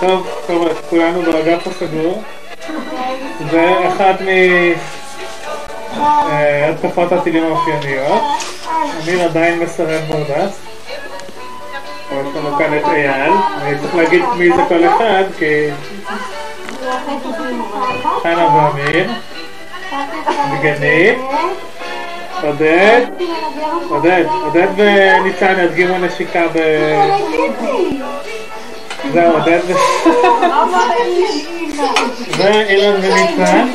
טוב, חבר'ה, כולנו באגף הסגור. זה אחת מהתקפות הטילים האופייניות. אמיר עדיין מסרב ברדס. יש לנו כאן את אייל. אני צריך להגיד מי זה כל אחד, כי... חנה ואמיר. דגנית. עודד. עודד. עודד וניצן ידגימו נשיקה ב... זהו, עודד ו... ואילן וניצן.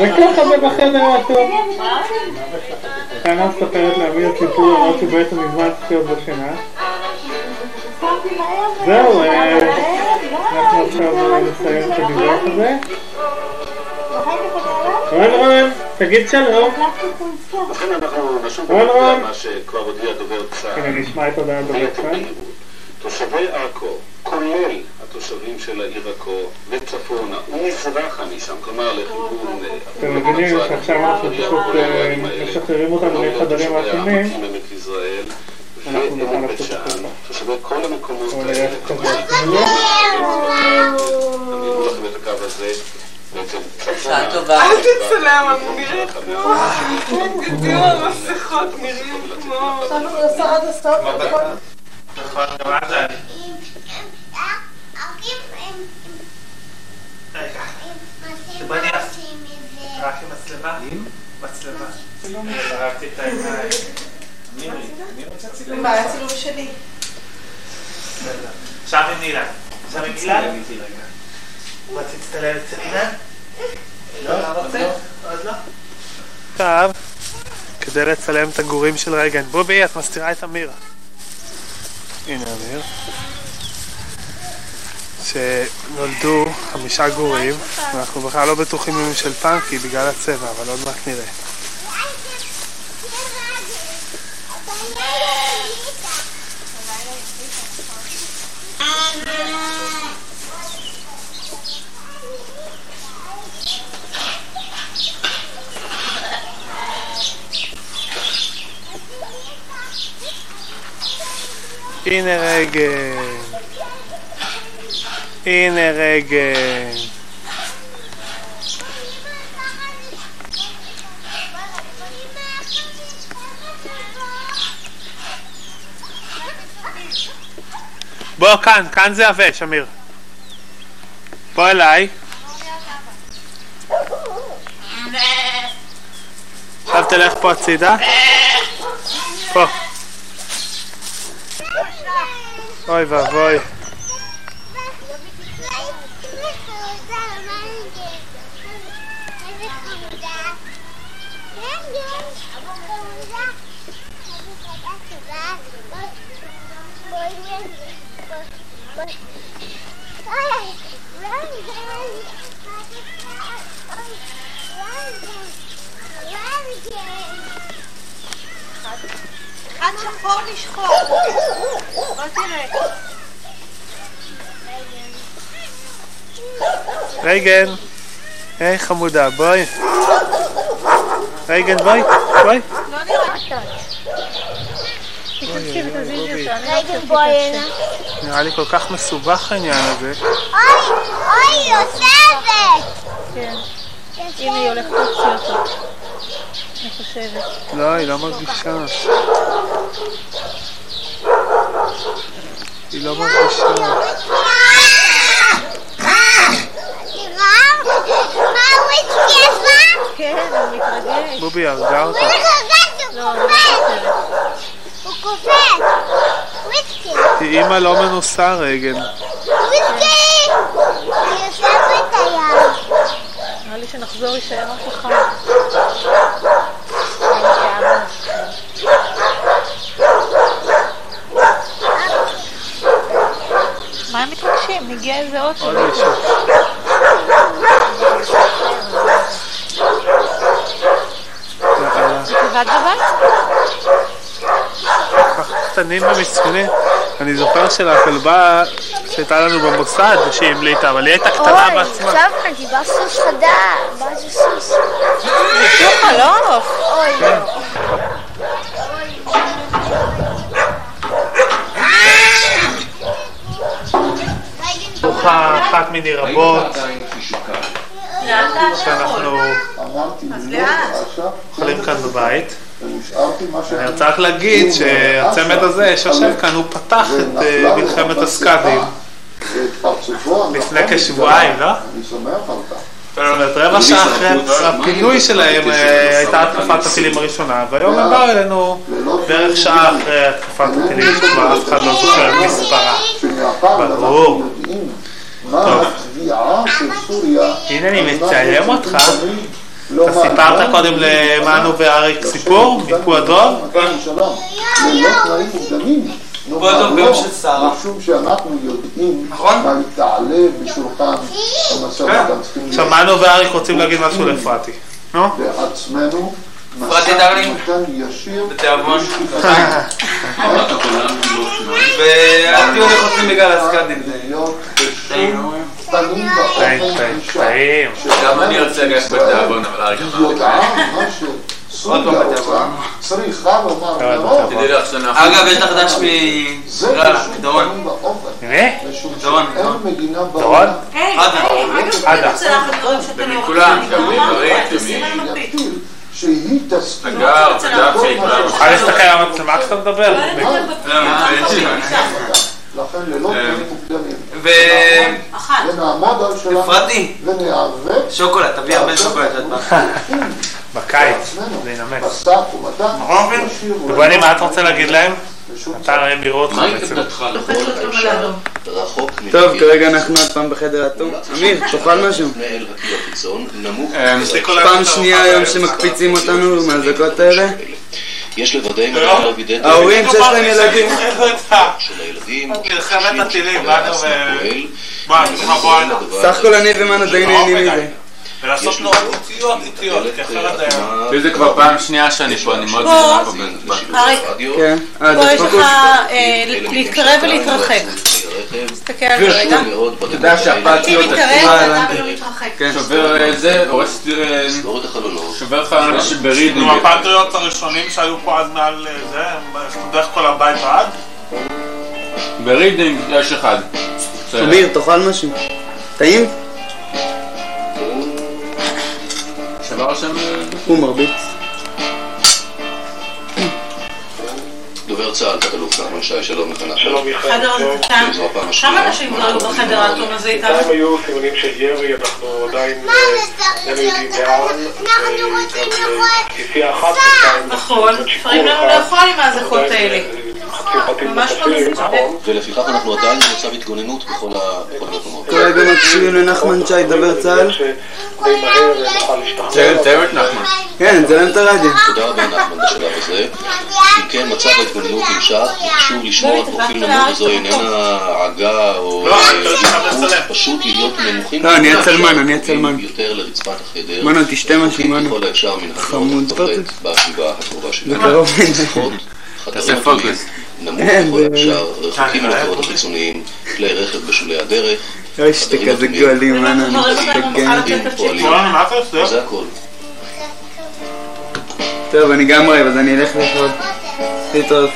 וככה זה בחדר הטוב. חנה מספרת לאמיר סיפור למרות שהוא בעצם מזמן צריך להיות בשינה. זהו, אנחנו עכשיו נסיים את הדיווח הזה. רון רון, תגיד שלום. לכן אנחנו נשוב רון. מה שכבר הודיע דובר צה"ל. הנה נשמע את הודעת דובר צה"ל. תושבי עכו, כולל התושבים של העיר עכו וצפונה ומזרחה משם, כלומר לכיוון... אה, אתם מבינים שעכשיו אנחנו פשוט אה, משחררים אותנו מחדרים יזרעאל אנחנו נוכל לעשות את זה. תושבי כל המקומות האלה, לו. דמיינו לכם את הקו הזה, בעצם צפונה. שעה טובה. אל תצלם, אני נראית כמו... בגדים המסכות נראים כמו... נכון. מירי, מי רוצה צילום? מה, היה צילום שלי? עכשיו עם אילן. עכשיו עם אילן? רצית להצטלם אצל אילן? לא, רוצה? עוד לא? עכשיו, כדי לצלם את הגורים של רגן. בובי, את מסתירה את אמיר. הנה אמיר. שנולדו חמישה גורים, ואנחנו בכלל לא בטוחים אם הם של פאנקי בגלל הצבע, אבל עוד מעט נראה. הנה רגן. הנה רגן. בוא כאן, כאן זה יבש, אמיר. בוא אליי. עכשיו תלך פה הצידה. פה. אוי ואבוי. אחד שחור לשחור. בוא תראה. רייגן. היי חמודה, בואי. רייגן, בואי, בואי. לא נראה. נראה לי כל כך מסובך העניין הזה. אוי, אוי, יושבת! כן. הנה היא הולכת להוציא אותו. אני חושבת. לא, היא לא מרגישה. היא לא מרגישה. כן, הוא מתרגש. בובי הרגה אותה. לא, אני לא חושבת. הוא קופץ! וויסקי! היא אימא לא מנוסה רגן. וויסקי! היא יושבת היד. נראה לי שנחזור יישאר רק אחד. מה הם מתרגשים? הגיע איזה אוטו. עוד מישהו. לבד בבית? קטנים ומסכנים. אני זוכר שלכלבה שהייתה לנו במוסד שהיא המליטה, אבל היא הייתה קטנה בעצמה. סבתא, בא סוס חדש. בא איזה סוס. בטוח, לא עוף. אוי. כן. מיני רבות עדיין פיזיקאי? לאט לאט שאנחנו אז לא אוכלים כאן בבית. אני רוצה רק להגיד שהצמד הזה שיושב כאן הוא פתח את אה, מלחמת הסקאדים לפני כשבועיים, לא? אני שמח על כך. זאת אומרת, רבע שעה אחרי הפינוי שלהם אה, הייתה התקפת הטילים הראשונה, והיום הם באו אלינו בערך שעה אחרי התקפת הטילים שכבר אף אחד לא זוכר את מספרה. ברור. יודעים מה התביעה של סוריה... הנה אני מצלם אותך. לא אתה סיפרת קודם למנו ואריק סיפור מפו הדוב? פו הדוב גם של שרה. משום שאנחנו יודעים? מה תעלה בשולחן המשא ומתן צריכים עכשיו מנו ואריק רוצים להגיד משהו לאפרתי. נו? לעצמנו. אפרתי דרלינג. בתיאבון. לא תהיו לחוצים בגלל הסקאדים. טעים, גישה. טעים. גם אני רוצה לגשת בתיאבון, אבל מה עוד פעם בתיאבון. עוד מראש. כדי לאחסנה. אגב, יש לך דש מ... דורון. מי? דורון, דורון. עדה. עדה. כולם. שיטיל שהיא תסכים תגר, תגר שהתראה. תוכל להסתכל על המצלמה כשאתה מדבר? לכן ללא תנאים מוקדמים. ונעמוד על שלנו ואפרתי, וניאבק שוקולד, תביא הרבה שוקולד. שאת באה. בקיץ, בעצמנו. זה ינמק. משא ומתן ישיר בואי, מה אתה רוצה להגיד להם? אתה הרי יראו אותך מהי בעצם. טוב, כרגע אנחנו עוד פעם בחדר אטום. אמיר, תאכל משהו. פעם שנייה היום שמקפיצים אותנו מהזעקות האלה. יש לוודא אם אנחנו לא וידאתם ההורים שיש להם ילדים. של הילדים, מלחמת הטילים, בוא הנה. סך הכל אני ומנו די נהנים מזה. ולעשות נורות איטיות, איטיות, כי אחרת היה... זה כבר פעם שנייה שאני פה, אני מאוד. נהנה פה בנתב"ג. אריק, כן. אה, פה יש לך. אה, להתקרב ולהתרחק. תסתכל על זה רגע. אתה יודע שהפטיות. שובר אה, זה, הורס שובר חלון שבריד. נו, הפטריוט הראשונים שהיו פה אז מעל זה, דרך כל הבית עד? ברידינג יש אחד. אמיר, תאכל משהו. טעים? שבר שם... אה, הוא מרביץ. דובר צה"ל, תת-אלוף נחמן שי, שלום לך נחמן. שלום מיכאל, חדר טוב. קטן. זו הפעם כמה. אנשים כבר היו בחדר האטום הזה איתנו? גם היו סימנים של ירי, אנחנו עדיין מה אה, איננו יודעים לאן. אנחנו רוצים לראות אה, בינתיים. נכון, לנו אחד. לאכול עם ההזעקות עדיין, האלה. ממש? ולפיכך אנחנו עדיין במצב התגוננות בכל המקומות. כרגע מקשיבים לנחמן שי דובר צה"ל. שדי מהר נוכל להשתחרר. צוות נחמן. כן, נצלם את הרדיו. תודה רבה נחמן בשלב הזה. אם כן, מצב ההתגוננות נמשך, וחשוב לשמור על פרופיל נמוך, וזו איננה עגה או לא, אה, לא. פשוט להיות נמוכים. לא, אני הצלמן, אני הצלמן. יותר לרצפת החדר. מנו, תשתה משהו, מנו. ככל האפשר מן חמוד, החלונות פרטוס. בסביבה הקרובה שלנו. בקרוב אין. לפחות תעשה חדרים מתאימים, פוקוס. נמוך אין, ככל זה- האפשר, רחוקים מן אה, הקירות פוקוס. החיצוניים, כלי רכב בשולי הדרך, אוי, שאתה כזה גואלים, מנו, אני משתגע. פועלים. וואלה, מה אתה עושה? זה הכל. טוב, אני גם רעב, אז אני אלך לאכול. להתראות.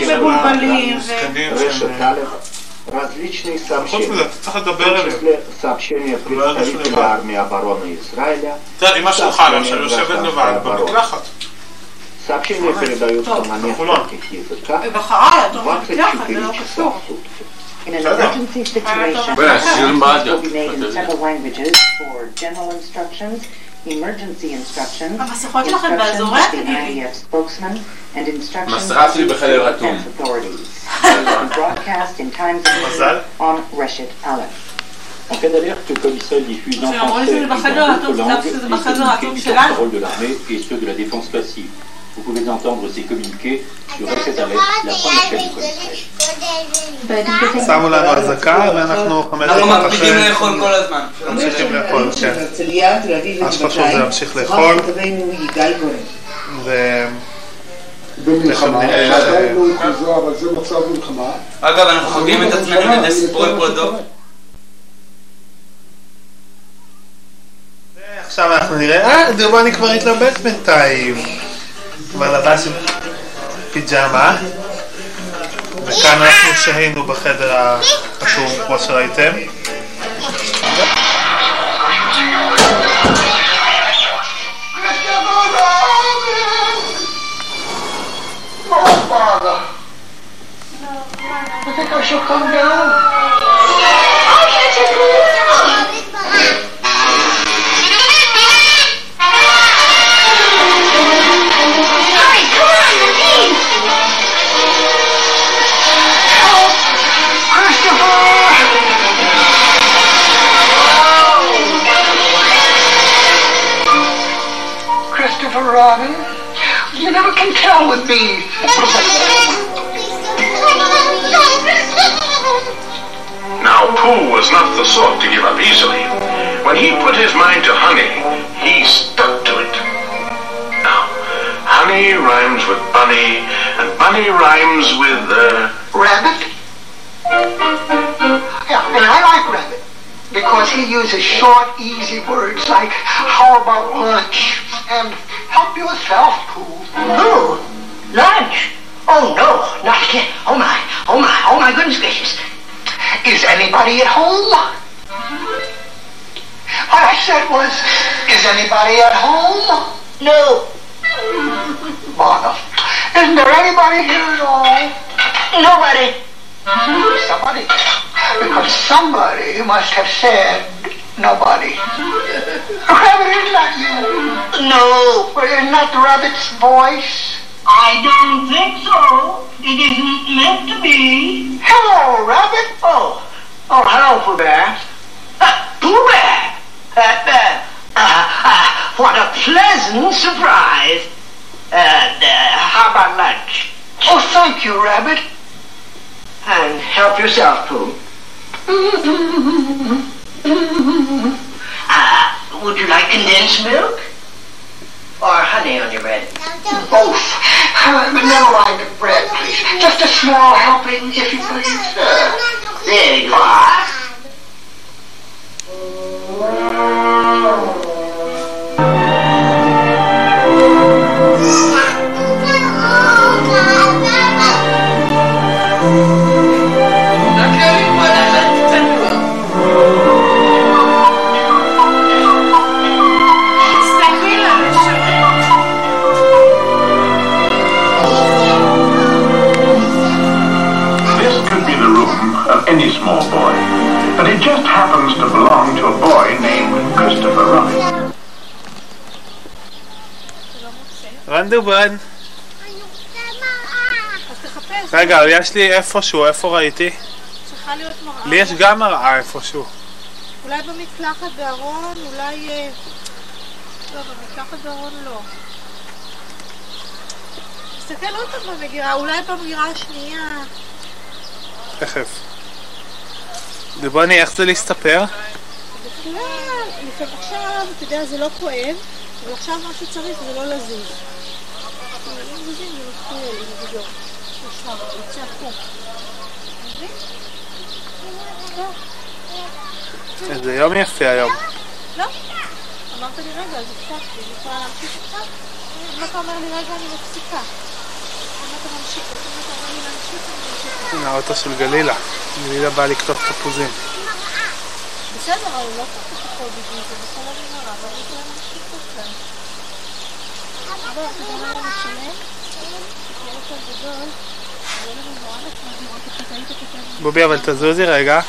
מבולבלים ו... זקנים שהם... Различные חוץ сообщения, מזה, אתה צריך לדבר в том אליהם. числе сообщения Ладно, что представителя давай. армии обороны Израиля, תראה, אמא שלך למשל יושבת לבד במקלחת. На In an emergency situation, instructions will be made in several languages for general instructions, emergency instructions, instructions the spokesman, instructions broadcast in times of on diffuse en français de l'armée et ceux de la défense passive. Vous pouvez entendre ces communiqués sur première chaîne du commissariat. שמו לנו אזעקה ואנחנו חמש דקות אחרי לאכול כל הזמן. ממשיכים לאכול, כן. מה שחשוב זה. להמשיך לאכול. ו... במלחמה, תכף נראה ש- עדיין לא הוכרזה, אבל זה מצב מלחמה. אגב, אנחנו מגיעים את עצמנו לידי סיפורי פרודות. עכשיו אנחנו נראה, אה, דומני כבר התלבט בינתיים. כבר לבש עם פיג'מה. ו... וכאן אנחנו שהינו בחדר החתום, כמו שראיתם. Oh, Father. I think I shall come down. Can tell with bees. Now, Pooh was not the sort to give up easily. When he put his mind to honey, he stuck to it. Now, honey rhymes with bunny, and bunny rhymes with, uh... Rabbit? Yeah, and I like Rabbit because he uses short, easy words like how about lunch and help yourself, Pooh. Who? Lunch? Oh no, not again. Oh my, oh my, oh my goodness gracious. Is anybody at home? What I said was, is anybody at home? No. Bother. Isn't there anybody here at all? Nobody. Somebody. Because somebody must have said nobody. Rabbit, isn't that you? No. Well, isn't that the rabbit's voice? I don't think so. It isn't meant to be. Hello, Rabbit. Oh, oh, hello, Pooh Bear. Pooh Bear. Uh, uh, uh, uh, what a pleasant surprise. And uh, how about lunch? Oh, thank you, Rabbit. And help yourself, Pooh. Uh, would you like condensed milk? Or honey on your bread? Both. Uh, but never mind the bread, please. Just a small helping, if you please. Uh, There you are. Happens to belong to a boy named Christopher Robin. רנדובן. אז תחפש. רגע, יש לי איפשהו, איפה ראיתי? צריכה להיות מראה. לי יש גם מראה איפשהו. אולי במקלחת בארון, אולי... אה, לא, במקלחת בארון לא. תסתכל עוד פעם במגירה, אולי במגירה השנייה. תכף. דובני, איך זה להסתפר? בכלל, לפעמים עכשיו, אתה יודע, זה לא כואב, אבל עכשיו מה שצריך זה לא לזוז. זה יוצא. איזה יום יפה היום. לא. אמרת לי רגע, אז הפסקתי, אני יכולה להמשיך עכשיו? אם אתה אומר לי רגע, אני מפסיקה. אם אתה ממשיך, אם אתה אומר לי להמשיך, אני ממשיכה. הנה האוטו של גלילה. גלילה באה לקטוף תפוזים. בסדר, אבל לא צריך לחכות בגלל זה, בסדר נגמרה, אבל אני יכולה להמשיך אותה. אבל אתה יודע מה אני כותב. בובי, אבל תזוזי רגע.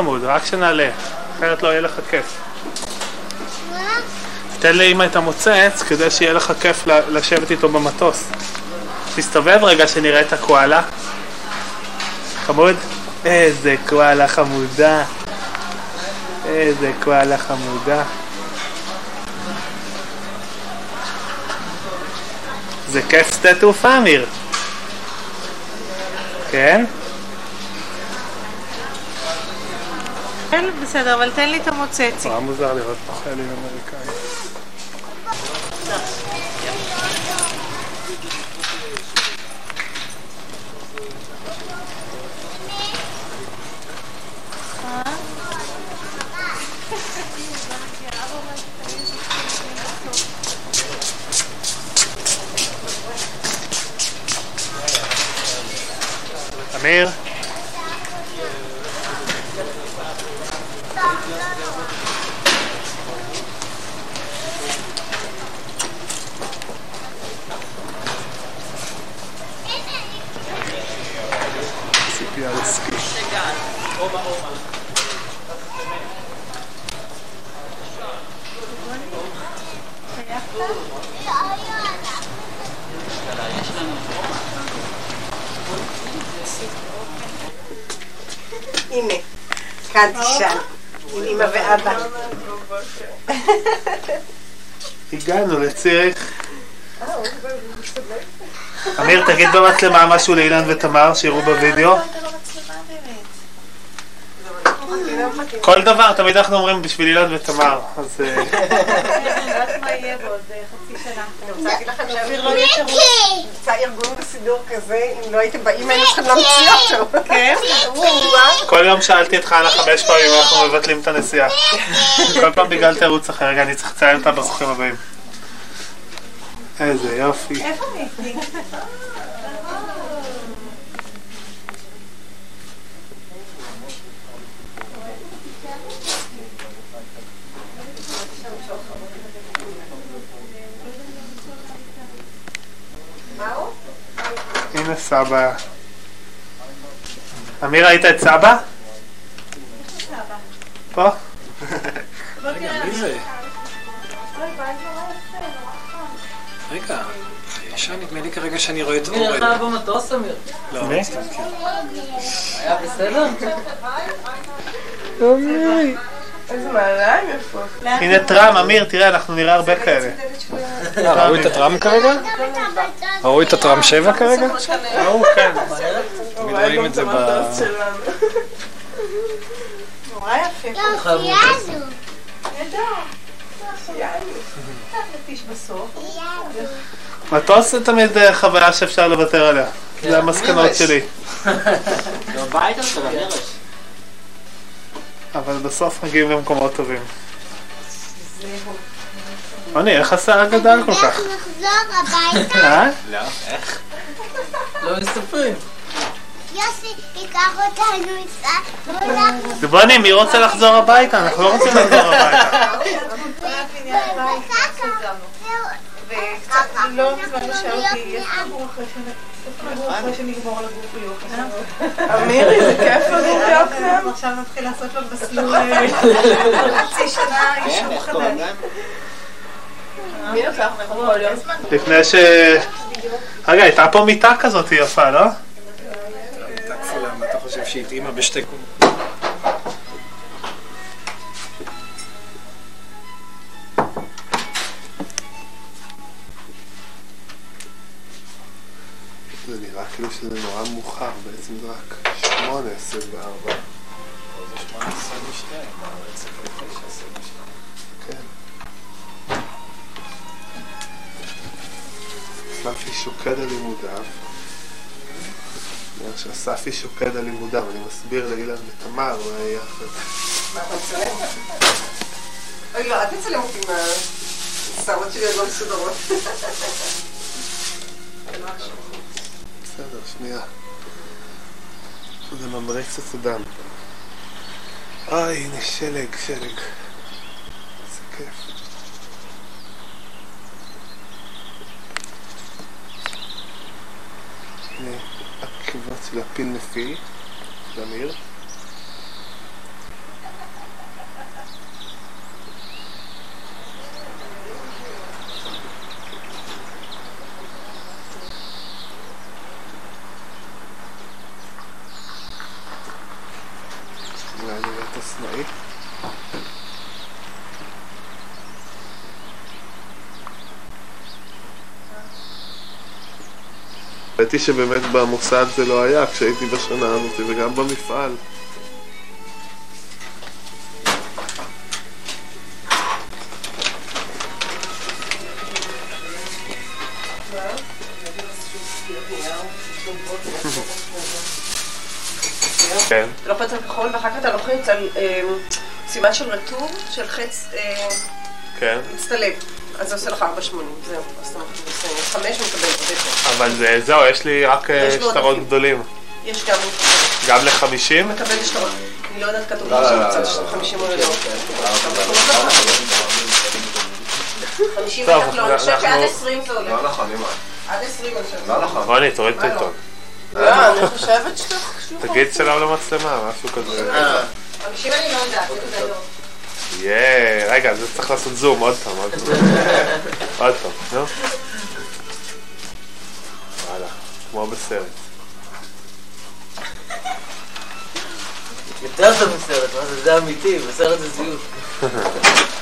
חמוד, רק שנעלה, אחרת לא יהיה לך כיף. תן לאמא את המוצץ כדי שיהיה לך כיף לשבת איתו במטוס. תסתובב רגע שנראה את הקואלה. חמוד? איזה קואלה חמודה. איזה קואלה חמודה. זה כיף שדה תעופה, אמיר. כן? כן, בסדר, אבל תן לי את המוצץ. נורא מוזר לראות פה חיילים אמריקאים. אמיר? הנה, כאן תשאל, עם אמא ואבא. הגענו לציריך. אמיר, תגיד במצלמה משהו לאילן ותמר, שיראו בווידאו. כל דבר, תמיד אנחנו אומרים בשביל אילן ותמר. אז אה, יודעת מה יהיה בעוד חצי שנה. אני רוצה להגיד לכם שאוויר יהיה שירות. נמצא ארגון בסידור כזה, אם לא הייתם באים היינו צריכים להמציא אותו. כן? כל יום שאלתי את חנה חמש פעמים אנחנו מבטלים את הנסיעה. כל פעם בגלל תירוץ אחר. רגע, אני צריך לציין אותה בזוכים הבאים. איזה יופי. איפה? הנה סבא. אמיר, ראית את סבא? פה? רגע, מי זה? רגע, ישר נדמה לי כרגע שאני רואה את אמיר, אורן. איך היה במטוס, אמיר? לא, מי? סתם, כן. היה בסדר? איזה מעליים יפות. הנה טראם, אמיר, תראה, אנחנו נראה הרבה כאלה. אה, ראו את הטראם כרגע? ראו את הטראם 7 כרגע? ראו, כן. תמיד רואים את זה ב... נורא יפה. לא. מטוס זה תמיד אה, חוויה שאפשר לוותר עליה. זה המסקנות שלי. בבית אתה בדרך. אבל בסוף מגיעים למקומות טובים. רוני, איך השיער גדל כל כך? איך נחזור הביתה? אה? לא, איך? לא מספרים. יוסי ייקח אותנו איתה. זה בוני, מי רוצה לחזור הביתה? אנחנו לא רוצים לחזור הביתה. לא מזמן אמיר, איזה כיף לגור ביוקנעם. עכשיו נתחיל לעשות לו מסלול אה, חצי שנה אישור חדש. כל יום? לפני ש... רגע, הייתה פה מיטה כזאת יפה, לא? מיטה כפולה, מה אתה חושב שהיא התאימה בשתי קומות? זה נראה כאילו שזה נורא מאוחר, בעצם זה רק שמונה, עשרים וארבע. כן. ספי שוקד על לימודיו. אומר שאספי שוקד על לימודיו, אני מסביר לאילן ותמר מה יהיה אחרי זה. מה אתה מצלם? אוי לא, אל תצלם אותי עם השערות שלי עוד לא מסודרות. בסדר, שנייה. זה ממריץ את הדם. אוי, הנה שלג, שלג. כיף. הנה, עקבות של הפיל נפי, של אמיר. אולי נראה את הסנאי. האמת היא שבאמת במוסד זה לא היה כשהייתי בשנה הזאת וגם במפעל. כן. אתה לוחץ על כחול ואחר כך אתה לוחץ על אה, סימן של רטוב, של חץ אה, כן. מצטלב. אז זה עושה לך 4.80, זהו. אז אתה מכניס 5 מקבל עוד אפס. אבל זה, זהו, יש לי רק אה, שטרות. גדולים. יש גם גם ל-50? מקבל שטרות. אני לא יודעת כתוב לא, לא, לא, בצד לא, של לא. 50 או לא. 50 טוב, בטח לא, אני חושבת שעד אנחנו- 20 זה עולה. לא נכון, אמא. עד 20 אני חושבת. לא נכון. רוני, תוריד את לא? העיתון. לא, אני חושבת שאתה... תגיד שלום למצלמה, משהו כזה. 50 אני לא יודעת, זה לא. יאה, רגע, זה צריך לעשות זום, עוד פעם, עוד פעם. עוד פעם, נו. וואלה, כמו בסרט. יותר טוב מסרט, מה זה? זה אמיתי, בסרט זה זיוף.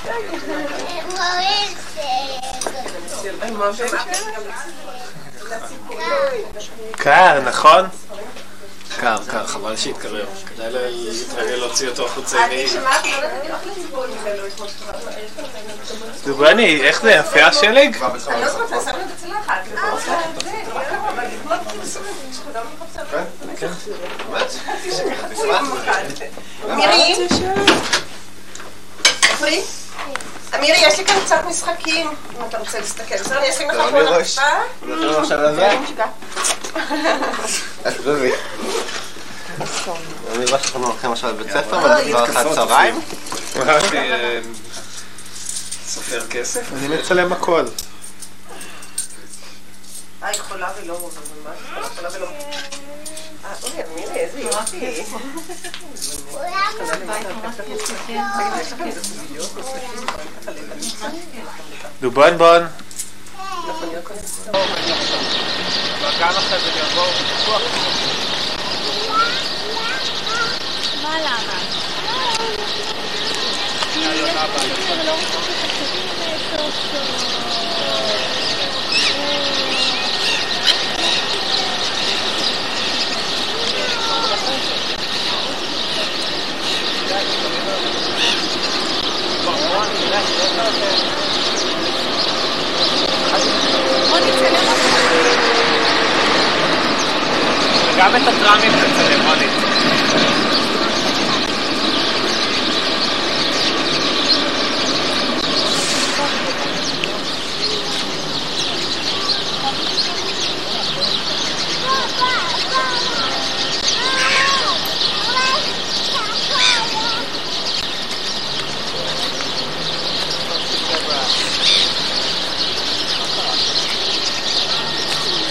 קר, נכון? קר, קר, חבל שיתקרר. כדאי להתרגל להוציא אותו החוצה. אני שמעתי, לא אתמול דובני, איך זה יפה השלג? אני לא זוכרת, שם את הצלחת. זה, מירי? אמירי, יש לי כאן קצת משחקים, אם אתה רוצה להסתכל. בסדר, אני אשים לך פה? עזבי. אני רואה שאתם הולכים עכשיו לבית ספר, אה, אבל זה כבר אחת צהריים. סופר כסף? אני מצלם הכל. אה, היא חולה ולא אבל מה זה חולה ולא... אה, אוי, אמירי, איזה יופי. דובון גם אחרי זה יבואו פיקוח. מה למה? כי יש לי לא רוצות את הקווים סוף סוף. וגם את הטראמים תצלם, רוני.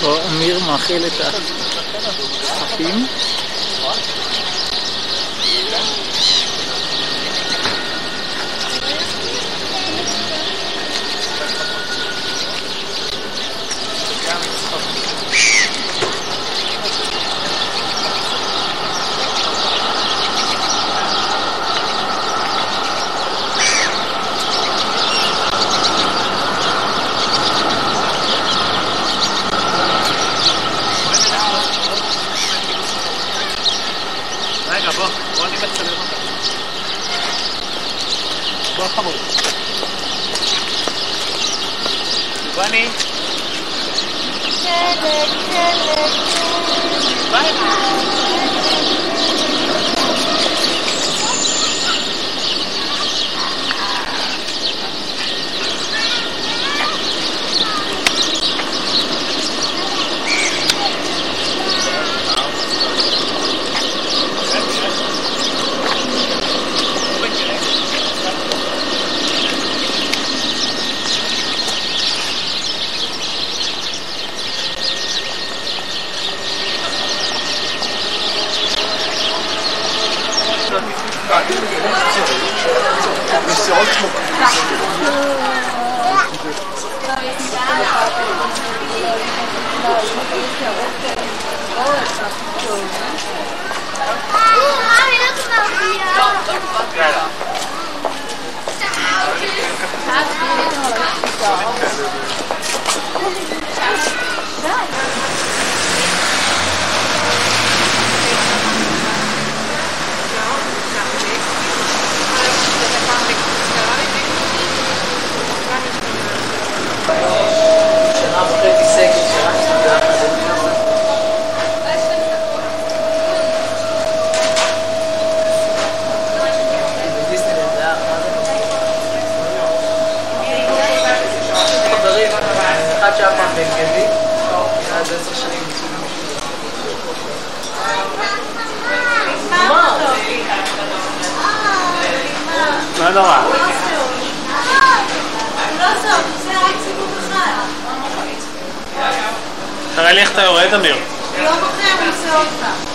אמיר מאכיל את המשחקים. רגע, בוא, רוני מצלם אותה. בוא חמוד. רוני. ביי. שנה וחצי סגל שרצתי באקדמיה. בדיסנילנד זה היה מה זה? חברים, אחד שהיה פעם בן גדי, היה איזה עשר שנים ניסו לא נורא. תראה לי איך אתה יורד, אמיר. לא בוחר, הוא עושה אותך.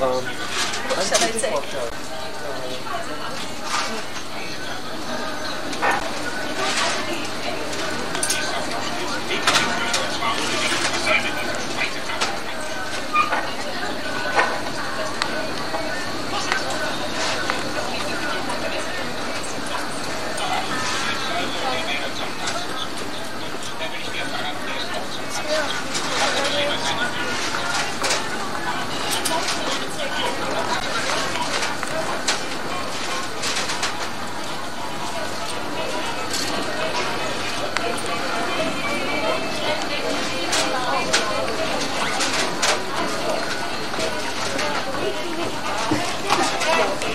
Um, What shall I say?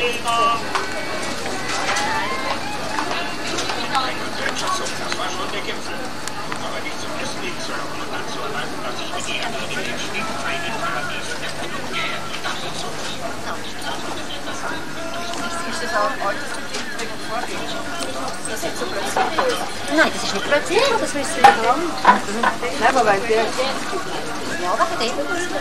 Nein, das ist nicht plötzlich, das müsste wieder lang. Nein, aber weil der... Ja, aber von dem wissen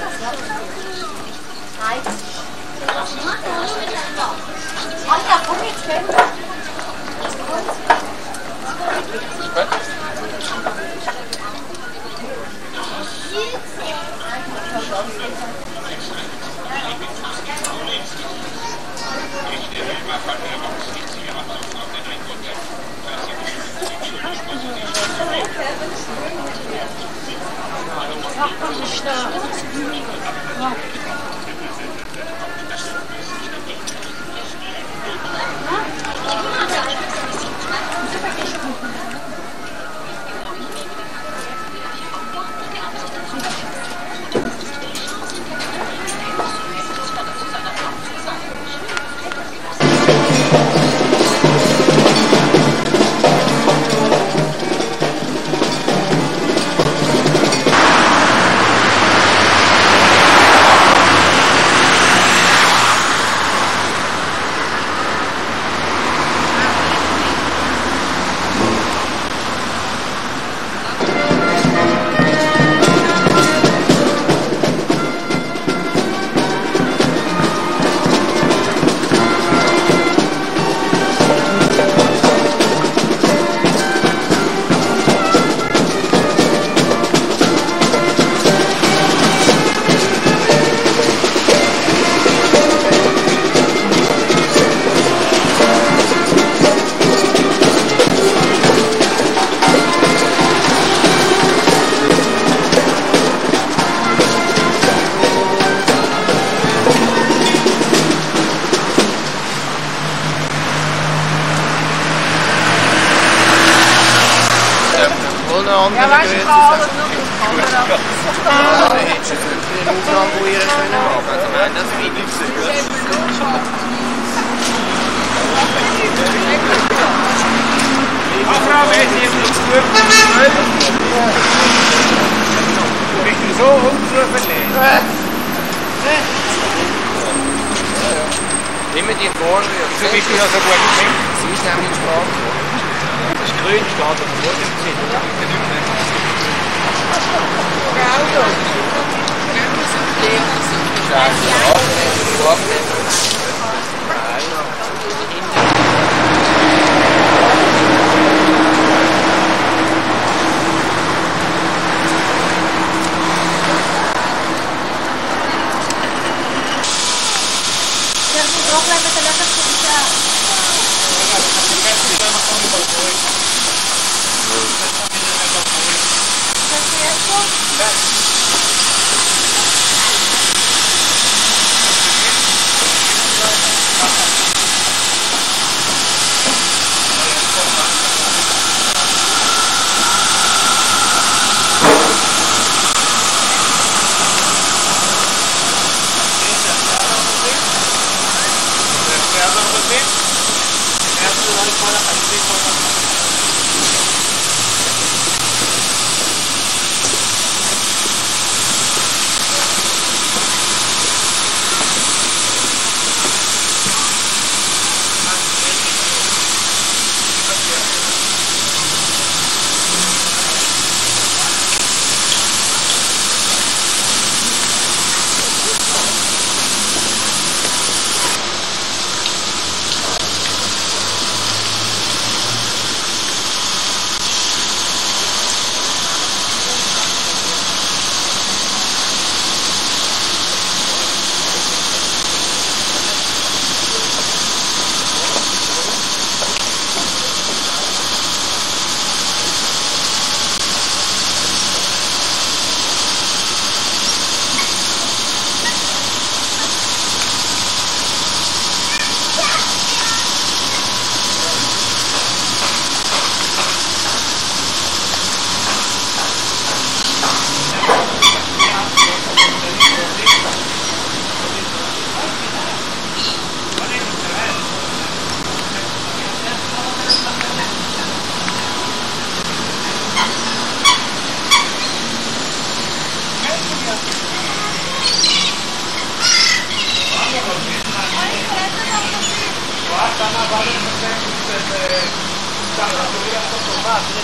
Ach, das ist stark. 감사합니다.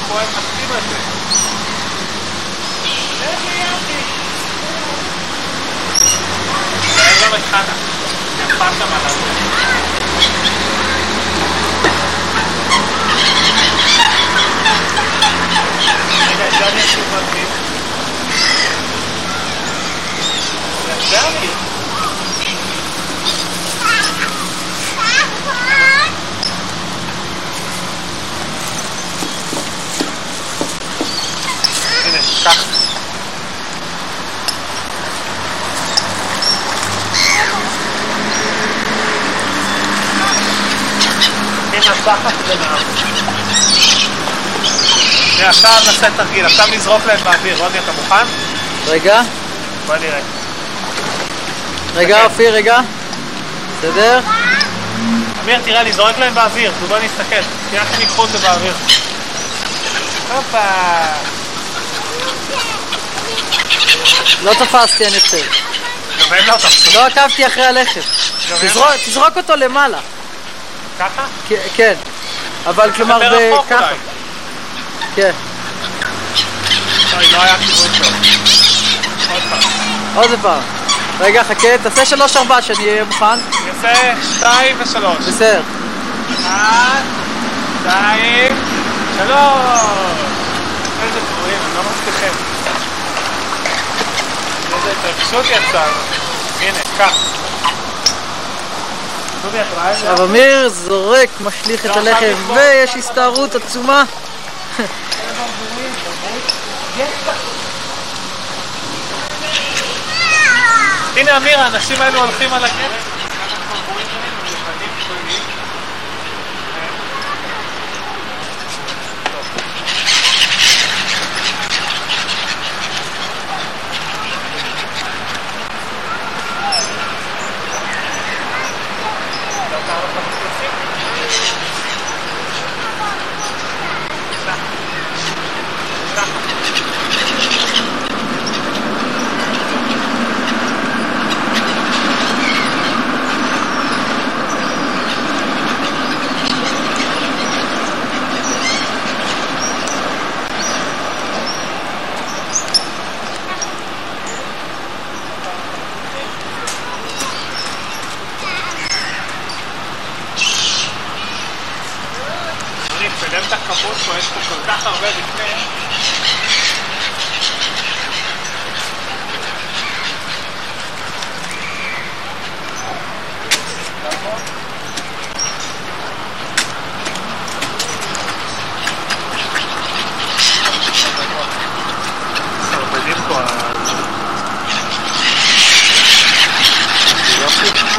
pode acima dele. Ela vai estar na pasta malandra. Dani, הנה, עכשיו נעשה תרגיל, עכשיו נזרוק להם באוויר, רוני אתה מוכן? רגע. בוא נראה. רגע אוקיי. אופיר, רגע. בסדר? אמיר, תראה, אני זורק להם באוויר, בוא נסתכל. תראה איך הם ייקחו את זה באוויר. הופה! לא תפסתי, אני חושב. לא תפסו. לא עקבתי אחרי הלחם. תזרוק- לא. תזרוק אותו למעלה. ככה? כן. אבל כלומר. אולי. כן. לא. עוד פעם. רגע, חכה, תעשה שלוש ארבע שאני אהיה מוכן. אני אעשה שתיים ושלוש. בסדר. אחת, שתיים, שלוש. איזה גרועים, הם לא מצליחים. איזה התרגשות יצאנו. הנה, זה? עכשיו אמיר זורק, משליך את הלחם, ויש הסתערות עצומה. הנה אמיר, האנשים האלו הולכים על הגט. אני הכמות פה, יש פה כל כך הרבה לפני.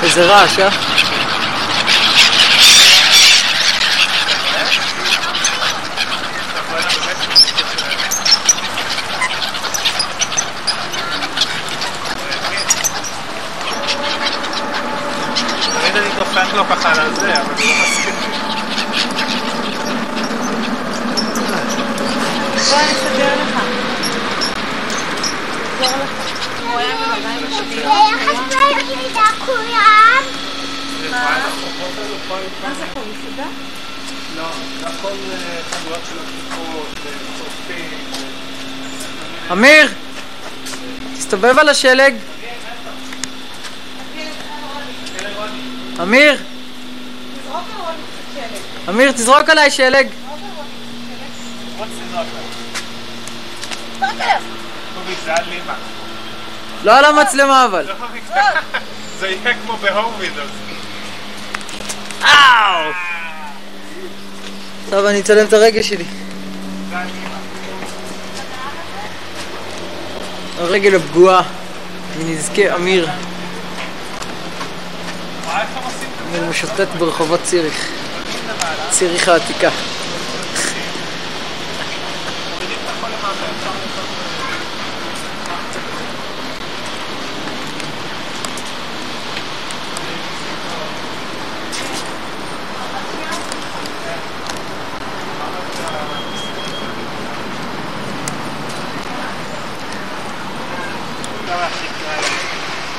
איזה רעש, אה? תמיד דופק לו ככה על הזה, אבל הוא לא מסכים. בוא אני אסדר לך. מה זה מסעדה? לא, זה הכל אה, חנויות של עקיפות, וצופים. אמיר! תסתובב על השלג. אמיר! אמיר, תזרוק עליי שלג. לא על המצלמה אבל. זה יהיה כמו ב home videos. אאו! עכשיו אני אצלם את הרגל שלי. הרגל הפגועה מנזקי אמיר. אמיר משוטט ברחובות ציריך. ציריך העתיקה.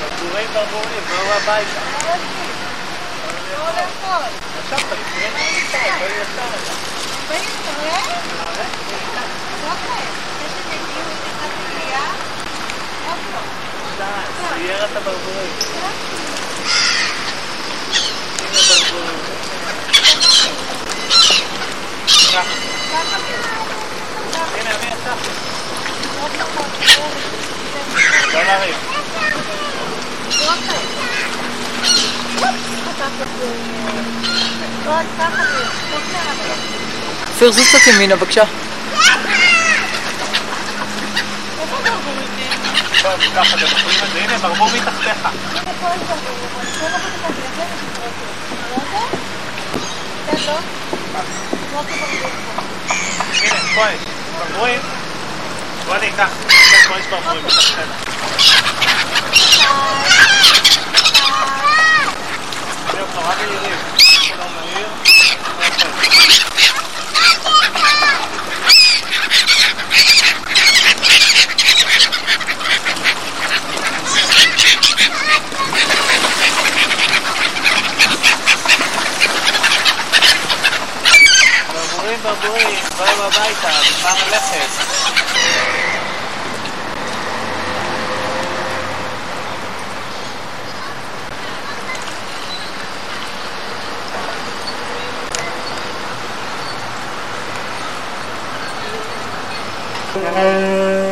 ברבורים ברבורים, בואו הביתה. עכשיו תקראי לי בואי ישר. די, סיירת הברבורים. הנה ברבורים. ככה. הנה, אני יצא. לא נריב. אופיר, זוז קצת ימינה בבקשה. טוב, ככה, אתם יכולים את זה. הנה, ברבור מתחתיך. כן, לא? כמו כברבור. הנה, פה יש ברבורים. בוא אני אקח, כן, פה יש ברבורים בתחתינו. זהו,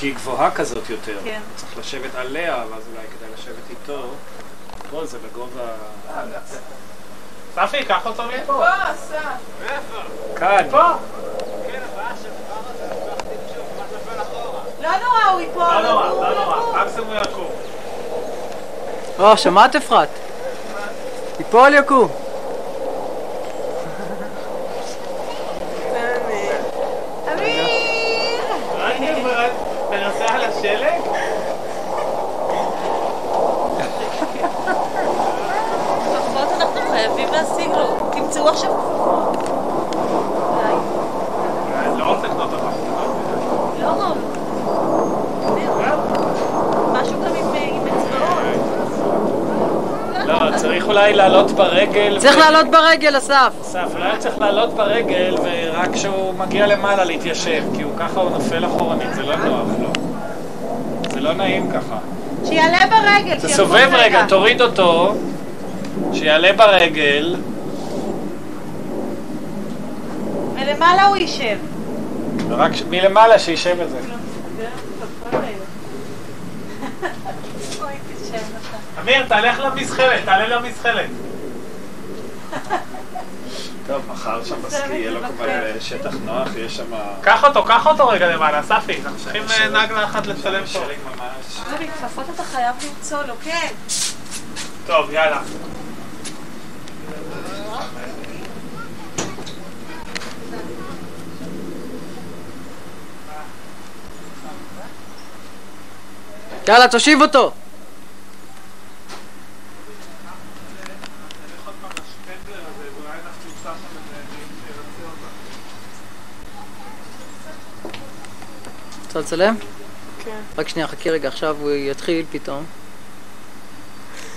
כי היא גבוהה כזאת יותר. כן. צריך לשבת עליה, ואז אולי כדאי לשבת איתו. פה זה בגובה... ספי, קח אותו מפה. פה, אסף. כאן. פה. לא נורא, הוא ייפול. לא נורא, לא. נורא, מקסימום יקום. או, שמעת אפרת? ייפול יקום. ראיתי אומרת, מנסה על השלג? כפפות אנחנו חייבים להשיג לו. תמצאו עכשיו כפפות. די. לא רוצה לקנות אותך. לא רוב. משהו גם עם עם אצבעות. לא, צריך אולי לעלות ברגל. צריך ו- לעלות ברגל, אסף. אסף, אולי צריך לעלות ברגל, ורק כשהוא מגיע למעלה להתיישב, כי הוא ככה הוא נופל אחורנית, זה לא נוח לו. זה לא נעים ככה. שיעלה ברגל. תסובב רגע, תוריד אותו, שיעלה ברגל, ולמעלה הוא יישב. ורק ש- מלמעלה שישב את זה. אוי, קשה לך. אמיר, תלך למזחלת, תעלה למזחלת. מחר שם בסקי יהיה לו כבר שטח נוח, יש שם... קח אותו, קח אותו רגע למעלה, ספי. אנחנו צריכים אה, נגלה אחת לצלם פה. כפפות אתה חייב למצוא לו, כן. טוב, יאללה. יאללה, תושיב אותו. לצלם? כן. רק שנייה, חכי רגע, עכשיו הוא יתחיל פתאום.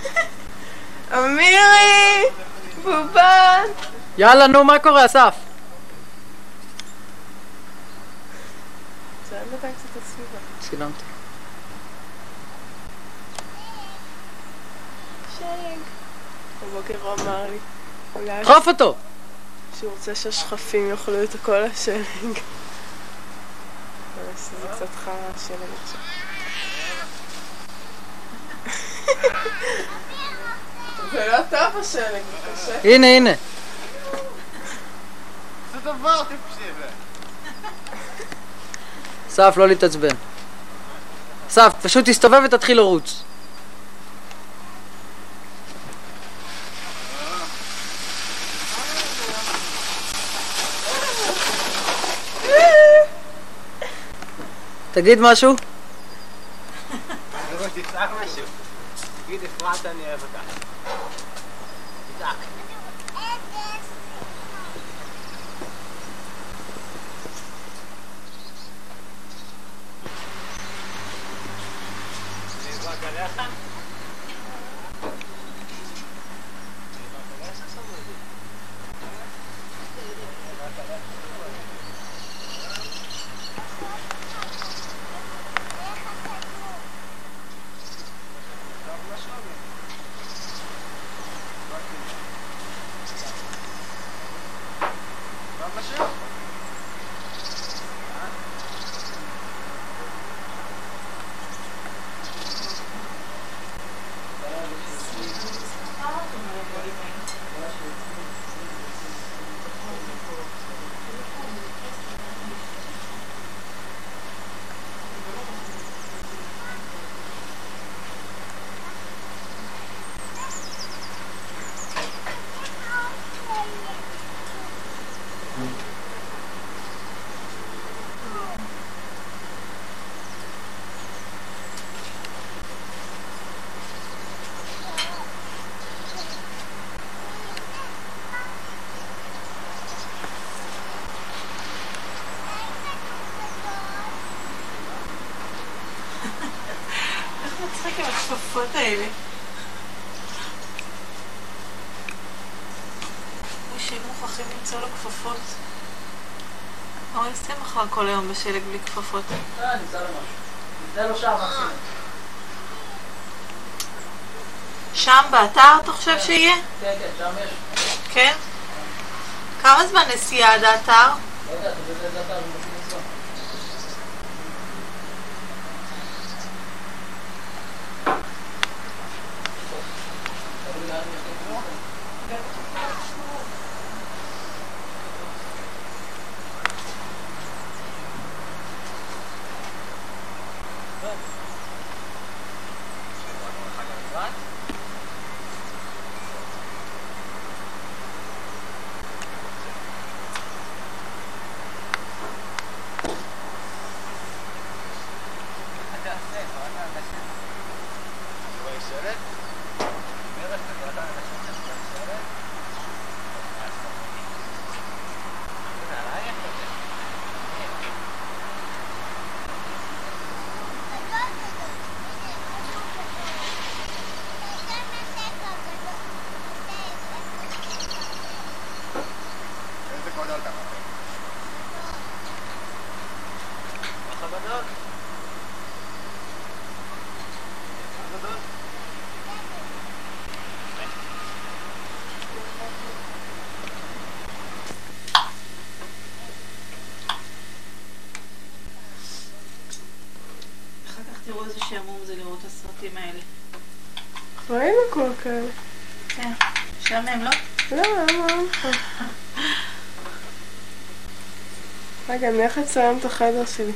אמירי! בובן! יאללה, נו, מה קורה, אסף? צילמתי. בבוקר הוא אמר לי. אולי... דחוף אותו! שהוא רוצה שהשכפים יאכלו את כל השלג. חרא השלג עכשיו. זה לא טוב השלג, זה קשה. הנה, הנה. זה דבר טיפשי. אסף, לא להתעצבן. אסף, פשוט תסתובב ותתחיל לרוץ. תגיד משהו? תצעק משהו. תגיד אפרת אני אוהב אותך. תצעק. נזרק עליך? איך מצחיק עם הכפפות האלה? אוי, שהם מוכרחים למצוא לו כפפות. מה הוא יעשה מחר בשלג בלי כפפות? אה, לו שם באתר אתה חושב שיהיה? כן, כן, שם יש. כן? כמה זמן נסיעה עד האתר? לא יודע, אתה יודע איזה אתר הוא מתאים לנסוע. תלוי לאן יש לו כמו. איזה גודל אתה נותן? ככה גדול? ככה גדול? אחר כך תראו איזה שעמום זה לראות את הסרטים האלה. ראינו כבר כאלה. כן. משעמם, לא? לא, למה? לסיים את החדר שלי.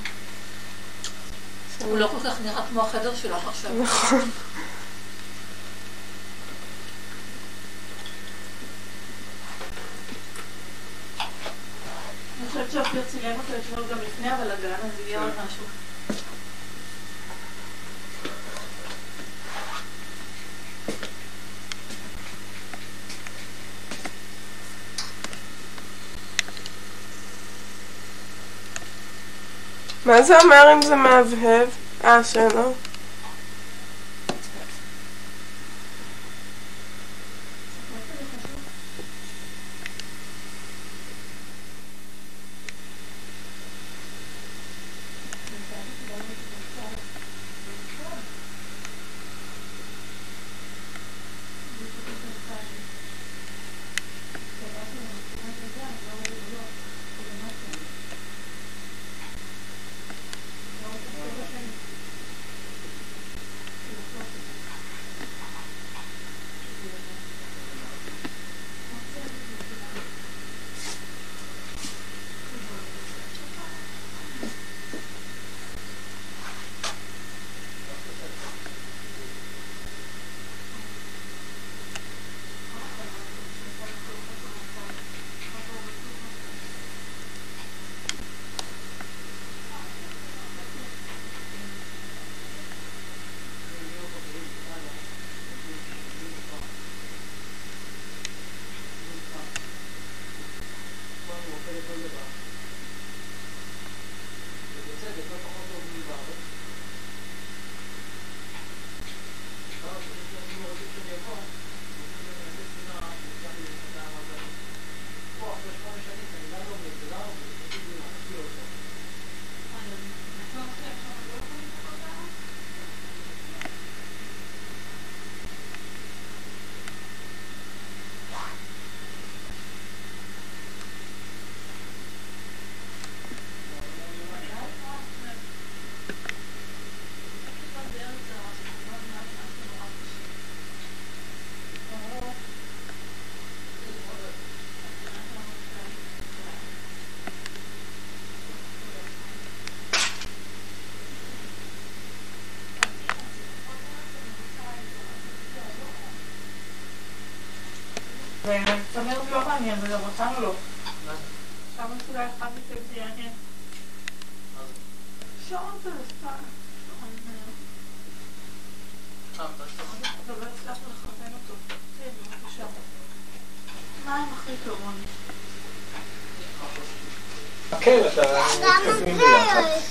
הוא לא כל כך נראה כמו החדר שלך עכשיו. נכון. אני חושבת שאופיר צילם אותו אתמול גם לפני הבלאגן, אז יהיה עוד משהו. מה זה אומר אם זה מהבהב? אה, שלא.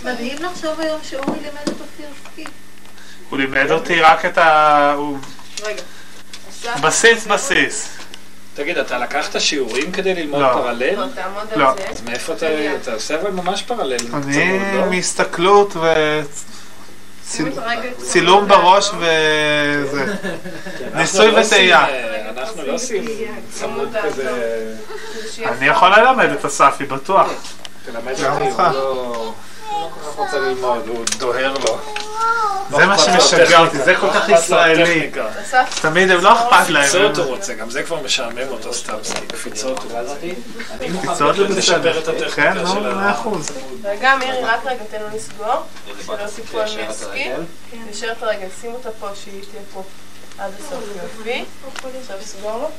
מדהים לחשוב היום שאורי לימד אותו פירסקי. הוא לימד אותי רק את ה... רגע. בסיס בסיס. תגיד, אתה לקחת שיעורים כדי ללמוד לא. פרלל? לא, לא. אז מאיפה אתה... אתה עושה אבל ממש פרלל. אני לא? מהסתכלות ו... צילום בראש וזה. אנחנו ניסוי לא וטעייה. אה, אנחנו לא עושים צמוד כזה... אני יכול ללמד את אספי, בטוח. תלמד גם אותי. הוא לא... הוא לא כל כך רוצה ללמוד, הוא דוהר לו. זה מה שמשגע אותי, זה כל כך ישראלי. תמיד הם לא אכפת להם. קפיצות הוא רוצה, גם זה כבר משעמם אותו סתם, סתם קפיצות הוא רוצה. קפיצות זה לשפר את בסדר. הטכניקה כן, של ה... מאה אחוז. רגע, מירי, רק רגע, תן לו לסגור. שלא תיפול מעסקי. נשאר את הרגל, שים אותה פה, שהיא תהיה פה עד הסוף. יופי. עכשיו סגור לו.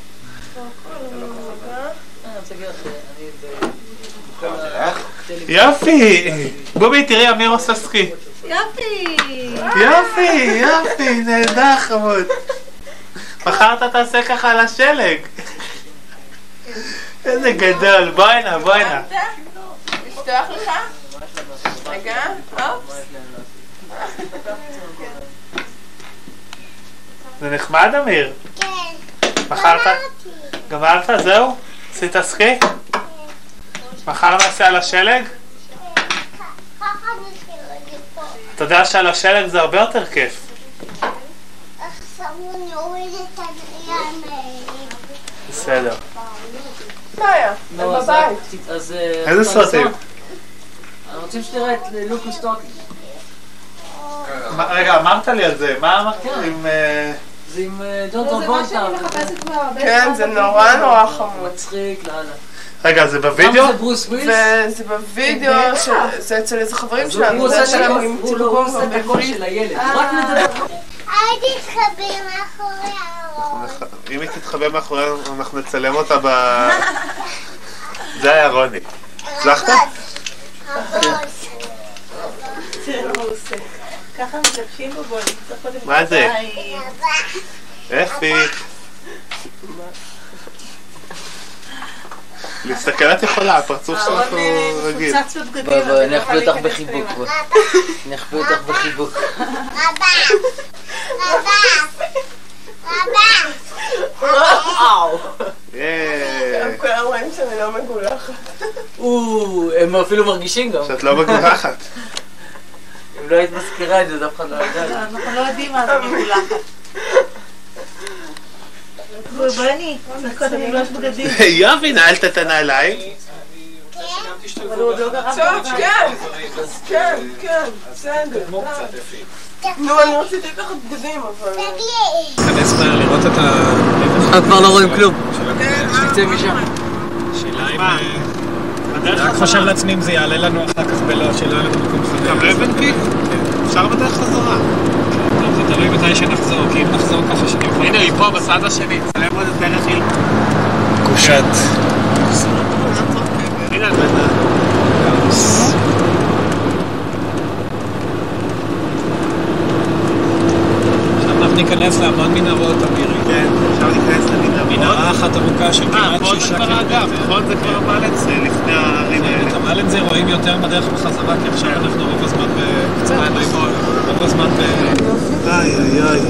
יופי! בובי, תראי, אמיר עושה סקי. יופי! יופי, יופי, נהדר חמוד. מחר אתה תעשה ככה על השלג. איזה גדול, בוא הנה, בוא הנה. לפתוח לך? רגע, אופס. זה נחמד, אמיר? כן. מחר אתה... גמרת? זהו? עשית סקי? מחר נעשה על השלג? אתה יודע שעל השלג זה הרבה יותר כיף. בסדר. אז... אה, איזה סרטים? אנחנו רוצים שתראה את Look Who's Talking. מה- רגע, אמרת לי על זה, מה אמרת? עם... אה, זה עם אה, ג'ון לא, זה מה. שאני מחפשת כבר הרבה כן, זה. נורא נורא חמוד. מצחיק, לאללה. רגע, זה למה בווידאו? זה ברוס ווילס? וזה בווידאו, זה אצל איזה חברים שלנו, זה הוא לא- עושה את הקול. של הילד. מדבר. אל תתחבא מאחורי הראש. אם היא תתחבא מאחורינו, אנחנו נצלם אותה ב... זה היה רוני. הצלחת? הבוס. מה. ככה מתלבשים קודם זה? אפי. להסתכל את יכולה, הפרצוף שלך הוא רגיל. בואי, בואי, אני לא אחביא אותך בחיבוק. אני אחביא אותך בחיבוק. הם כולם רואים שאני לא מגולחת. הם אפילו מרגישים גם. שאת לא מגולחת. אם לא היית מזכירה את זה, אז אף אחד לא יודע. לא, אנחנו לא יודעים מה זה מגולחת. צריך קודם ללבוש בגדים. יופי, נעלת את הנעליים. אבל הוא עוד לא גרם טוב, כן, כן, כן, בסדר. נו, אני רציתי לקחת בגדים, אבל... תיכנס מהר לראות את ה... אנחנו כבר לא רואים כלום. נצא משם. השאלה אם... אני רק חושב לעצמי אם זה יעלה לנו אחר כך בלא, שלא יהיה לנו מקום חניה. גם אבנפיק? אפשר בדרך חזרה. זה תלוי מתי שנחזור, כי אם נחזור ככה שאני יכול... הנה, היא פה בצד השני. צלם עוד את דרך היל. קושת. הנה, בטח. עכשיו אנחנו ניכנס להמון מנהרות, אמירי. כן, אפשר להיכנס למנהרות. מנהרה אחת ארוכה של אה, כמעט פה זה שישה כבר האגף, קילומטר. נכון? זה כבר המלץ לפני הערים האלה. את המלן זה רואים יותר בדרך בחזרה, כי עכשיו אנחנו רוב הזמן ב... רוב הזמן ב... איי איי איי.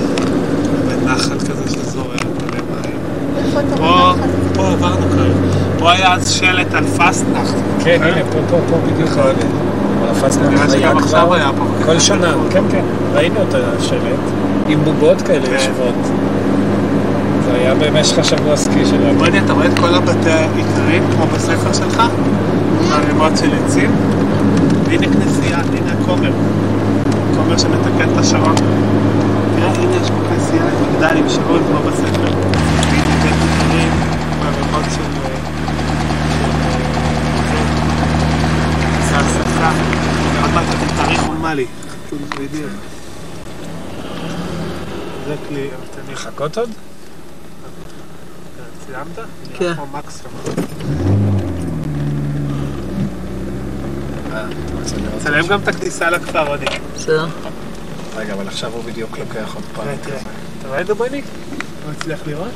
בנחל כזה מים. פה, פה עברנו כאן. פה היה אז שלט על פסטנאכט. כן, הנה, פה, פה, פה בדיוק. אבל הפצנו נראה היה עכשיו כבר פה. כל שנה, כן, כן, ראינו את השלט, עם בובות כאלה כן. יושבות. זה היה במשך השבוע הסקי שלנו. בואי, אתה רואה את כל הבתי האיכרים כמו בספר שלך? ערימות של עצים? והנה כנסייה, הנה הכומר. כומר שמתקן את השעון. תראה, הנה יש פה כנסייה עם מגדל עם שעון כמו בספר. והנה בית איכרים, ערימות של... אה, של, אה. עוד מעט אתם תאריכו מה לי. לחכות עוד? סיימת? כן. שם. צלם גם את הכניסה לכפר עודי. בסדר. רגע, אבל עכשיו הוא בדיוק לוקח עוד פעם. תראה, תראה. אתה רואה את דובוניק? לא הצליח לראות?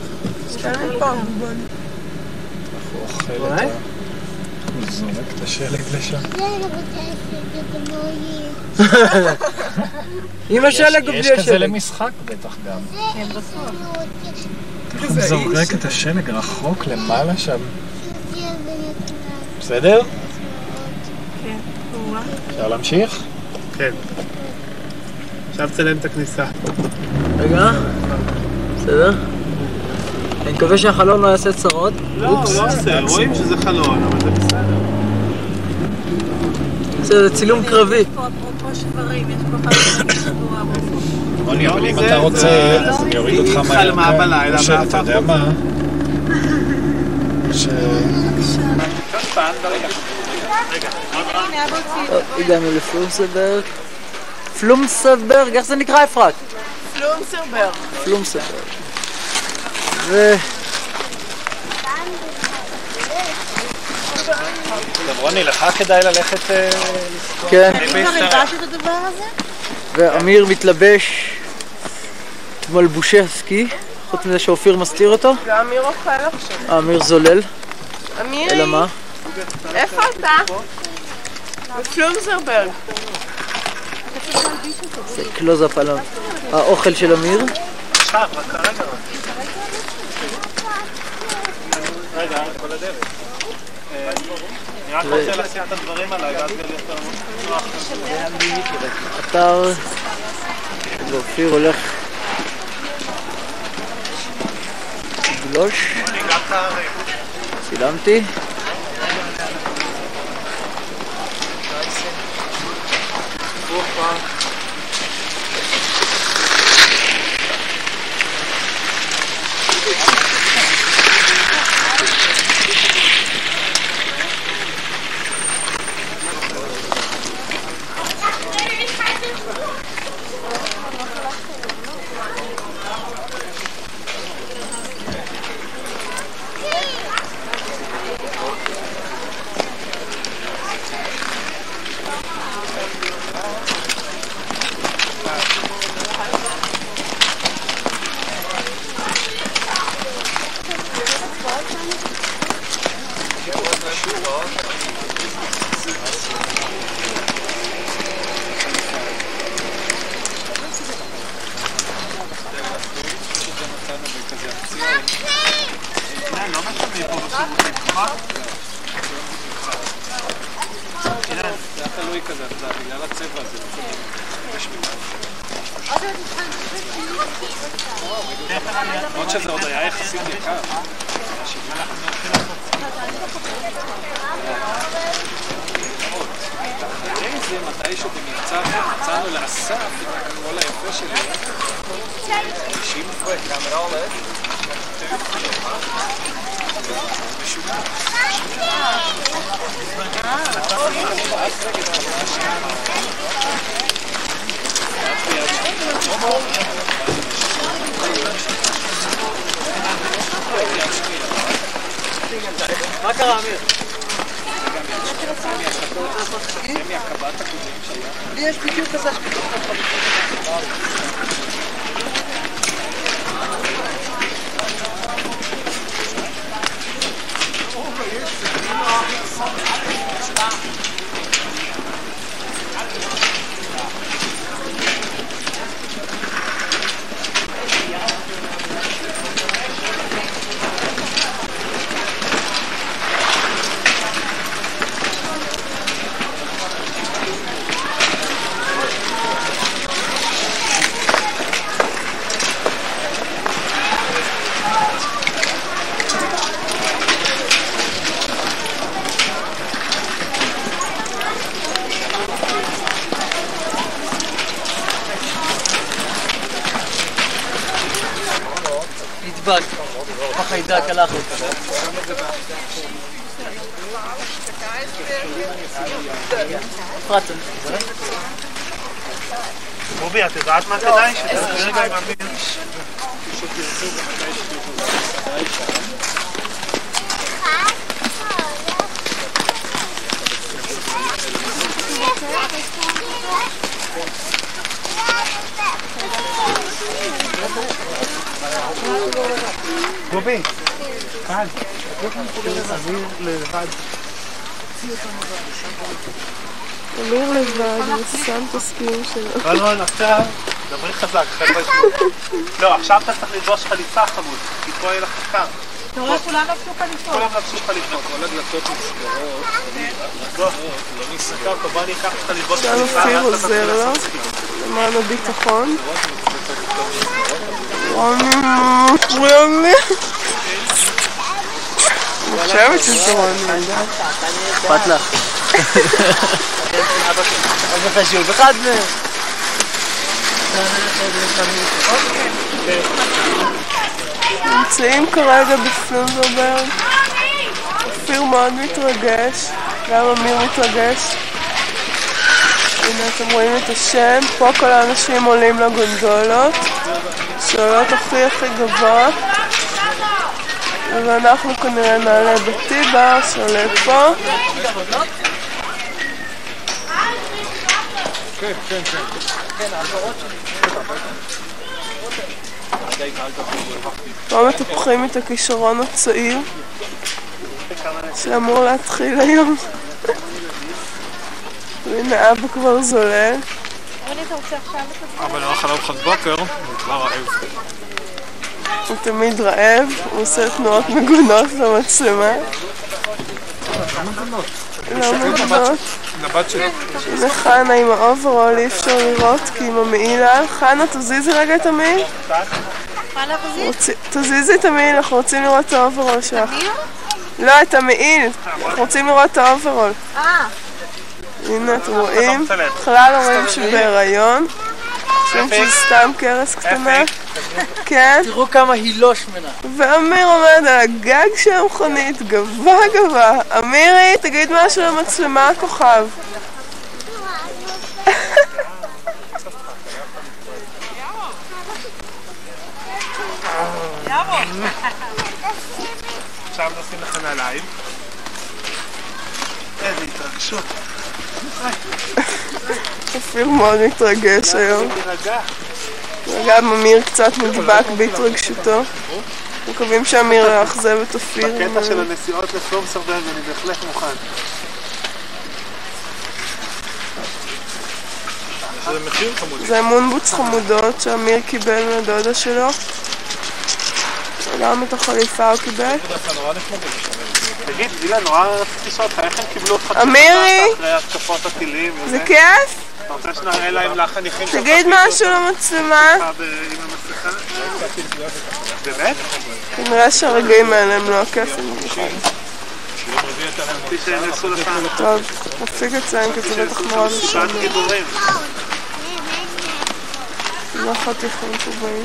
הוא אוכל את ה... הוא זורק את השלג לשם. עם השלג או יש בלי כזה השלג? למשחק בטח גם. כן, בסוף. הוא זורק את השלג רחוק למעלה שם. בסדר? כן. אפשר להמשיך? כן. עכשיו צלם את הכניסה. רגע. בסדר. אני מקווה שהחלון לא יעשה צרות. לא, הוא לא עושה, רואים שזה חלון, אבל זה בסדר. זה צילום קרבי. רוני, אבל אם זה- אתה רוצה, אז אני אוריד היא אותך מהר. חלמה כן. בלילה שאתה והפך יודע מה? ש... הגענו לפלומסברג. פלומסברג, איך זה נקרא אפרת? פלונסרברג. פלומסברג. ו... רוני, לך כדאי ללכת... אה. כן. אני כבר הלבשת את הדבר הזה? ואמיר מתלבש מלבושי הסקי, חוץ מזה שאופיר מסתיר אותו. גם אמיר אוכל עכשיו. אה, אמיר זולל. אמירי, אלא מה? איפה אתה? בפלומזרברג. זה קלוזאפ על האוכל של אמיר. עכשיו, רק כרגע. רגע, כל הדרך. אה, אני רק רוצה לשים את הדברים עליי, ואז יהיה לי יותר נוח. אתר, ואופיר הולך לגלוש. צילמתי. זה היה רובי, את יודעת מה כדאי? שתסביר רגע עם אמיר. שתרצו ומתי שתרצו. ודאי שם. גובי, כאן. אמיר לבד. אמיר לבד, וסם תסכים שלו. רון רון, עכשיו, דברי חזק, חבר'ה. לא, עכשיו אתה צריך ללבוש חליפה חמוד, כי פה יהיה לך קר. אתה רואה כולם לבשו חליפות. כולם לבשו חליפות. כל הדלתות נסגרות. בוא, לא נסתכל פה, בוא אני אקח אותך ללבוש חליפה. אופיר ואז אתה עוזר תתחיל לו. למען הביטחון. רוני, מפריע לי. אני חושבת שזה רוני. אכפת לך. מה זה חשוב? אחד מהם. נמצאים כרגע בפלונדרברג. אופיר מאוד מתרגש, גם אמיר מתרגש. הנה אתם רואים את השם, פה כל האנשים עולים לגונדולות, שעולות הכי הכי גבוה. ואנחנו כנראה נעלה בטיבר שעולה פה. כן, כן, כן. פה מטפחים את הכישרון הצעיר שאמור להתחיל היום. והנה אבא כבר זולל. אבא לא אכל ארוחת בוקר, הוא כבר רעב. הוא תמיד רעב, הוא עושה תנועות מגונות למצלמה. לא מגונות. לבת שלי. הנה חנה עם האוברול, אי אפשר לראות כי עם המעילה. חנה, תזיזי רגע את המעיל. תזיזי את המעיל, אנחנו רוצים לראות את האוברול שלך. לא, את המעיל. אנחנו רוצים לראות את האוברול. אה. הנה, אתם רואים? בכלל לא רואים שבהיריון. חושבים שזה סתם קרס קטנה. כן. תראו כמה היא לא שמנה. ואמיר עומד על הגג של המכונית, גבה גבה. אמירי, תגיד משהו למצלמה הכוכב. עכשיו נשים לך נעליים. איזה התרגשות. אופיר מאוד מתרגש היום. תירגע. גם אמיר קצת נדבק בהתרגשותו. מקווים שאמיר יאכזב את אופיר. בקטע של הנסיעות לפלומסרברג אני בהחלט מוכן. זה מחיר חמוד. זה מונבוץ חמודות שאמיר קיבל מהדודה שלו. גם את החליפה הוא קיבל. תגיד, אילן, נורא רציתי לשאול אותך, איך הם קיבלו אותך אמירי! אחרי התקפות הטילים? זה כיף? תגיד משהו למצלמה. באמת? כנראה שהרגעים האלה הם לא הכיפים טוב, נפסיק לציין כי זה בטח משעמם. גיבורים. לא חתיכים טובים.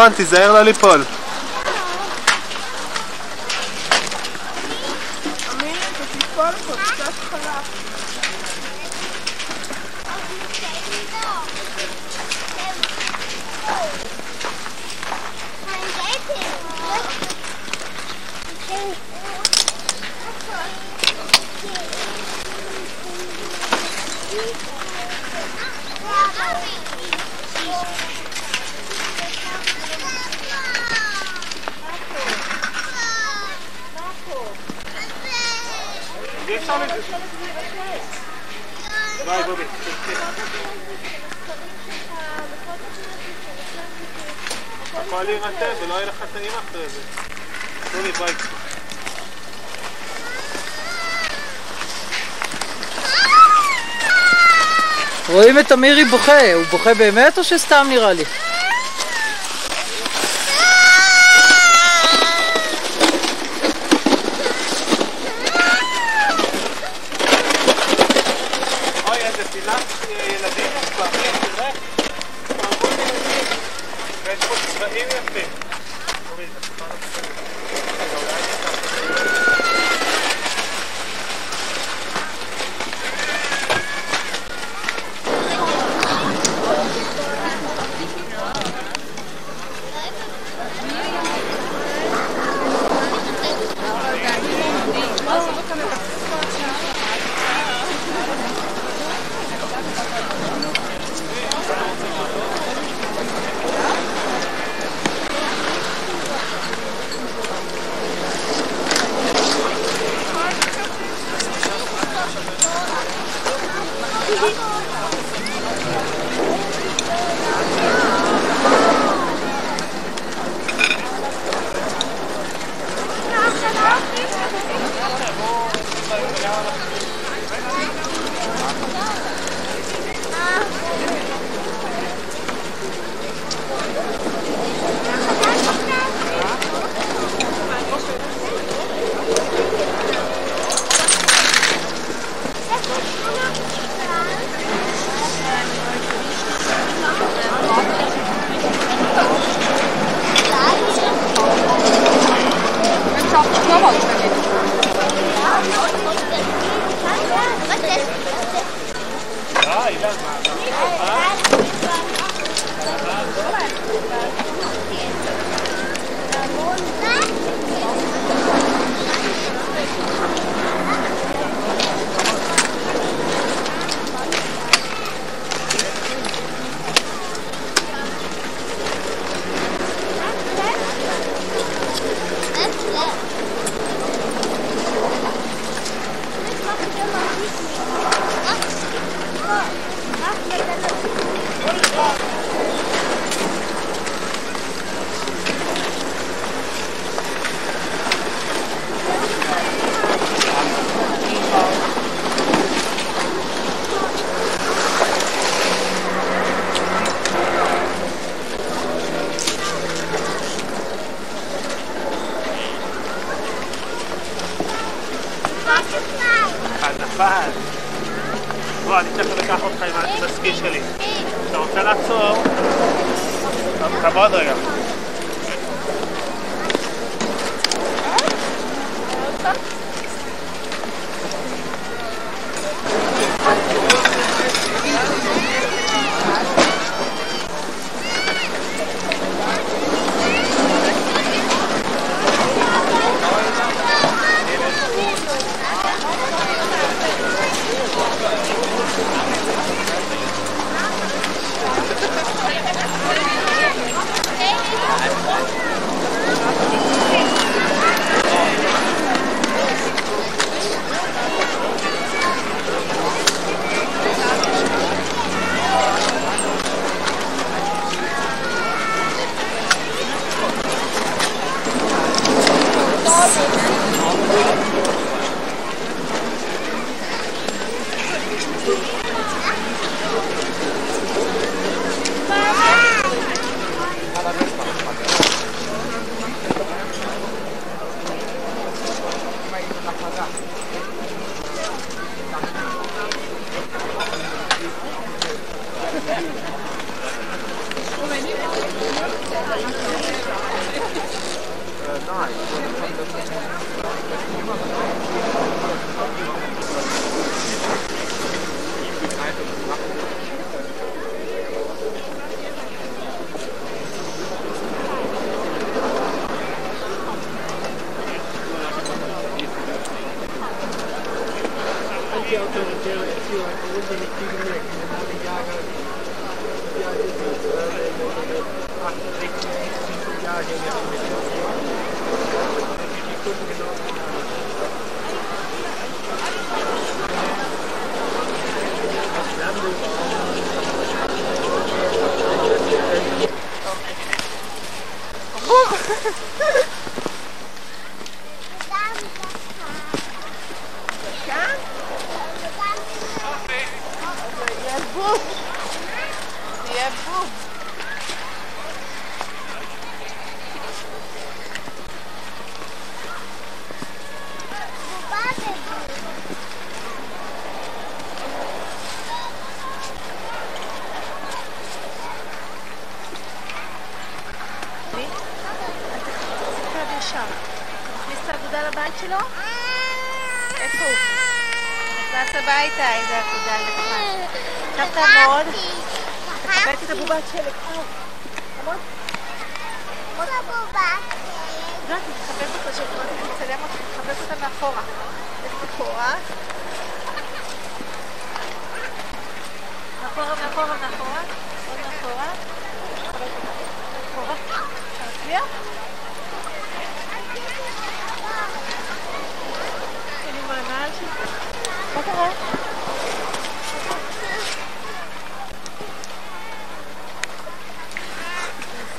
דאודורנט, תיזהר לא ליפול. את אמירי בוכה. הוא בוכה באמת או שסתם נראה לי? ילדים יש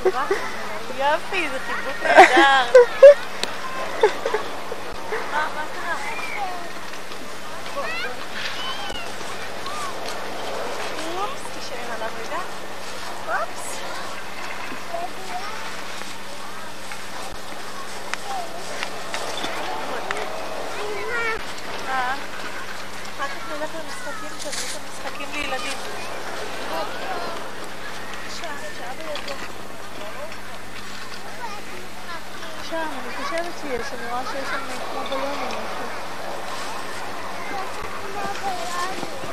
יופי, זה חיבוק נהדר. לילדים. שאבא יבוא. שם, אני חושבת שיש, אני רואה שיש שם כמו בלונים.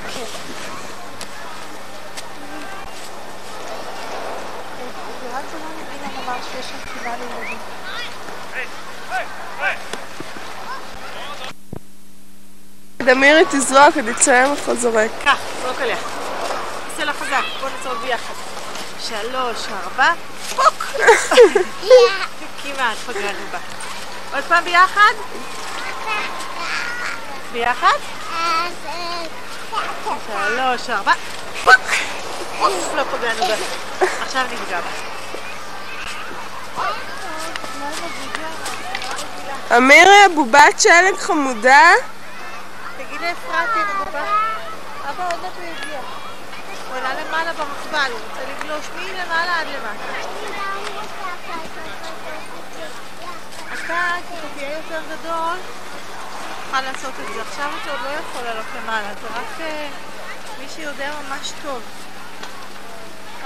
משהו. לירן זלון אילן אמר שיש שם פינה לילדים. דמירי תזרוק, אני אציין אותך זורק. קח, זרוק עליה. תעשה לה חזק, בוא נזרוק ביחד. שלוש, ארבע! כמעט פגענו בה. עוד פעם ביחד? ביחד? שלוש, ארבע, לא פגענו בה. עכשיו נפגע בה. אמירי, הבובת שלג חמודה. תגיד לאפרתי, בבא. אבא עוד מעט הוא יגיע. הוא עלה למעלה במחבל, הוא רוצה לגלוש מלמעלה עד למטה. אתה, כשאתה תהיה יותר גדול, תוכל לעשות את זה. עכשיו אתה עוד לא יכול לעלות למעלה, זה רק אה, מי שיודע ממש טוב.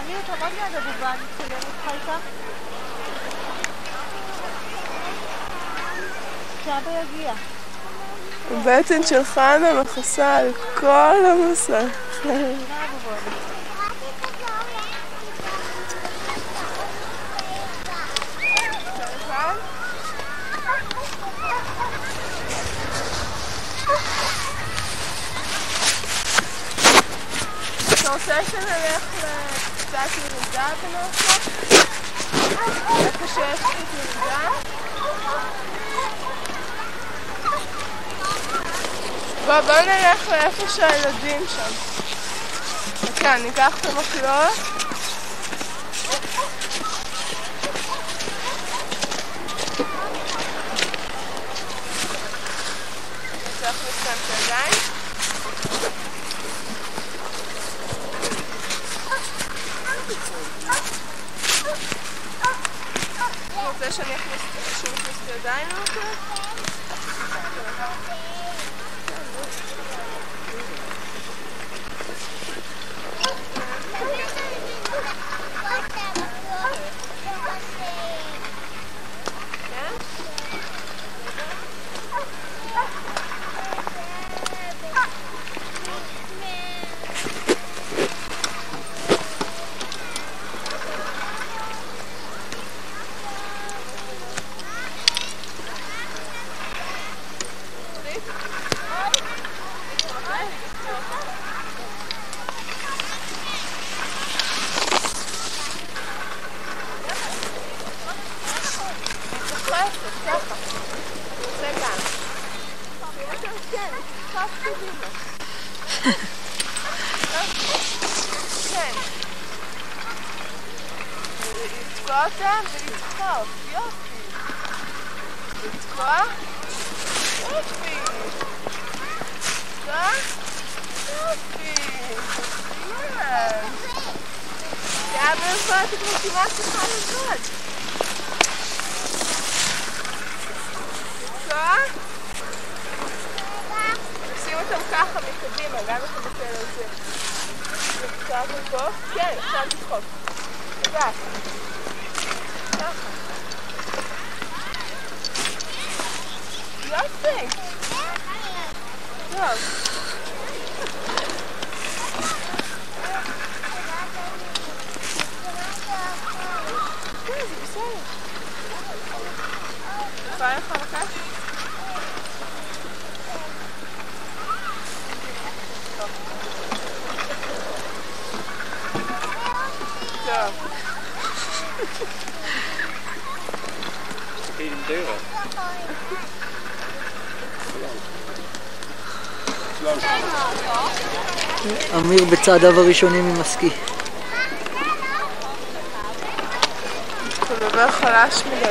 אמיר, תעמוד ליד הבובה, אני אצלם אותך איתה. כשאבא יגיע. הבטן של חנה מכסה על כל המסך. רוצה? בוא, בוא נלך לאיפה שהילדים שם. אני אקח את המקלות. צריך לסתם את הידיים. אתה רוצה שאני אכניס שוב אכניס את הידיים למקלות? אמיר בצעדיו הראשונים עם הסקי. אתה מדבר חלש מדי.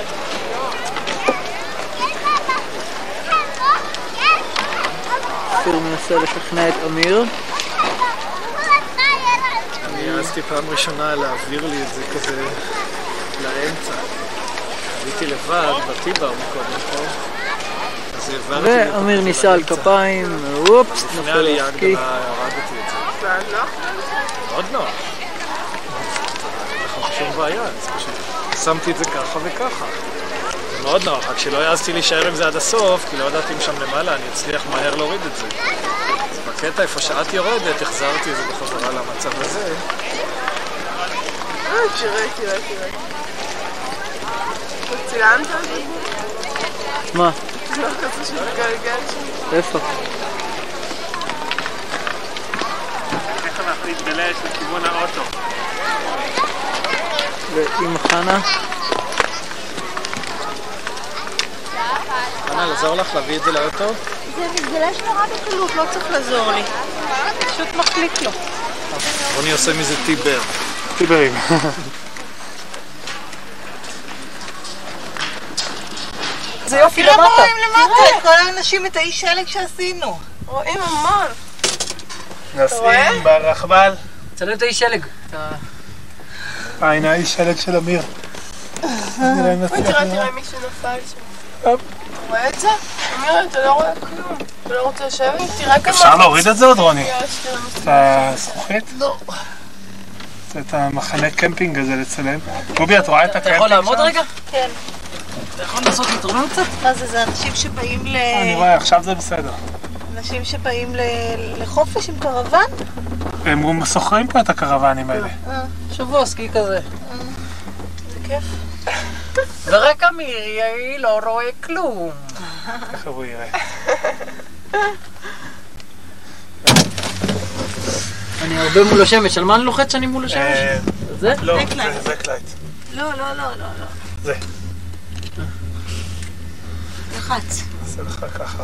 אופיר מנסה לשכנע את אמיר. אני העזתי פעם ראשונה להעביר לי את זה כזה לאמצע. הייתי לבד בטיבר מקודם פה, ואמיר ניסה על. כפיים, וופס, לפני נופל העלייה הסקי. הגדולה הורדתי את זה. ואז לא? מאוד נוח. אין שום בעיה, אז פשוט שמתי את זה ככה וככה. זה מאוד נוח, רק שלא העזתי להישאר עם זה עד הסוף, כי לא ידעתי אם שם למעלה אני אצליח מהר להוריד את זה. אז בקטע איפה שאת יורדת, החזרתי את זה בחזרה למצב הזה. אה, תראה, תראה, תראה. אתה צילמת את זה? מה? לא כזה שמתגלגל שם. איפה? נתגלש לכיוון האוטו? ואימא חנה? חנה, לעזור לך להביא את זה לאוטו? זה מתגלש נורא בקלות, לא צריך לעזור לי. פשוט מחליק לו. רוני עושה מזה טיבר. טיברים. זה יופי למטה. תראה מה רואים למטה, את כל האנשים, את האיש שלג שעשינו. רואים המון. נוסעים ברכבל. צלם את האיש שלג. אה, הנה האיש שלג של אמיר. אוי, נצליח תראה. תראה מישהו נפל שם. אתה רואה את זה? אמיר, אתה לא רואה כלום. אתה לא רוצה לשבת? תראה כמה... אפשר להוריד את זה עוד, רוני? את הזכוכית? לא. את המחנה קמפינג הזה לצלם. רובי, את רואה את הקמפינג שם? יכול לעמוד רגע? כן. אתה יכול לנסות להתרומם קצת? מה זה, זה אנשים שבאים ל... אני רואה, עכשיו זה בסדר. אנשים שבאים לחופש עם קרוון? הם שוכרים פה את הקרוונים האלה. אה, שבוע סקי כזה. זה כיף. ורק אמירי לא רואה כלום. איך הוא יראה. אני הרבה מול השמש, על מה אני לוחץ שאני מול השמש? אה, זה? לא. זה backlight. לא, לא, לא, לא, לא. זה. לחץ. עושה לך ככה.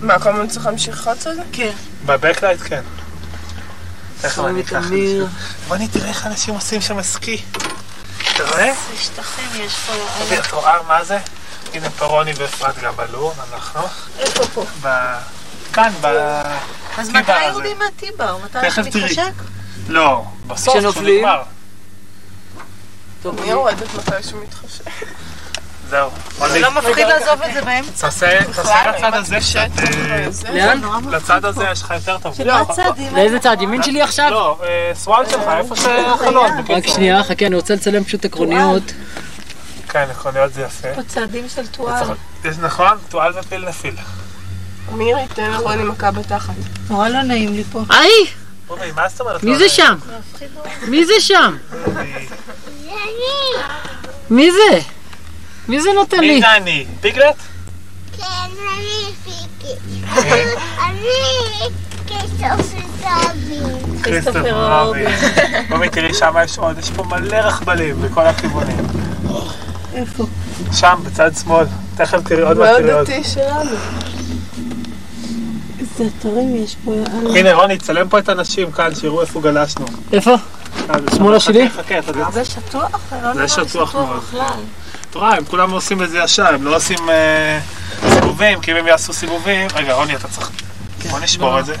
מה, כל הזמן צריך להמשיך ללחוץ על זה? כן. ב backlight כן. שמים אני אקח. זה? בואי תראה איך אנשים עושים שם סקי. אתה רואה? איזה שטחים יש פה. רובי, את רואה מה זה? הנה פרוני ואפרת גם עלו, אנחנו. איפה פה? ב- כאן, ב... אז מתי. יורדים מהטיבר? מתי תכף אנחנו. נתחשק? לא, בסוף כשהוא כשנופלים? נגמר. טוב, אני יורדת מתי שהוא מתחשק. זהו. זה לא מפחיד לעזוב את זה באמצע. תעשה לצד הזה קצת. אה, לאן? לצד. הזה יש לך יותר טוב. של הצעדים? לאיזה צד? ימין שלי עכשיו? לא, אה, סוואל שלך, איפה שהחלון. רק שנייה, חכה, אני רוצה לצלם פשוט עקרוניות. כן, עקרוניות זה יפה. פה צעדים של טואל. נכון? טואל ופיל נפיל. אמיר ייתן לרוני מכה בתחת. נורא לא נעים לי פה. היי! אומרת? מי לא זה? שם? מי זה שם? מי זה? מי זה נותן לי? מי זה אני? פיגלט? כן, אני פיקי. אני כסופר דבי. כריסטופר רובין. רובי, תראי, שם יש עוד, יש פה מלא רכבלים בכל הכיוונים. איפה? שם, בצד שמאל. תכף תראי עוד מעט תראי עוד. שלנו. איזה אתרים יש פה. הנה רוני, צלם פה את הנשים כאן, שיראו איפה גלשנו. איפה? כאן, שמאלה חכה, שלי? חכה, אתה יודע. זה שטוח? זה לא שטוח מאוד. את רואה, הם כולם עושים את זה ישר, הם לא עושים אה, סיבובים, כי אם הם יעשו סיבובים... רגע, רוני, אתה צריך... בוא נשבור את זה.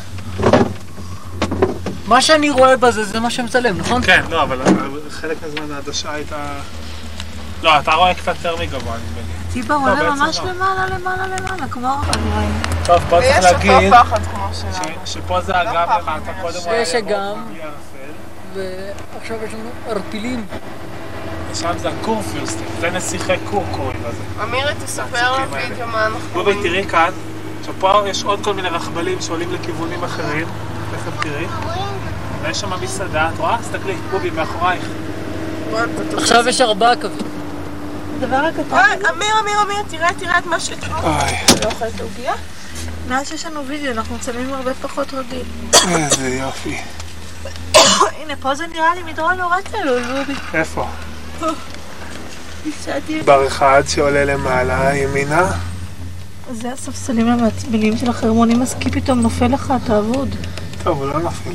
מה שאני רואה בזה זה מה שמצלם, נכון? כן, לא, אבל אבל חלק מהזמן העדשה הייתה... לא, אתה רואה קצת יותר מגבוה, נדמה לי. טיבה לא, עולה ממש לא. למעלה, למעלה, למעלה, כמו הרגליים. טוב, פה צריך להגיד שפה זה אגם למטה, קודם הוא היה יש אגם. ועכשיו יש לנו ערפילים. ושם זה הקורפיוסטים, זה נסיכי קור קוראים לזה. אמירי, תספר האלה. מה אנחנו... בובי, תראי כאן, עכשיו פה יש עוד כל מיני רכבלים שעולים לכיוונים אחרים, תכף תראי. ויש שם מסעדה, את רואה? תסתכלי, בובי, מאחורייך. עכשיו יש ארבעה קווים. הדבר הקטן... אמיר, אמיר, אמיר, תראה, תראה את מה ש... אוי, לא אוכלת עוגיה? מאז שיש לנו וידאו, אנחנו מצלמים הרבה פחות רגיל. איזה יופי. הנה, פה זה נראה לי מדרון נורא צלול, רובי. איפה? בר אחד שעולה למעלה, ימינה. זה הספסלים המעצבנים של החרמונים, אז כי פתאום נופל לך, אתה אבוד. טוב, הוא לא נפל.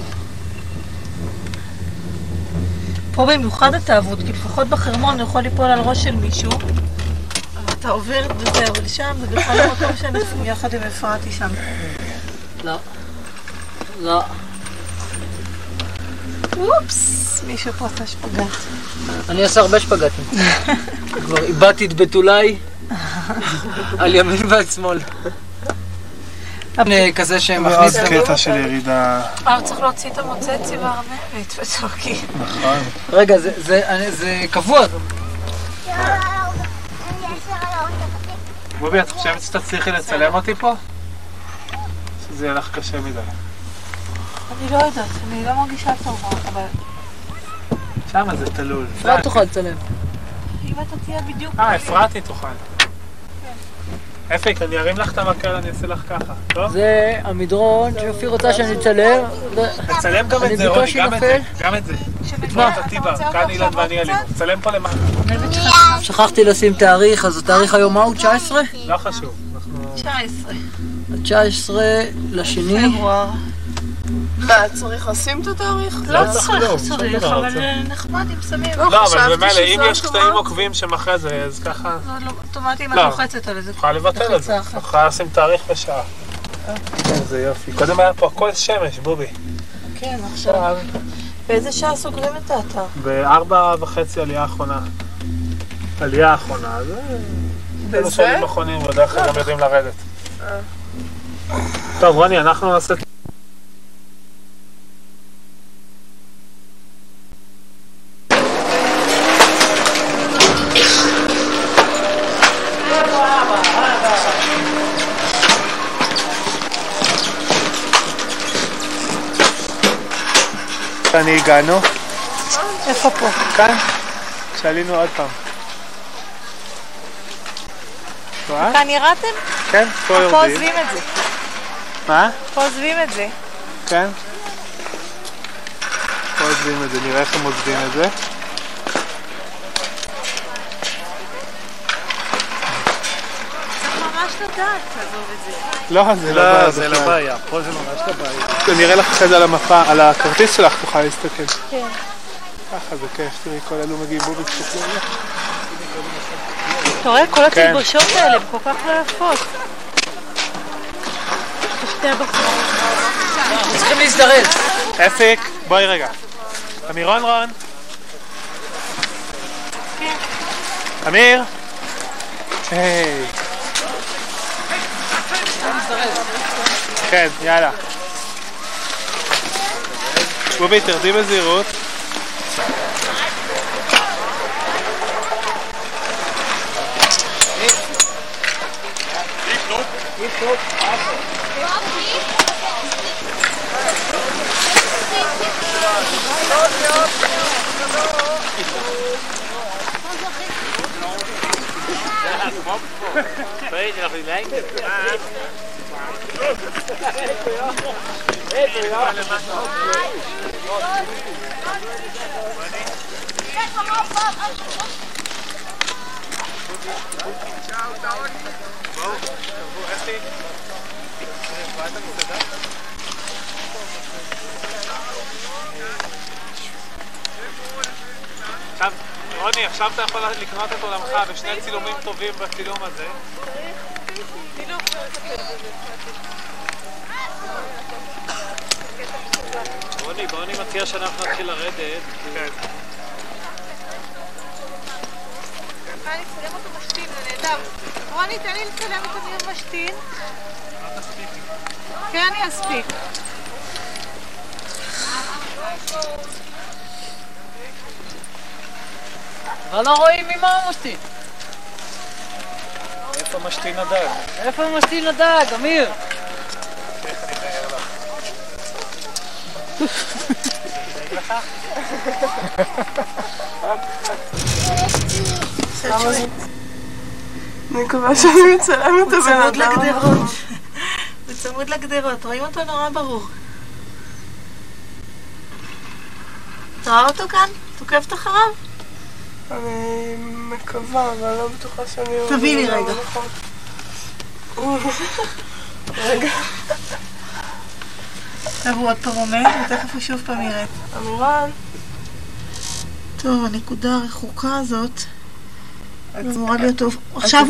פה במיוחד אתה אבוד, כי לפחות בחרמון הוא יכול ליפול על ראש של מישהו. אבל אתה עובר וזהו, אבל שם זה בכלל המקום שאנחנו יחד עם אפרתי שם. לא. לא. אופס, מישהו פה עשה שפגאט. אני עושה הרבה שפגטים. כבר איבדתי את בתוליי על ימין ועל שמאל. כזה ועוד שמכניס... קטע של ירידה. אה, צריך להוציא את המוצצי והארנבת וצורקי. נכון. רגע, זה קבוע. בובי, את חושבת שתצליחי לצלם אותי פה? שזה יהיה לך קשה מדי. אני לא יודעת, אני לא מרגישה טוב, אבל שמה זה תלול. לא תוכל לצלם. אם אתה תהיה בדיוק... אה, אפרתי תוכל. אפיק, אני ארים לך את המקל, אני אעשה לך ככה, טוב? זה המדרון שאופיר רוצה שאני אצלם. תצלם גם את זה, רוני, גם את זה. גם את זה. מה? את הטיבה, כאן אילן ואני עלינו. צלם פה למטה. שכחתי לשים תאריך, אז התאריך היום מהו? 19? לא חשוב. אנחנו... 19. 19 לשני. פברואר. מה, צריך לשים את התאריך? לא צריך, צריך, לא, צריך, אבל זה- אה, נחמד אם שמים. לא, אבל חשבתי במילא, אם יש. קטעים עוקבים שהם אחרי זה, אז ככה... לא, לא, אוטומטית אם את לא. לוחצת על איזה... יכולה לבטל את זה. יכולה לשים תאריך ושעה. איזה יופי. קודם היה פה הכל שמש, בובי. כן, עכשיו. באיזה שעה סוגרים את האתר? בארבע וחצי עלייה אחרונה. עלייה אחרונה, זה... אלו בזה? שעולים אחרונים, בדרך כלל גם יודעים לרדת. טוב, רוני, אנחנו נעשה... הגענו. איפה פה? כאן, כשעלינו עוד פעם. כאן ירדתם? כן, פה פה יורדים. עוזבים את זה. מה? פה עוזבים את זה. כן. פה עוזבים את זה, נראה איך הם עוזבים את זה. צריך ממש לדעת לעזוב את זה. לא, זה לא לא, לא. בעיה. פה זה ממש לא בעיה. אני אראה לך אחרי זה על המפה, על הכרטיס שלך תוכל להסתכל. כן. ככה זה כיף, תראי, כל אלו מגיעים בובי על זה. אתה רואה? כל כן. התלבשות האלה הן כל כך לא יפות. אנחנו צריכים להזדרז. אפיק, בואי רגע. אמירון רון. אמיר. היי. כן, יאללה. הוא בהתאחדים הזהירות Weet je nog die lijn? Ja. רוני, עכשיו אתה יכול לקנות את עולמך בשני צילומים טובים בצילום הזה. צילום רוני, בוא אני מציע שאנחנו נתחיל לרדת. כן. רוני, תן לי לצלם את אמיר משתין. כן, אני אספיק. אבל לא רואים ממה הוא משתין. איפה משתין הדג? איפה משתין הדג, אמיר? מקווה שאני מצלמת את הוא הבן צמוד אדם. לגדרות. הוא צמוד לגדרות, רואים אותו נורא ברור. אתה רואה אותו כאן? תוקפת אחריו? אני מקווה, אבל לא בטוחה שאני... תביא לי רגע. נכון. רגע. עכשיו הוא עוד פעם עומד, ותכף הוא שוב פעם ירד. אמירן. טוב, הנקודה הרחוקה הזאת, אמורה להיות טוב. עכשיו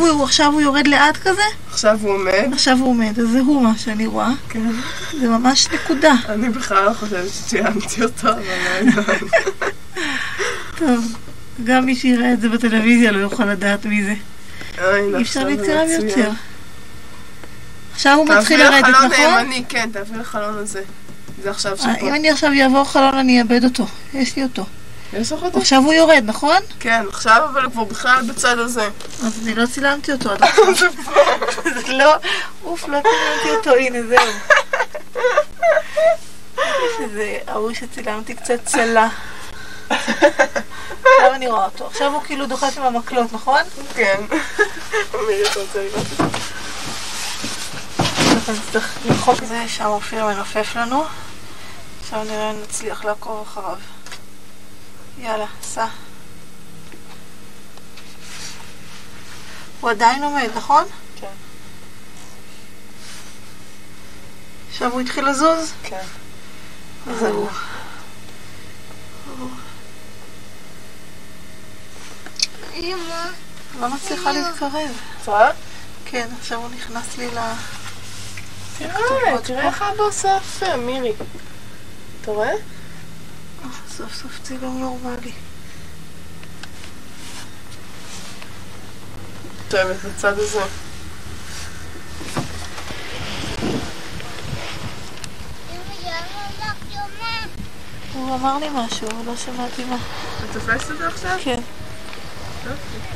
הוא- יורד לאט כזה? עכשיו הוא עומד. עכשיו הוא עומד, אז זה הוא מה שאני רואה. כן. זה ממש נקודה. אני בכלל לא חושבת שציינתי אותו, אבל לא. טוב, גם מי שיראה את זה בטלוויזיה לא יוכל לדעת מי זה. אוי, אי אפשר להתקרב. יותר. עכשיו הוא מתחיל תעברי לרדת, לחלון נכון? הימני, כן, תעברי לחלון הזה. זה עכשיו אה, שפה. אם אני עכשיו אעבור חלון אני אאבד אותו. יש לי אותו. יש לך אותו? עכשיו הוא יורד, נכון? כן, עכשיו אבל הוא כבר בכלל בצד הזה. אז אני לא צילמתי אותו עד עכשיו. זה לא, אוף, לא צילמתי אותו, הנה זהו. שזה ההוא שצילמתי קצת צלה. עכשיו אני רואה אותו. עכשיו הוא כאילו דוחף עם המקלות, נכון? כן. מירי, רוצה לראות את זה? אז נצטרך למחוק את זה, שם אופיר מנופף לנו. עכשיו נראה אם נצליח לעקוב אחריו. יאללה, סע. הוא עדיין עומד, נכון? כן. עכשיו הוא התחיל לזוז? כן. זהו. אמא. לא מצליחה להתקרב. את רואה? כן, עכשיו הוא נכנס לי ל... תראה, תראה איך אבא עושה יפה, מירי. אתה רואה? סוף סוף צילום נורמלי. את אוהבת בצד הזה. הוא אמר לי משהו, לא שמעתי מה. את תופסת את זה עכשיו? כן. טוב,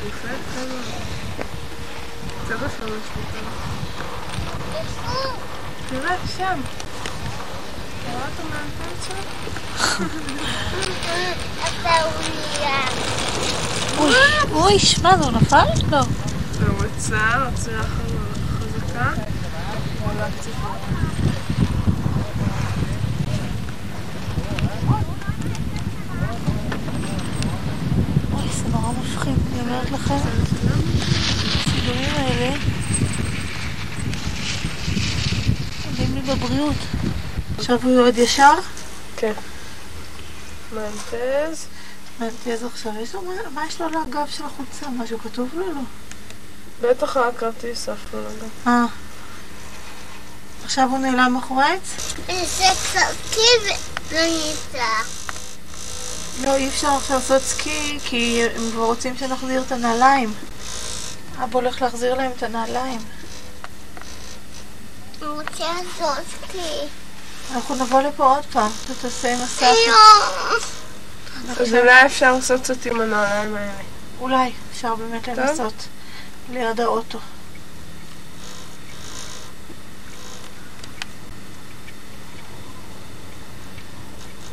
יפה, בסדר. יש לי טוב. תראה, שם. רואה אותו? אוי, אוי, שמע, זה נפל? הוא רצה, רצה חזקה. קצת. אוי, זה נורא מפחיד, אני אומרת לכם. הצילומים האלה עולים לי בבריאות. עכשיו הוא יורד ישר? כן. מנטז. מנטז עכשיו, יש לו, מה- יש לו על הגב של החולצה? משהו כתוב לו? לא. בטח היה כרטיס אף לא. אה. עכשיו הוא נעלם מאחורי העץ? זה ולא נצלח. לא, אי אפשר עכשיו לעשות סקי, כי הם כבר רוצים שנחזיר את הנעליים. אבא הולך להחזיר להם את הנעליים. הוא רוצה. אנחנו נבוא לפה עוד פעם, אתה תעשה מסע. אז אולי אפשר לעשות קצת עם הנעליים האלה. אולי, אפשר באמת. לנסות. ליד האוטו.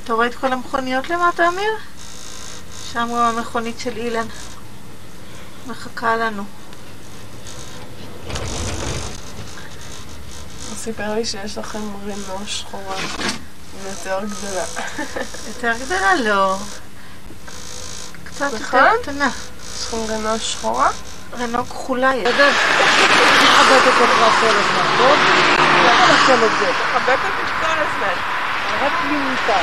אתה רואה את כל המכוניות למטה, אמיר? שם גם המכונית של אילן. מחכה לנו. סיפר לי שיש לכם רינו שחורה. יותר גדולה. יותר גדולה? לא. קצת יותר נכון? קטנה. יש לכם רינו שחורה? רנו כחולה יש. בסדר? מחבקת אותך כל הזמן, טוב? למה לעשות את זה? תחבק אותי כל הזמן. רק לי מותר.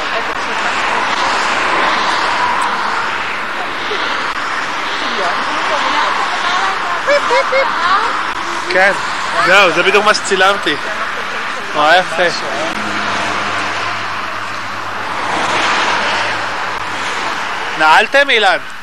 כן, זהו, זה בדיוק מה שצילמתי. נורא יפה. נעלתם אילן? זה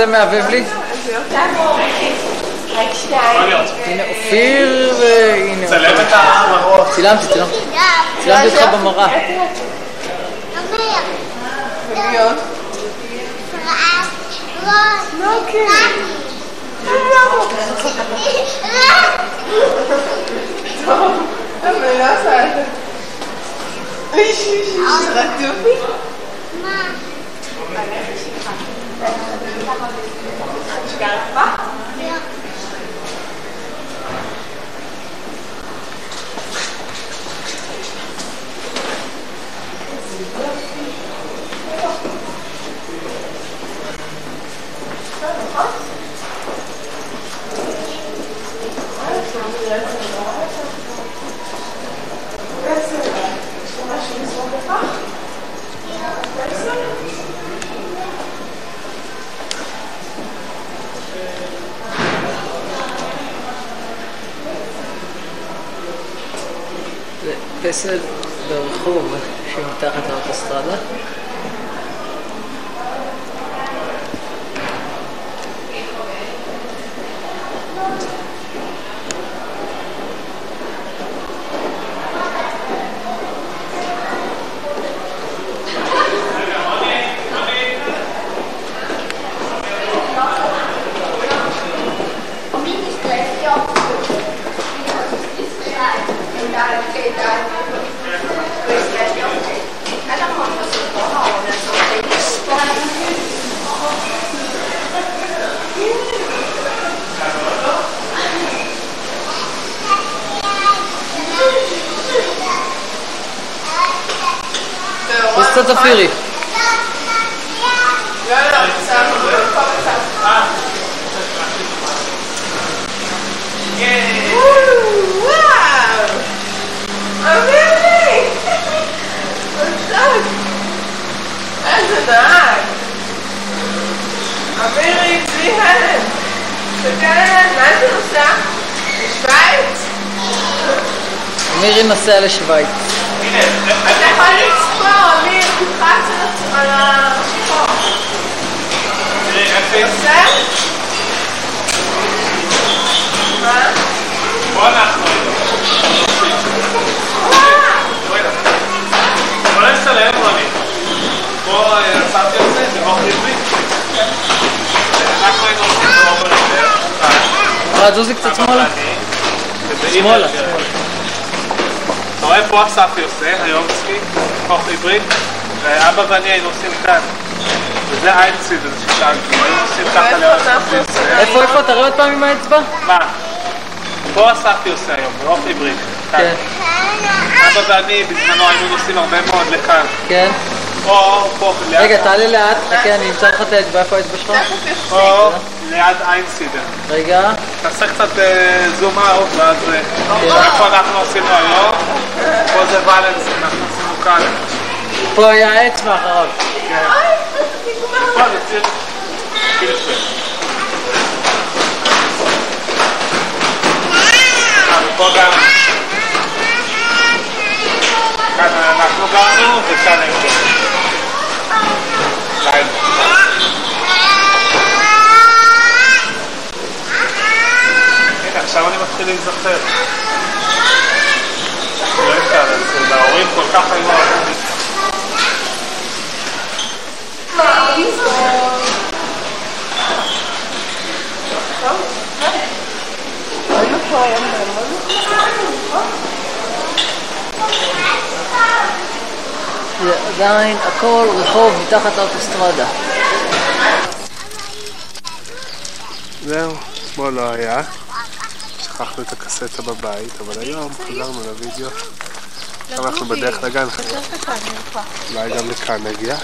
זה מהבהב לי? הנה אופיר והנה צלם אופיר. את המראות. צילמתי, צילמתי. צילמתי אותך במראה. טוב, אבל לא עושה את? זה אחד. אמירי! אמירי, בלי הלם! תסתכל עליהם, לאן אתה נוסע? לשוויץ? מירי נוסע לשוויץ. אתה יכול לצפור, אמיר, תלחץ על- על השיפור. נוסע? מה? פה אנחנו. בוא נצטלם רוני. פה אה, שמתי על זה, זה אוכל עברית. אנחנו היינו עושים באוכל עברית. אה, אתה רואה פה אספי עושה, היום סקי, אוכל עברית, ואבא ואני היינו עושים כאן. וזה איינסיד, זה ששאלתי, היינו עושים ככה החצי. איפה, איפה? תראה עוד פעם עם האצבע. מה? פה אספי עושה היום, באוכל עברית. כן. אבא ואני בזמנו היינו נוסעים הרבה מאוד לכאן. כן. או פה ליד... רגע, תעלה לאט, חכה, אני אמצא לך את האצבע, איפה האצבע שלך? או ליד איינסידר. רגע. תעשה קצת אה, זום אאוט, ואז... אה, איפה אנחנו עשינו היום? פה זה ולנס, אנחנו עשינו כאן. פה היה האצבע אחריו. כן. ופה זה ציר פילפל. אה, ופה גם... כאן אנחנו גרנו, וכאן הם. לילה. עכשיו אני מתחיל להיזכר. לא אפשר, כל כך היו אוהבים לי. זה עדיין הכל רחוב מתחת לאוטוסטרדה. זהו, אתמול לא היה. שכחנו את הקסטה בבית, אבל היום חזרנו לוידאו. עכשיו אנחנו בדרך לגן. אולי גם לכאן נגיע.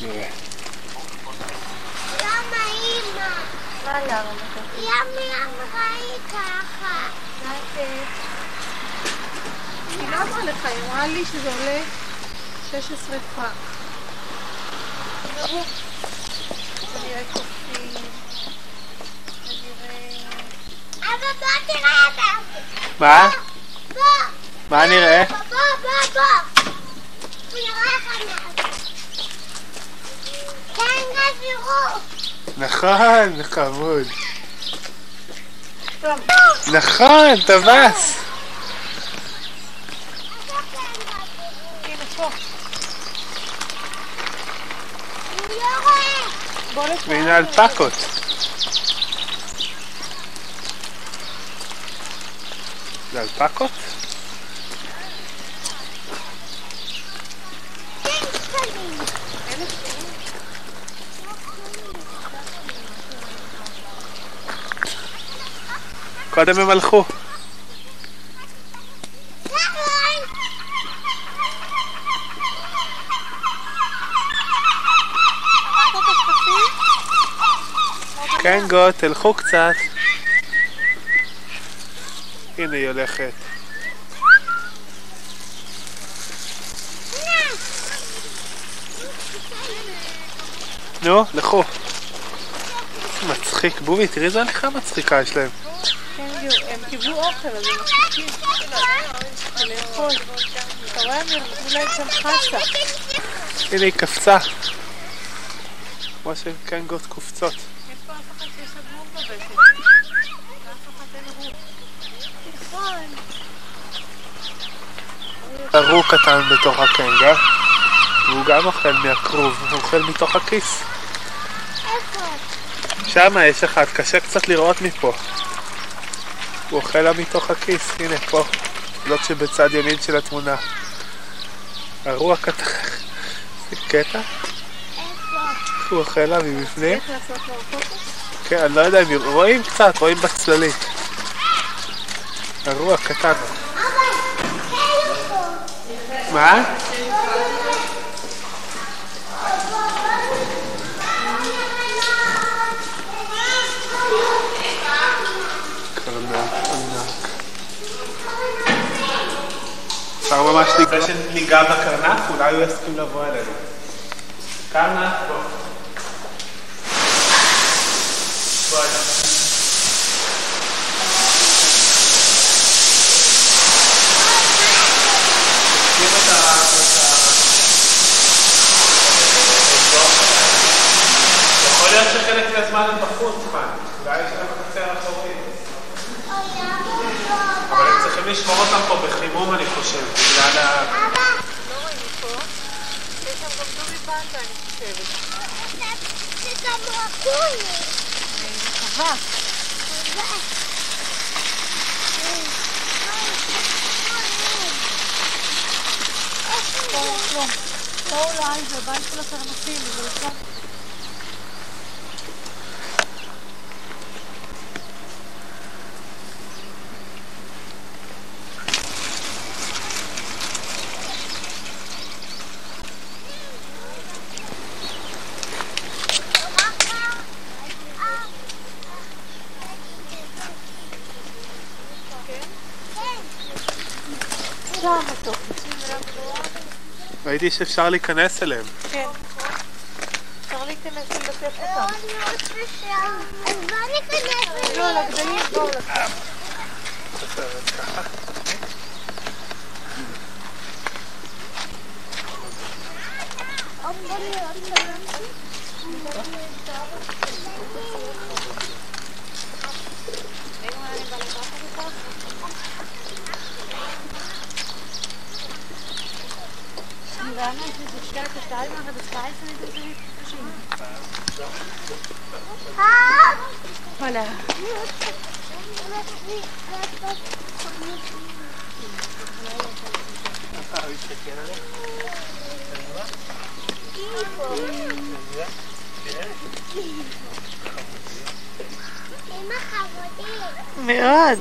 נראה. היא לא אמרה לך, היא אמרה לי שזה עולה 16 פאק. נראה קופים. נראה... אבא בוא תראה אותם! מה? בוא! מה נראה? בוא בוא בוא! הוא מעט. כן, גזירו! נכון, חמוד. נכון, טווס. הנה פה. הוא לא רואה! בוא לפה. והנה אלפקות. זה אלפקות? קודם הם הלכו. כן גו, תלכו קצת. הנה היא הולכת. נו, לכו. מצחיק. בובי, תראי איזה הליכה מצחיקה יש להם. כן, הם קיבלו אוכל, אז הם. לאכול. אתה רואה, הם נתנו להם שם חסה. הנה היא קפצה. כמו שקנגות קופצות. ארור קטן בתוך הקנגה, והוא גם אוכל מהכרוב, הוא אוכל מתוך הכיס. שמה יש אחד, קשה קצת לראות מפה. הוא אוכל לה מתוך הכיס, הנה פה, זאת שבצד ימין של התמונה. ארור קטן, זה קטע? הוא אוכל לה מבפנים? איך לעשות לו פוטו? כן, אני לא יודע אם רואים קצת, רואים בצללית. ארור קטן. מה? ענק, ענק. אפשר ממש לפני שניגע בקרנף, אולי הוא יסכים לבוא אלינו. קרנף, בוא. בוא אליו. תשים את ה... את ה- יכול להיות שחלק מהזמן הם בחוץ כאן, אולי יש להם חצר אחורית. אבל הם צריכים לשמור אותם פה בחימום, אני חושב, בגלל ה... לא אולי, זה הבית של הקרנפים, אבל עכשיו... ראיתי שאפשר להיכנס אליהם. כן. אפשר להיכנס וללטף אותם. אז בוא ניכנס לא, לגדלים, בואו לקחת. Voilà. אמא חמודי. מאוד.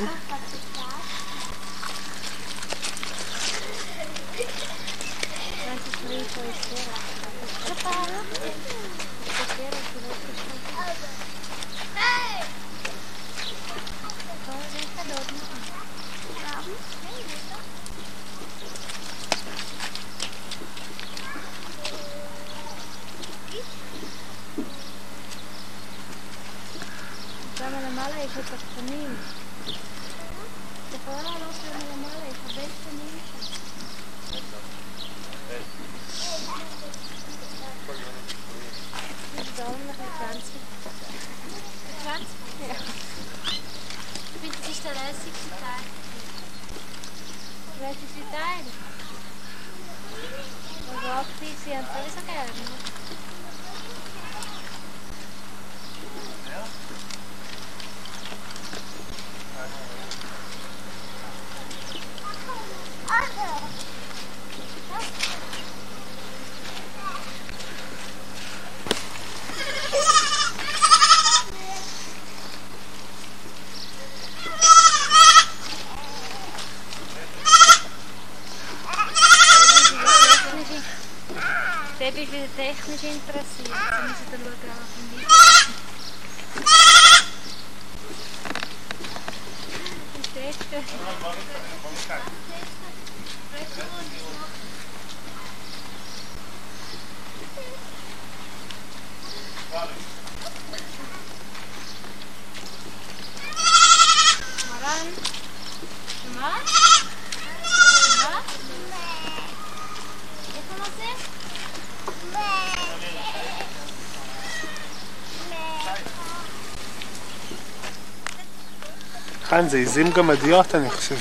עיזים גמדיות, אני חושב.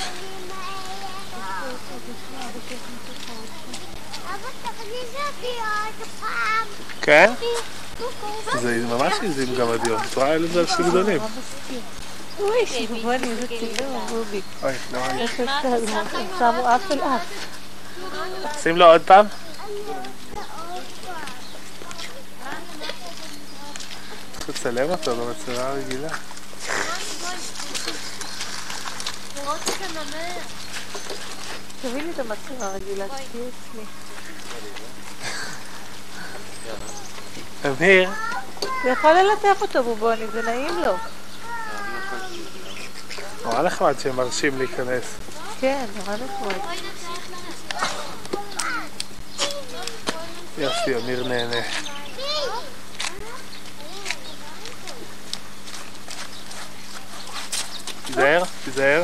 כן? זה ממש עיזים גמדיות. את רואה איזה אנשים גדולים. אוי, בואי איזה צילום, רובי. אוי, נורא. איך אפשר? שמו אף אל אף. שים לו עוד פעם. צריך לצלם אותו במצלמה הרגילה. לראות את הנמר. תביא לי את המצלמה הרגילה, תהיי אצלי. אמיר, אתה יכול ללטף אותו בובוני, זה נעים לו. נורא נחמד שהם מרשים להיכנס. כן, נורא נחמד. יופי, אמיר נהנה. תיזהר, תיזהר.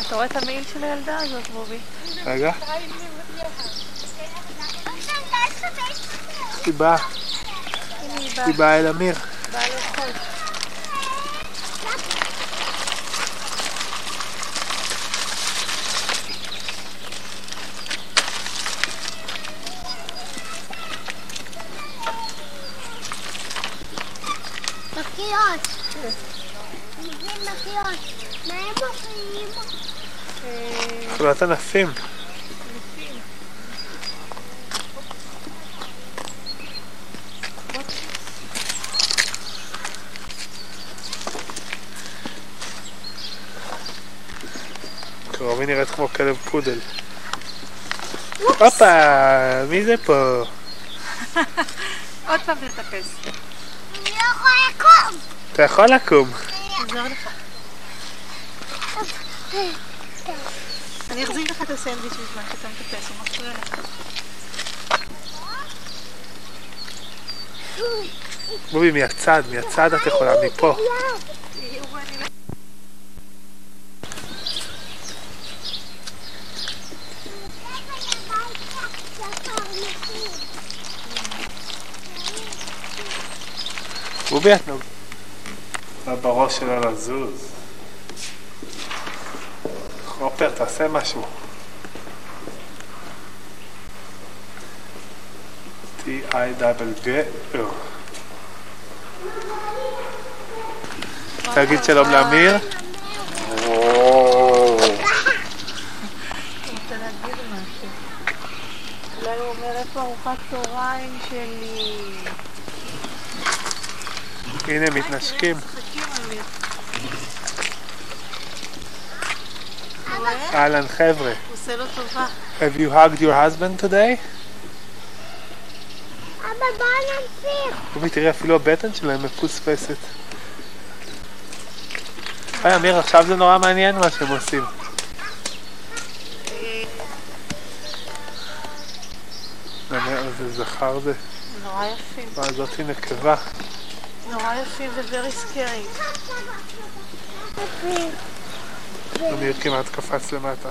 אתה רואה את המעיל של הילדה הזאת, רובי? רגע. היא באה. היא באה אל אמיר. באה לאכול. מכיות. זה מכיות. מה הם מוכרים? אכלת ענפים. קרומי נראית כמו כלב פודל. הופה, מי זה פה? עוד פעם תטפס. יכולה לקום. אתה יכול לקום. אני אחזיר לך את הסנדוויץ' בזמן שאתה מטפס, הוא מפריע לך. בובי, מהצד, מהצד את יכולה, מפה. מה בראש שלו לזוז? חופר, תעשה משהו. T-I-G-G תגיד שלום לאמיר. רוצה להגיד משהו. אולי הוא אומר איפה ארוחת צהריים שלי. הנה, מתנשקים. אהלן, חבר'ה. הוא עושה לו טובה. Have you hugged your husband today? אבא, בוא נמשיך. בובי, תראי, אפילו הבטן שלהם מפוספסת. היי, אמיר, עכשיו זה נורא מעניין מה שהם עושים. זה זכר זה. נורא יפים. מה, זאתי נקבה. נורא יפים ו-very scary. אמיר כמעט קפץ למטה.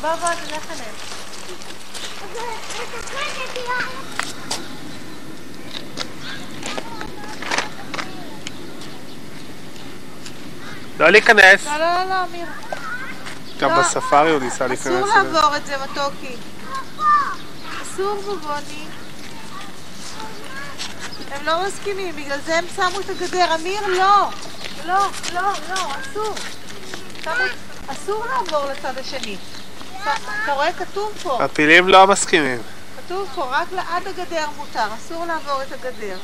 בוא בוא, תלך אליהם. לא להיכנס. לא, לא, לא, אמיר. גם לא. בספארי הוא ניסה להיכנס אסור. לעבור את זה, מתוקי. אסור בובוני. הם לא מסכימים, בגלל זה הם שמו את הגדר. אמיר, לא. לא, לא, לא, אסור. אסור לעבור לצד השני. אתה רואה? כתוב פה. הפילים לא מסכימים. כתוב פה, רק עד הגדר מותר, אסור לעבור את הגדר.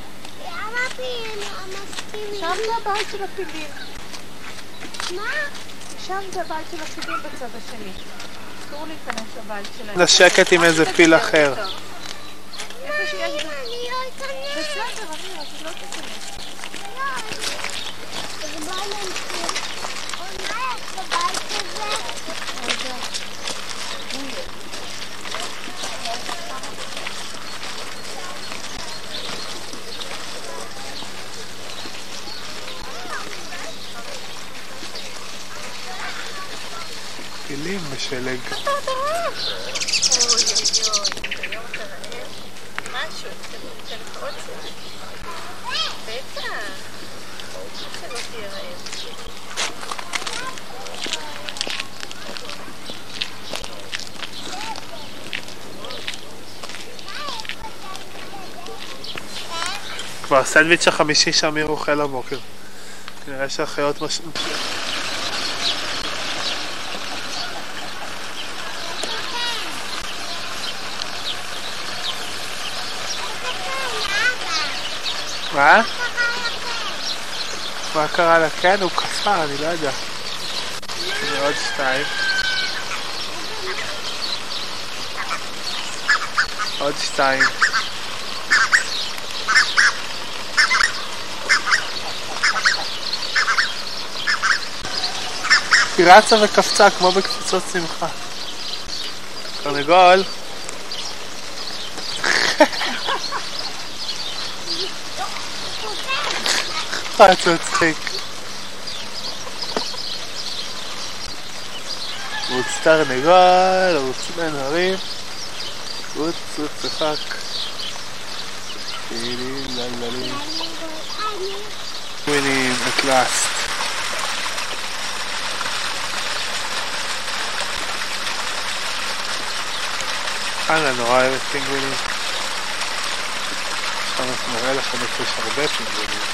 למה פילים לא מסכימים? שם זה הבית של הפילים. מה? שם זה הבית של הפילים בצד השני. אסור להיכנס לבית שלהם. נשקת עם איזה פיל אחר. איפה שיש... אני לא אכנס. בסדר, אמיר, אז לא תיכנס. אז בוא נמשיך. מה יש בבית הזה? פילים בשלג. משהו, רוצה לאכול זה? בטח. שלא תהיה רעב. כבר הסנדוויץ' החמישי שאמיר אוכל הבוקר. נראה שהחיות מש... מה? מה קרה לה? כן, הוא קפא, אני לא יודע. עוד שתיים. עוד שתיים. היא רצה וקפצה כמו בקפיצות שמחה. תרנגול. רץ מצחיק. רוץ תרנגול, רוץ בין הרים. רוץ, רוץ, צחק. winning at last. אנה נורא אוהבת פינגווינים. עכשיו אנחנו נראה לכם איפה יש הרבה פינגווינים.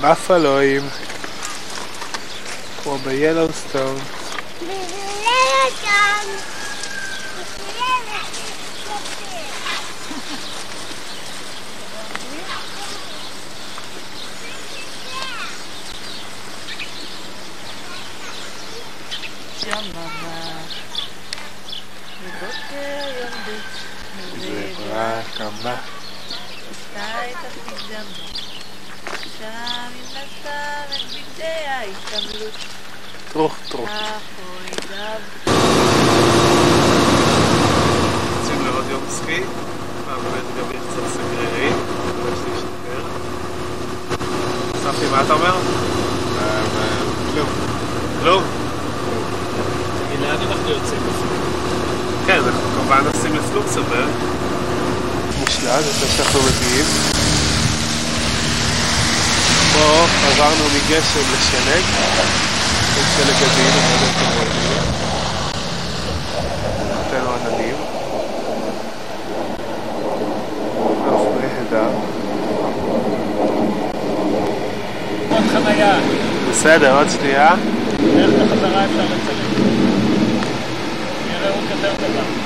בפלואים, כמו ביילוסטון. שממה, מבוקר יום בית, זה רק אמה. עשתה את הפג'מה, שם היא נסעה את ההתעמלות. טרוך טרוך. אחוי דב. רוצים לראות יום סקי? אה, באמת גם יהיה קצת סגרירי, מקווה שזה ישתפר. ספי, מה אתה אומר? כלום. כלום? תגיד, לאן אנחנו יוצאים? כן, אנחנו כמובן נוסעים לפלוקסמברג. מושלג, לפני שאנחנו מגיעים. פה עברנו מגשם לשלג. יש שלג עדין, אני לא יודע אם אתם רואים את זה. נותן לו עננים. נוף נהדר. עוד. בסדר, עוד שנייה. איך בחזרה אפשר לצלם? נראה הוא יותר טובה.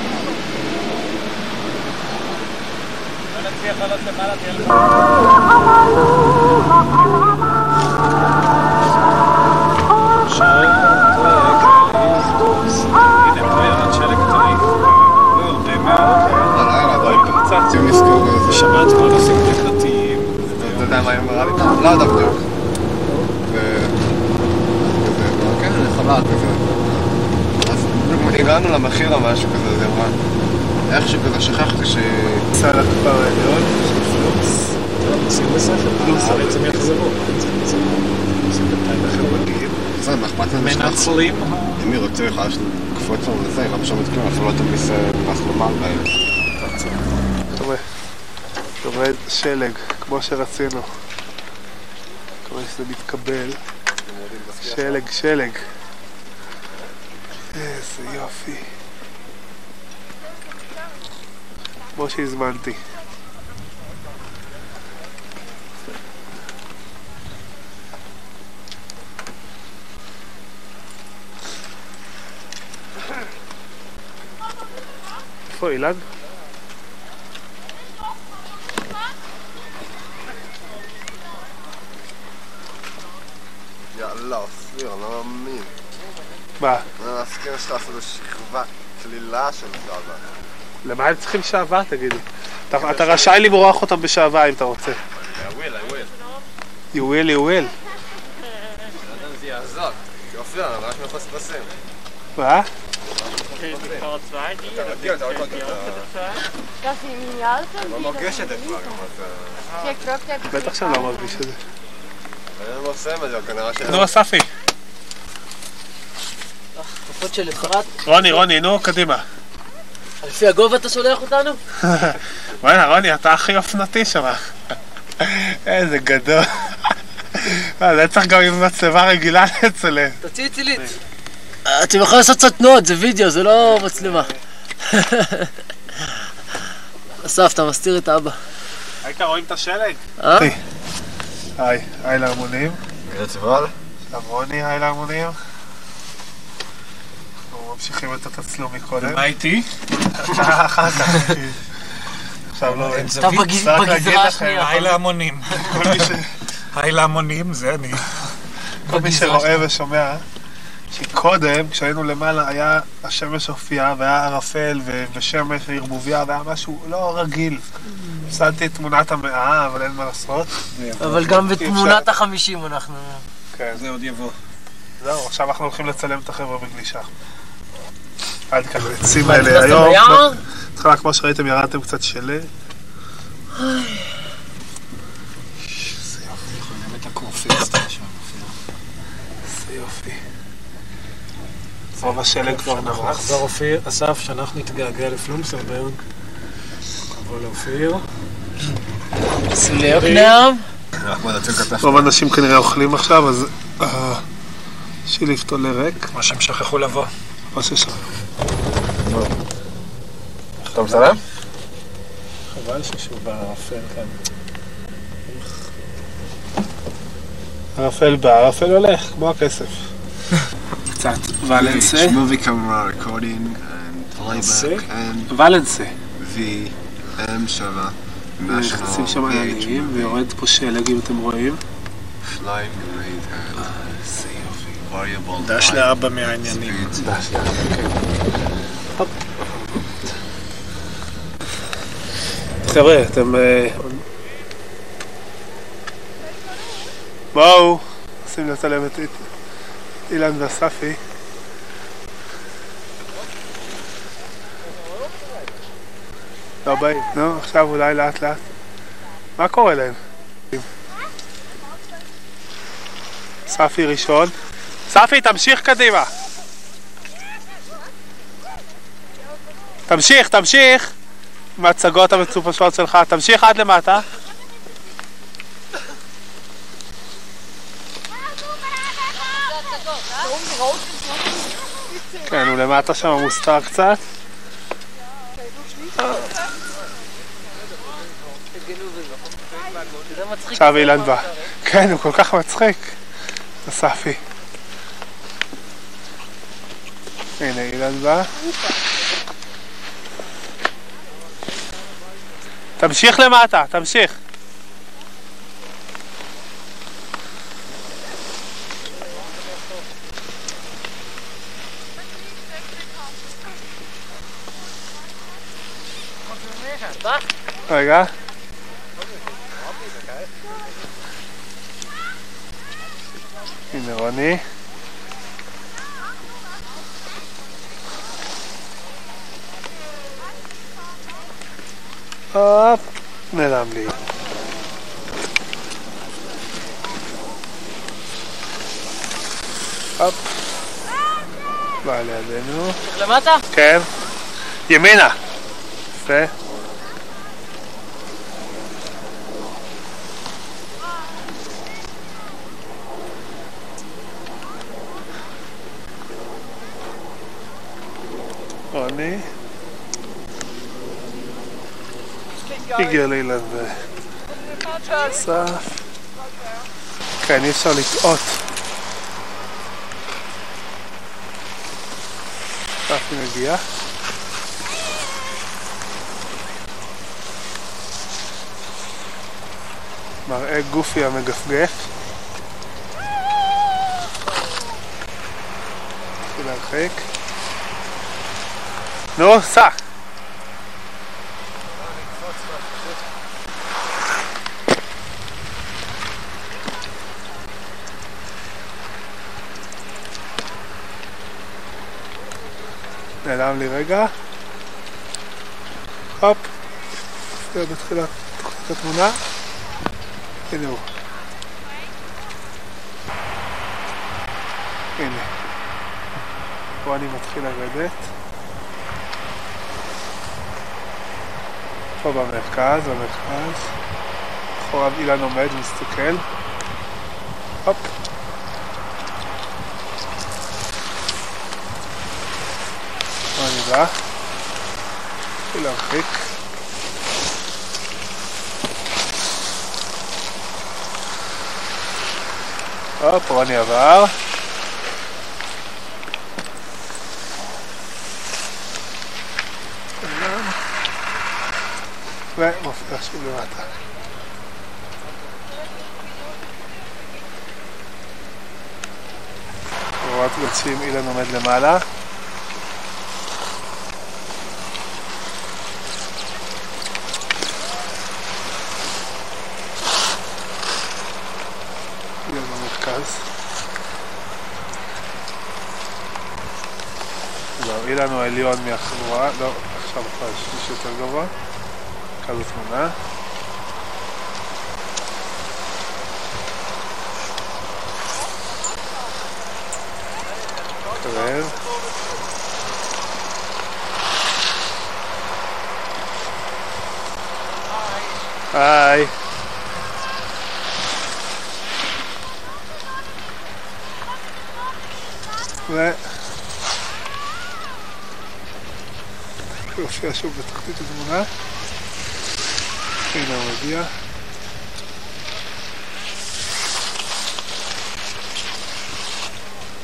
לא נצליח לעלות למעלה, תהיה לך... שמעת כל נושאים דקדתיים. אתה יודע מה היא אמרה לי? לא יודע בדיוק. ו... כזה, כן, חבל כזה. אז הגענו למחיר או משהו כזה, היא אמרה, איכשהו כזה שכחתי. סע לכפר העליון, פלוס. יחזרו. עושים בינתיים איך הם מגיעים. בסדר, מה אכפת לנו מנצלים. אם היא רוצה, היא יכולה לקפוץ לנו לזה, היא לא משלמת כלום, אפילו לא תמיס מס לומר להם. יורד שלג, כמו שרצינו. מקווה שזה מתקבל. שלג, שלג. איזה יופי. כמו שהזמנתי. איפה? אילן? יאללה, אופיר, לא מאמין. מה? מסכים שלך אפילו שכבה כלילה של שעווה. למה הם צריכים שעווה, תגידי? אתה, אתה רשאי למרוח אותם בשעווה אם אתה רוצה. I will, I will. You will, you will. מה? לא בטח שאני לא מרגיש את זה. לא. נו, אספי. רוני, רוני, נו, קדימה. לפי הגובה אתה שולח אותנו? וואלה, רוני, אתה הכי אופנתי שם. איזה גדול. אה, זה צריך גם עם מצלמה רגילה לצלם. תוציא צילית. אתם יכולים לעשות קצת תנועות, זה וידאו, זה לא מצלמה. אסף, אתה מסתיר את אבא. היית רואים את השלג? אה? היי, היי להמונים. גרץ וואל? שלום רוני, היי להמונים. ממשיכים את התצלום מקודם. ומה איתי? אחר כך. עכשיו לא... אתה בגזרה השנייה. היי להמונים. כל מי ש- היי להמונים, זה אני. כל מי שרואה ושומע, שקודם, כשהיינו למעלה, היה השמש הופיעה, והיה ערפל ושמש וערבוביה, והיה משהו לא רגיל. הפסדתי את תמונת המאה, אבל אין מה לעשות. אבל גם. בתמונת החמישים אנחנו... כן. זה עוד יבוא. זהו, עכשיו אנחנו הולכים לצלם את החבר'ה בגלישה. עד כאן, העצים האלה היום. ליער? בהתחלה, כמו שראיתם, ירדתם קצת יופי. רוב השלג כבר נרס. נחזור אופיר, אסף, שאנחנו נתגעגע לפלומסרברג. נבוא לאופיר. כתף. רוב האנשים כנראה אוכלים עכשיו, אז אה, שילפט עולה ריק. מה שהם שכחו לבוא. או ששם. אתה מצלם? חבל ששוב בערפל כאן. ערפל בא, ערפל הולך, כמו הכסף. קצת. ולנסה. ולנסה. V M שווה נכנסים שם עננים, ויורד פה שלג אם אתם רואים. flying great דש לאבא מהעניינים. speed. חבר'ה, אתם... אה, בואו, נשים לצלם את אילן ואספי. לא באים. נו, עכשיו אולי לאט לאט. מה קורה להם? ספי ראשון. ספי, תמשיך קדימה. תמשיך, תמשיך. מההצגות המצופשות שלך. תמשיך עד למטה. כן, הוא למטה שם מוסתר קצת. עכשיו אילן בא. כן, הוא כל כך מצחיק. אספי. הנה אילן בא. תמשיך למטה, תמשיך. רגע. הנה רוני. הופ, נעלם לי. הופ. בא לידינו. למטה? כן. ימינה. יפה. רוני. הגיע לאילן וסף. כן, אי אפשר לטעות. סף היא מגיעה. מראה גופי המגפגף. להרחיק. נו, סע! נעלם לי רגע. הופ. זה בתחילת התמונה. הנה הוא. הנה. פה אני מתחיל לרדת. פה במרכז, במרכז. אחוריו אילן עומד ומסתכל. הופ. פה אני בא. מתחיל להרחיק. הופ, רוני עבר. ומופיע שוב למטה. חבורת גולשים אילן עומד למעלה. אילן במרכז. לא, אילן הוא העליון מהחבורה, לא, עכשיו כבר יש מישהו יותר גבוה. מרכז התמונה. קרב. היי. ו... יופיע שוב בתחתית התמונה. הנה הוא מגיע.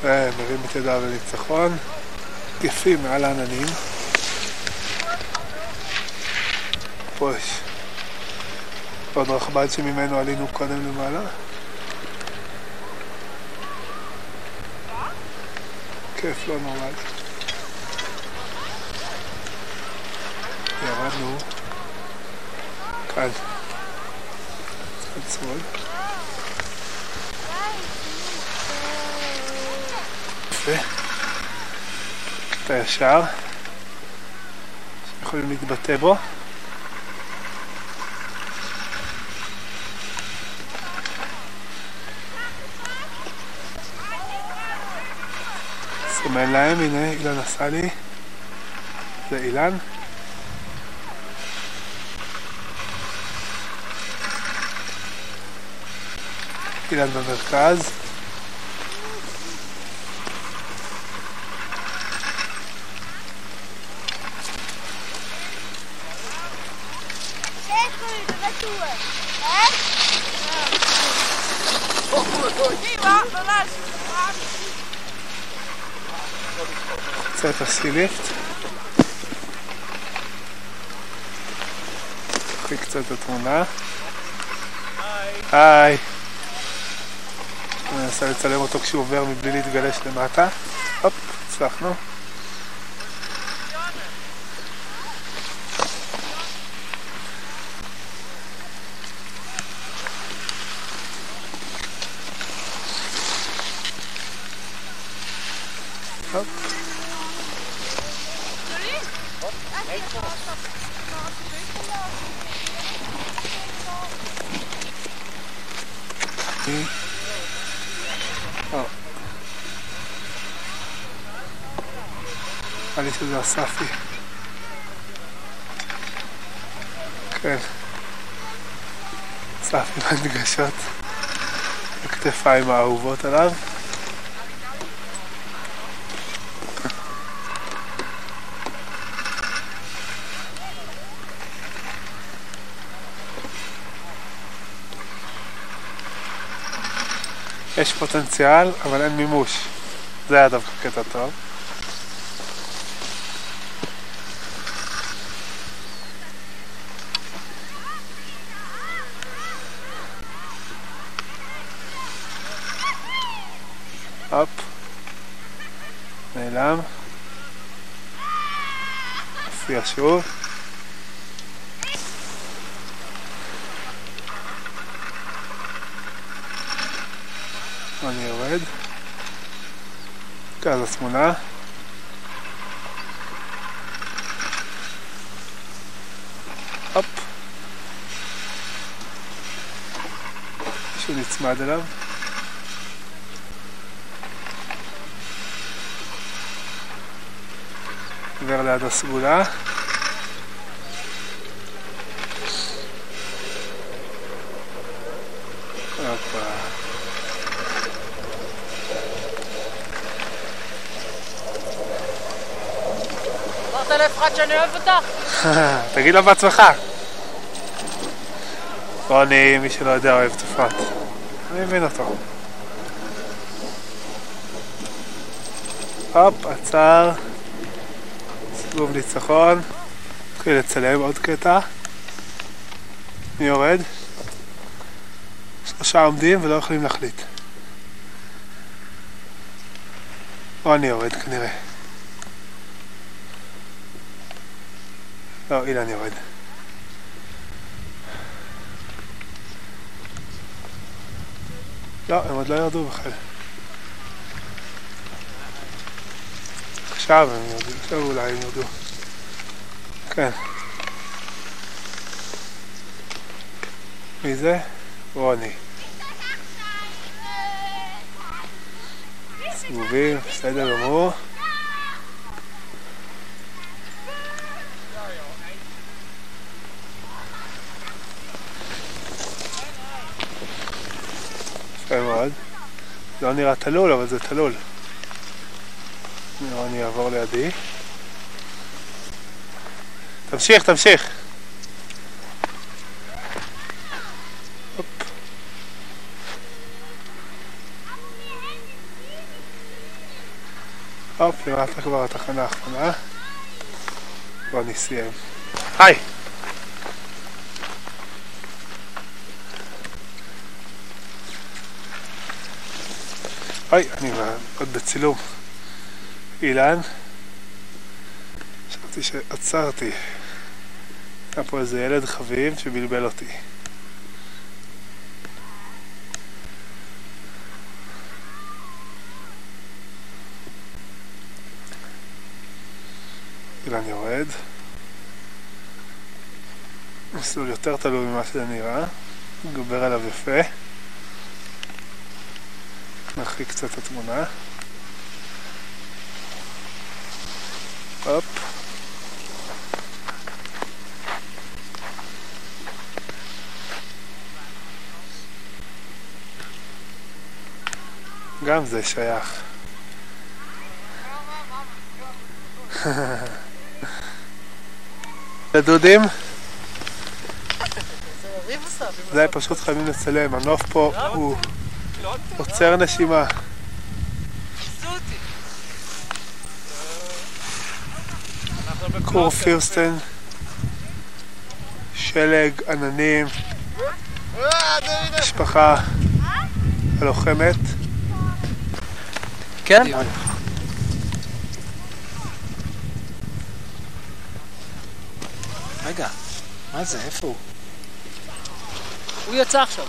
ומרים את ידיו לניצחון. יפים מעל העננים. פה יש עוד רכבל שממנו עלינו קודם למעלה. כיף לא נורמלי. ירדנו כאן. צד שמאל. יפה. קטע ישר. שיכולים להתבטא בו. סימן להם, הנה אילן עשה לי. זה אילן. אילן במרכז. קצת עשי ליפט. קחי קצת את התמונה. היי. אני מנסה לצלם אותו כשהוא עובר מבלי להתגלש למטה. הופ, הצלחנו. הופ. או. נראה לי שזה אספי. כן. אספי בהדגשות. הכתפיים האהובות עליו. יש פוטנציאל, אבל אין מימוש. זה היה דווקא קטע טוב. הופ. נעלם. מופיע שוב. אני יורד. כאן התמונה. הופ. מישהו נצמד אליו. עובר ליד הסגולה. הופה. לאפרת שאני אוהב אותך? תגיד לו בעצמך. רוני, מי שלא יודע, אוהב את אפרת. אני מבין אותו. הופ, עצר. סיבוב ניצחון. נתחיל לצלם עוד קטע. אני יורד. שלושה עומדים ולא יכולים להחליט. או אני יורד כנראה. לא, הנה אני יורד. לא, הם עוד לא ירדו בכלל. עכשיו הם ירדו, עכשיו אולי הם ירדו. כן. מי זה? רוני. סיבובים, בסדר גמור. יפה מאוד. לא נראה תלול, אבל זה תלול. רוני יעבור לידי. תמשיך, תמשיך. הופ. למטה כבר התחנה האחרונה. רוני סיים. היי! אוי, אני עוד בצילום. אילן, חשבתי שעצרתי. היה פה איזה ילד חביב שבלבל אותי. אילן יורד. מסלול יותר תלוי ממה שזה נראה. גובר עליו יפה. נרחיק קצת התמונה. הופ. גם זה שייך. לדודים? זה פשוט חייבים לצלם, הנוף פה הוא עוצר נשימה. כור פירסטן, שלג, עננים, משפחה הלוחמת. כן? רגע, מה זה? איפה הוא? הוא יצא עכשיו.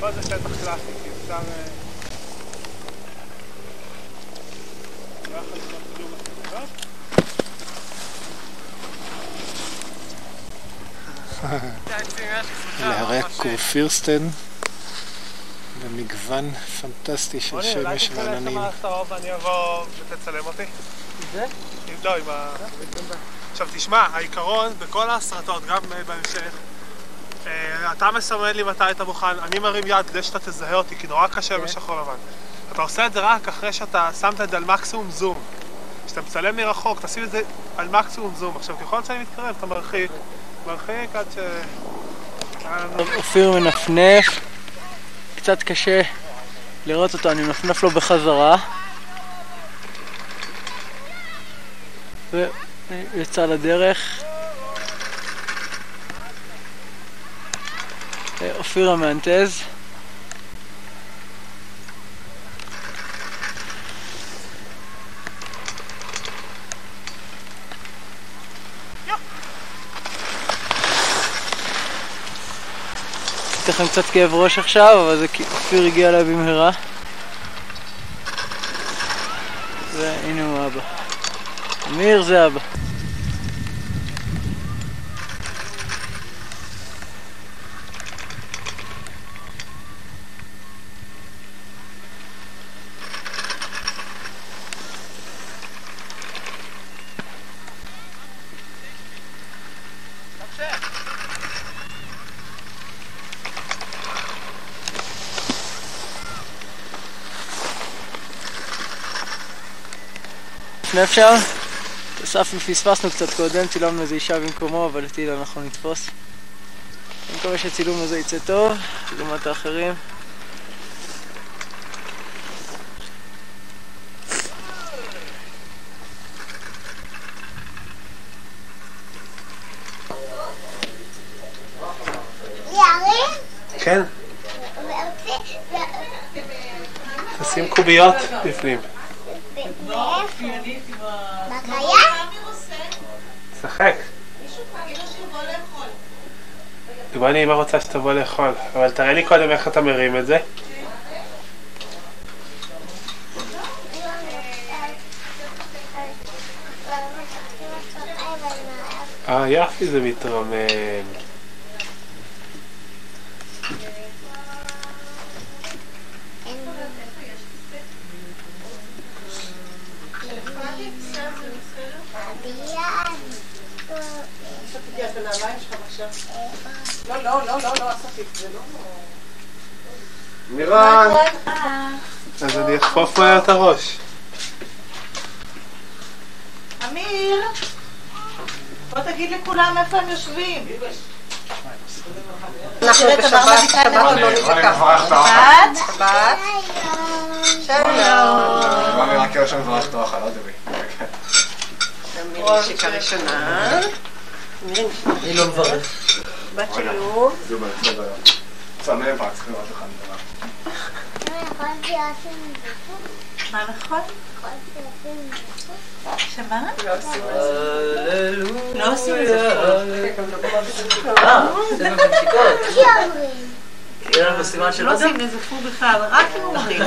פה זה שטח קלאסי, כי אפשר... אה, לא יכול לבנות כלום בתמונות. כורפירסטן במגוון פנטסטי של רוני, אולי שמש תיכנס ועננים. למאסטר ואני אבוא ותצלם אותי. זה? לא, עם ה... עכשיו תשמע, העיקרון בכל ההסרטות, גם בהמשך, אה, אתה מסמן לי מתי אתה מוכן, אני מרים יד כדי שאתה תזהה אותי, כי נורא קשה כן. בשחור לבן. אתה עושה את זה רק אחרי שאתה שמת את זה על מקסימום זום. כשאתה מצלם מרחוק, תשים את זה על מקסימום זום. עכשיו, ככל שאני מתקרב, אתה מרחיק, מרחיק עד ש... לנו- אופיר מנפנף, קצת קשה לראות אותו, אני מנפנף לו בחזרה. ויצא לדרך. אה, אופיר המהנטז. לכם קצת כאב ראש עכשיו, אבל זה כי אופיר הגיע אליי במהרה. והנה הוא אבא. אמיר זה אבא. את אסף פספסנו קצת קודם, צילמנו איזה אישה במקומו, אבל אותי לא נכון לתפוס. אני מקווה שהצילום הזה יצא טוב, לעומת האחרים. כן, תשים קוביות בפנים. שחק. דומני אמא רוצה שתבוא לאכול, אבל תראה לי קודם איך אתה מרים את זה. אה, יפי זה מתרומם. לא, לא, לא, לא, לא, אספי, זה לא... מירן! אז אני אחפוף מהר את הראש. אמיר, בוא תגיד לכולם איפה הם יושבים. שבת. לא. שבת. שבת. בוא אני את לא לא מברך. בת של יום. נדבר. מה נכון? שמה? לא עושים לא עושים את זה. אה, זה בנשיקות. יהיה לנו סימן של לא? עושים איזה פור בכלל, רק אם אומרים.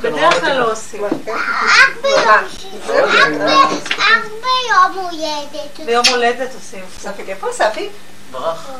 בדרך כלל לא עושים. ביום הולדת. ביום הולדת עושים. ספי, איפה ספי? ברח.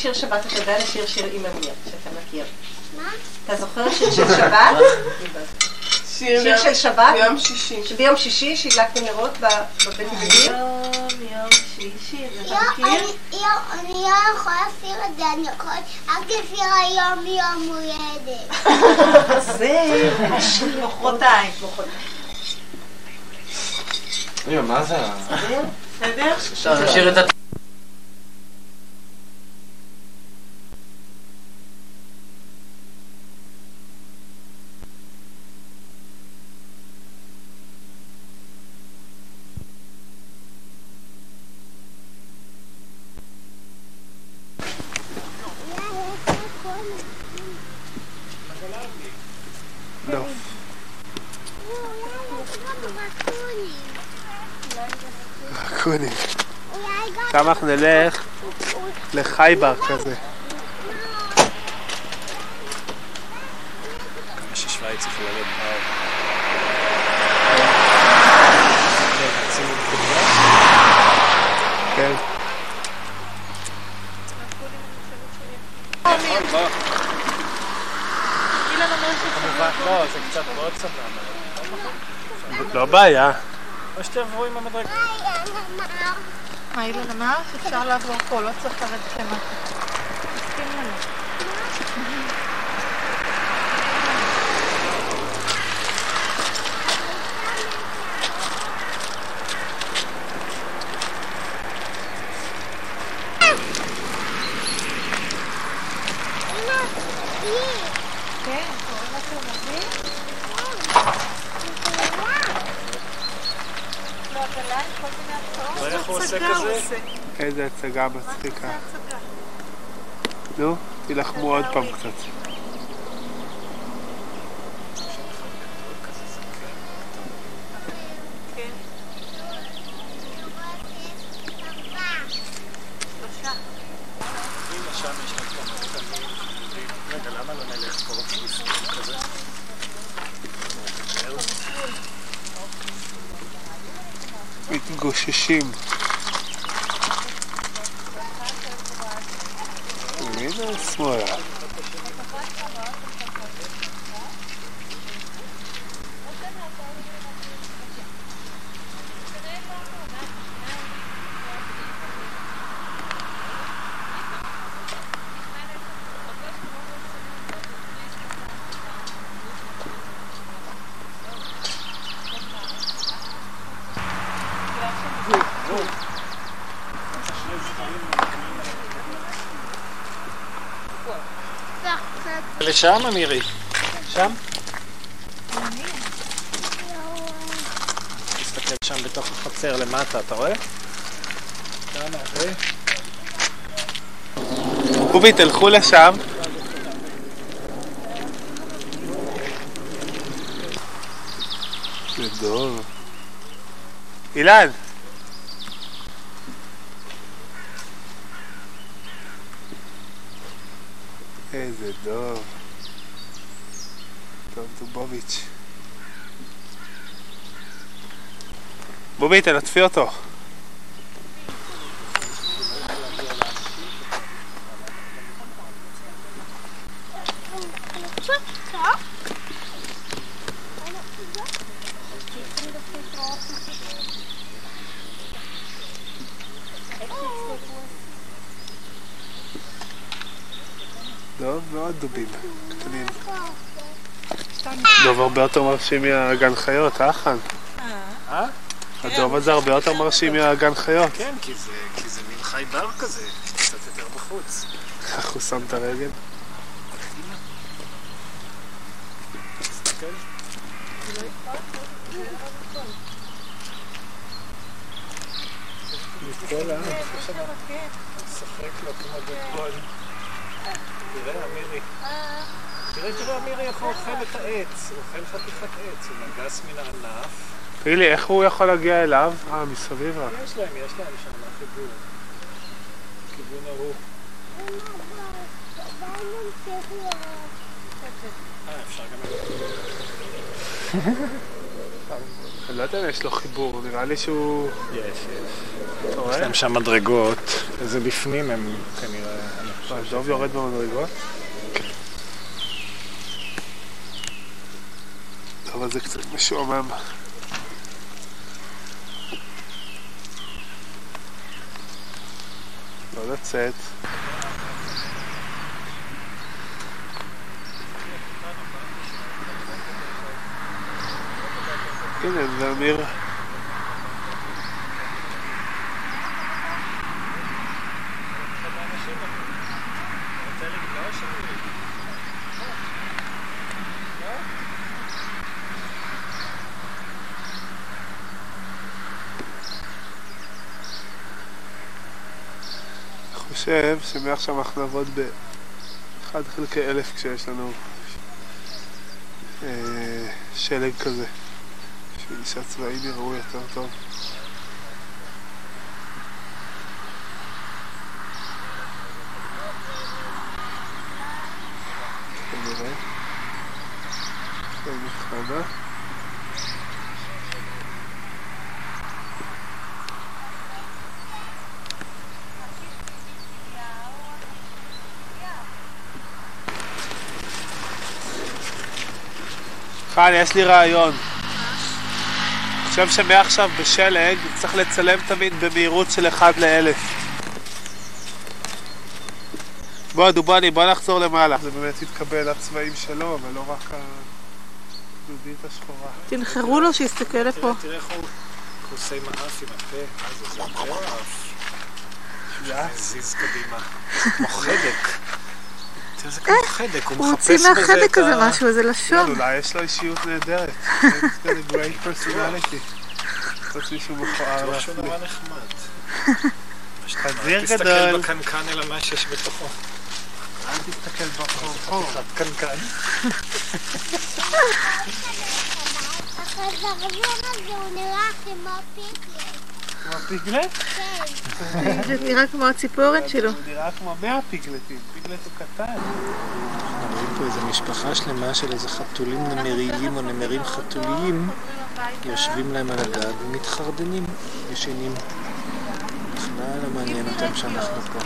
שיר שבת אתה יודע לשיר שיר עם אמיר, שאתה מכיר? מה? אתה זוכר שיר של שבת? שיר של שבת? ביום שישי. שביום שישי שהדלקתם נרות ב- בבית יהודים? יום, יום שישי, זה אתה יום, מכיר? אני- לא יכולה להסיר את זה, אני יכולה רק לשיר היום יום הולדת. זה מחרתיים. מה זה? בסדר? עכשיו נשאיר את ה... טייקונים. עכשיו אנחנו נלך לחייבר כזה. כן. לא. לא בעיה. או שתעברו עם המדרגה. מה, אילן אמר שאפשר לעבור פה, לא צריך לרדת למטה. מסכים לנו. כן, קוראים לך למוביל? לא, אבל לה עם כל מיני ואיך הוא עושה כזה? איזה הצגה מצחיקה. נו, תילחמו עוד פעם קצת. כן. שלושה. הנה שם יש לך כמה קטנים. רגע, למה לא נלך פה לפני כזה? מתגוששים. ימינה שמאלה. לשם, אמירי. שם? תסתכל שם בתוך החצר למטה, אתה רואה? שם. רובי, תלכו לשם. גדול. אילן! איזה דוב. דוב דובוביץ'. בובי, תלטפי אותו. דוב ועוד דובים קטנים. דוב הרבה יותר מרשים מהגן חיות, אה חן? אה? הדוב הזה הרבה יותר מרשים מהגן חיות. כן, כי זה, כי זה מין חי בר כזה, קצת יותר בחוץ. איך הוא שם את הרגל? מכל העם. משחק לו כמו גדול. תראה, אמירי. תראה, תראה, אמירי, איך הוא אוכל את העץ. הוא אוכל חתיכת עץ, הוא נגס מן הענף. תגיד לי, איך הוא יכול להגיע אליו? אה, מסביב רק. יש להם, יש להם שם חיבור. כיוון ההוא. אה. אני לא יודע אם יש לו חיבור, נראה לי שהוא... יש, יש. יש להם שם מדרגות, זה בפנים הם כנראה... אה, דוב יורד במדרגות? אבל זה קצת משועמם. לא לצאת. הנה, זה אמיר. חושב שמעכשיו אנחנו נעבוד ב-1 חלקי אלף כשיש לנו אה, שלג כזה, בשביל שהצבעים יראו יותר טוב. כנראה. חן, יש לי רעיון. אני חושב שמעכשיו בשלג צריך לצלם תמיד במהירות של 1 ל-1000. בוא, דובני, בוא נחזור למעלה. זה באמת יתקבל הצבעים שלו, אבל לא רק הדודית השחורה. תנחרו לו שיסתכל לפה. תראה איך הוא כוסי מאף עם הפה. מה זה, זה הפה או האף? זיז קדימה. כמו חדק. תראה, זה כמו חדק, הוא הוא מחפש הוציא בזה מהחדק את הזה ה... משהו, איזה כן, לשון. אולי יש לו אישיות נהדרת. He's got a great personality. חוץ מישהו מכוער בטוח שהוא להפליא. נורא נחמד. חזיר תסתכל גדול. בקנקן אלא מה שיש בתוכו. אל תסתכל בחור. קנקן. החזרזר הזה הוא נראה כמו פיקלט. כמו פיגלט? כן. זה נראה כמו הציפורת שלו. הוא נראה כמו 100 פיגלטים. פיגלט הוא קטן. אנחנו רואים פה איזו משפחה שלמה של איזה חתולים נמריים או נמרים חתוליים יושבים להם על הגג ומתחרדנים, ישנים. בכלל לא מעניין אותם שאנחנו פה.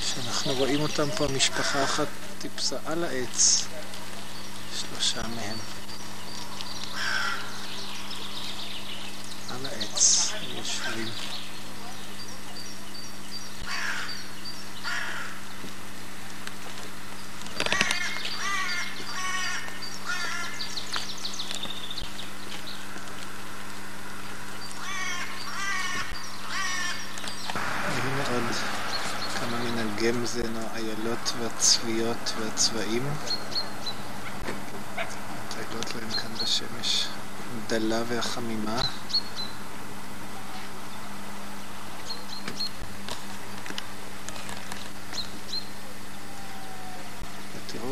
שאנחנו רואים אותם פה, משפחה אחת טיפסה על העץ, שלושה מהם. על העץ, יושבים. מן הגמזן, האיילות והצביות והצבעים. מטיילות להם כאן בשמש דלה והחמימה.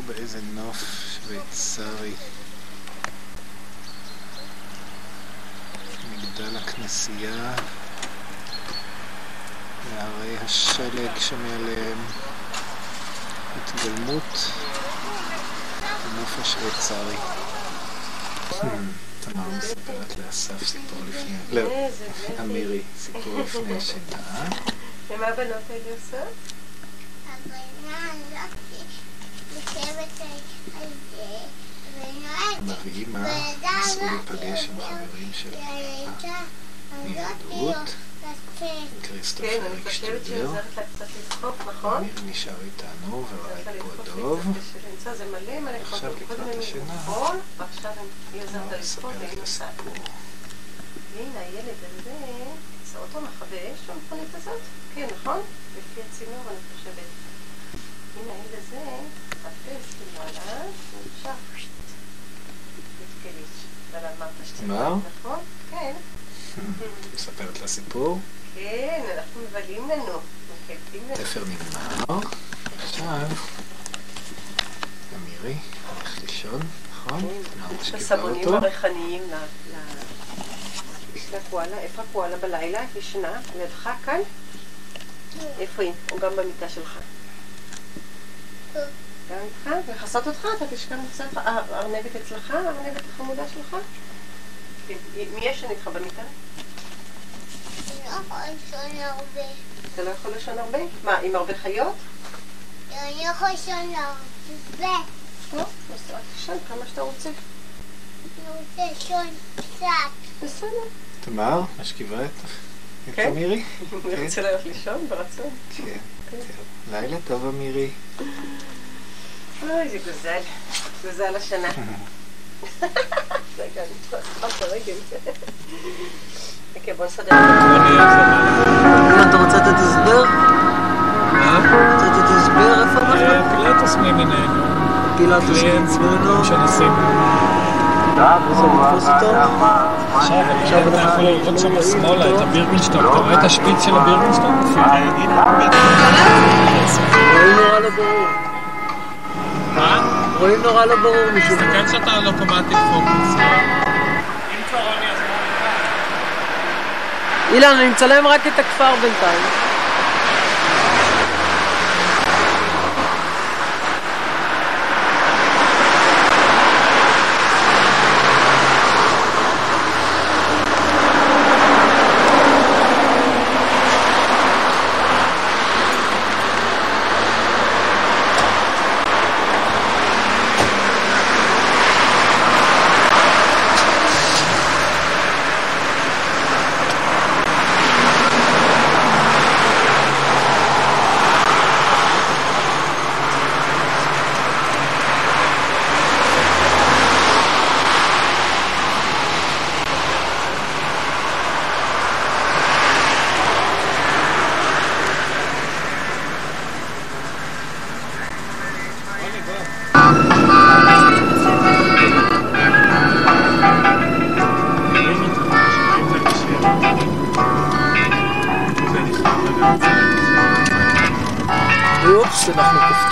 באיזה נוף שוויצרי. מגדל הכנסייה, והרי השלג שמעליהם, התגלמות הנוף השוויצרי. תמר מספרת לאסף סיפור לפני, לא, אמירי, סיפור לפני השינה. ומה הבנות האלה עושות? יושבת על זה ונועדת. מביאים מה? נסעו להיפגש עם חברים של מילדות, כריסטופר אני חושבת אקשטודר. אמיר נשאר איתנו וראה את זה מלא מלא עכשיו לקראת השינה. והיא את. הסיפור. והנה הילד הזה, עשה אותו מכבה אש במכונית הזאת? כן, נכון? לפי הצינור אני חושבת. הנה הילד הזה, חפש למעלה, ונמשך. נתקליש. אבל אמרת שאתה מה? נכון? כן. מספרת לה סיפור. כן, אנחנו מבלים לנו. תפר נגמר. עכשיו, אמירי הולך לישון, נכון? תמר יש אותו. הריחניים לקואלה. איפה הקואלה בלילה? ישנה? לידך כאן? איפה היא? או גם במיטה שלך? גם איתך? לכסות אותך? אתה תשכב קצת? הארנבת אצלך? הארנבת החמודה שלך? כן. מי ישן איתך במיטה? אני לא יכולה לישון הרבה. אתה לא יכול לישון הרבה? מה, עם הרבה חיות? אני יכולה לישון הרבה. לא, אז רק תישן כמה שאתה רוצה. אני רוצה לישון קצת. בסדר. תמר, משכיבה את את כן? אמירי? אני רוצה ללכת לישון ברצון. כן. לילה טוב, אמירי. אוי, זה גוזל. גוזל השנה. רגע, אני צריכה לך את הרגל. אוקיי, בוא נסדר. אם אתה רוצה לתת הסבר? רוצה לתת הסבר? איפה אנחנו? פילאטוס מימינינו. פילאטוס מימינינו. שנשים... עכשיו, אתה יכול לראות שם שמאלה את הבירקנשטוק. אתה רואה את השפיץ של הבירקנשטוק? מה? רואים נורא לא ברור משום מה. תסתכל שאתה על אוטומטיק פוקוס. אילן, אני מצלם רק את הכפר בינתיים.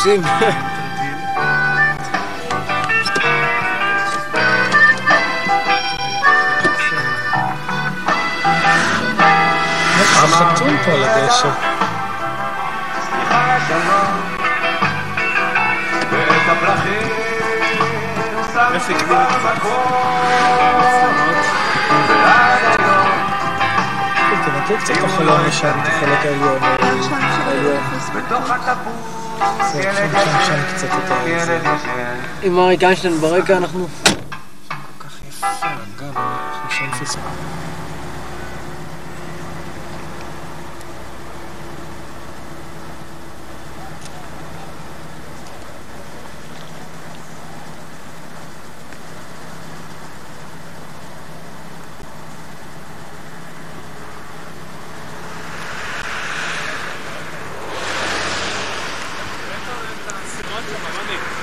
קופצים. החתול פה על הדשא. תנתק קצת את החלום משם, את החלק. העליון. עם אריק איינשטיין ברקע אנחנו... כל כך יפה, אגב, אנחנו שם פספוס.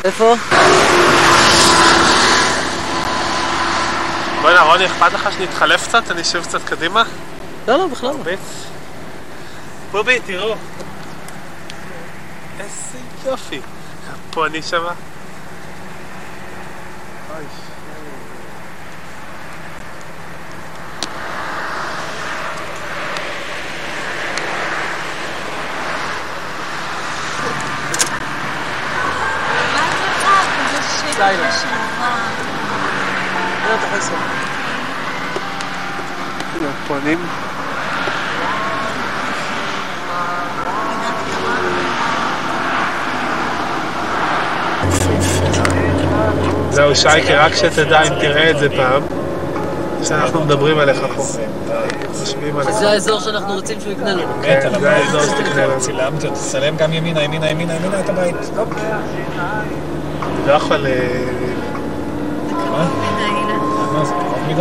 איפה? בוא'נה, רוני, אכפת לך שנתחלף קצת? אני אשב קצת קדימה? לא, לא, בכלל לא. בובי, תראו. איזה יופי. פה אני שמה. אוי, לילה. לא, אתה יכול הנה, פונים. זהו, שייקה, רק שתדע אם תראה את זה פעם, שאנחנו מדברים עליך פה. זה האזור שאנחנו רוצים שהוא יקנה לנו. על זה האזור שתקנה לו. צילמתי אותו, תצלם גם ימינה, ימינה, ימינה, ימינה את הבית. לא יכול... אה, מה?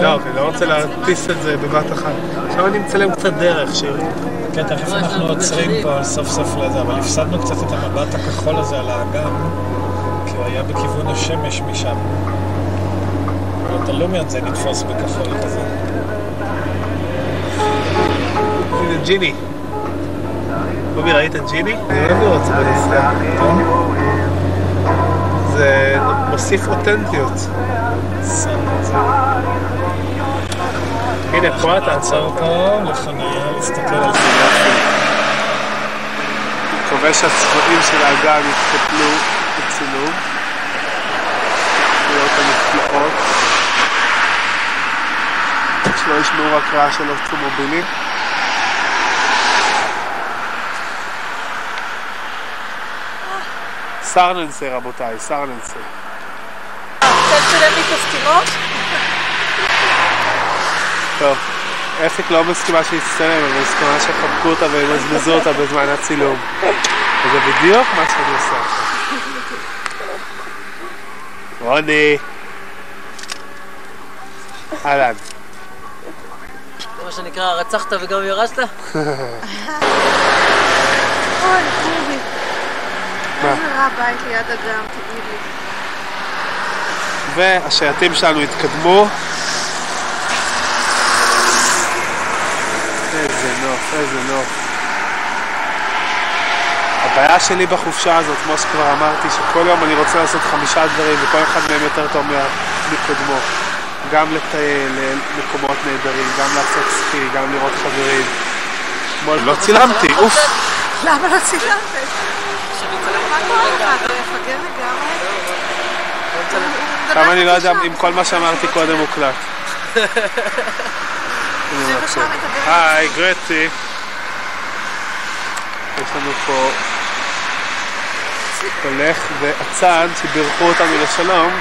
לא, לא רוצה להטיס את זה בבת אחת. עכשיו אני מצלם קצת דרך, שיראו. כן, תכף אנחנו עוצרים פה סוף סוף לזה, אבל הפסדנו קצת את המבט הכחול הזה על האגם, כי הוא היה בכיוון השמש משם. את הלומיון זה נתפוס בכחול כזה. הנה ג'יני. קובי, ראית ג'יני? אני אוהב לראות את זה בנסיעה. זה מוסיף אותנטיות. הנה, פה אתה עצר פה, לחניה, להסתכל על זה. מקווה שהצבעים של האגן יתקפלו בצילום. לראות הנפלאות. שלא ישמעו רק רעש של אוטומובילים. סרננסה רבותיי, סרננסה. רוצה לצלם לי את הסתימות? טוב, עסק לא מסכימה שיצטלם, אבל מסכימה שיחבקו אותה וימזמזו אותה בזמן הצילום. וזה בדיוק מה שאני עושה עכשיו. רוני. אהלן. מה שנקרא, רצחת וגם ירשת? אוי, קובי. מה? איזה רע בית ליד אגם, תגיד לי. והשייטים שלנו התקדמו. איזה נוף, איזה נוף. הבעיה שלי בחופשה הזאת, כמו שכבר אמרתי, שכל יום אני רוצה לעשות חמישה דברים וכל אחד מהם יותר טוב מקודמו. גם לטייל למקומות נהדרים, גם לעשות סקי, גם לראות חברים. לא צילמתי, אוף. למה לא צילמת? עכשיו אני לא יודע אם כל מה שאמרתי קודם הוקלט. היי, גרטי. יש לנו פה הולך ואצן שבירכו אותנו לשלום.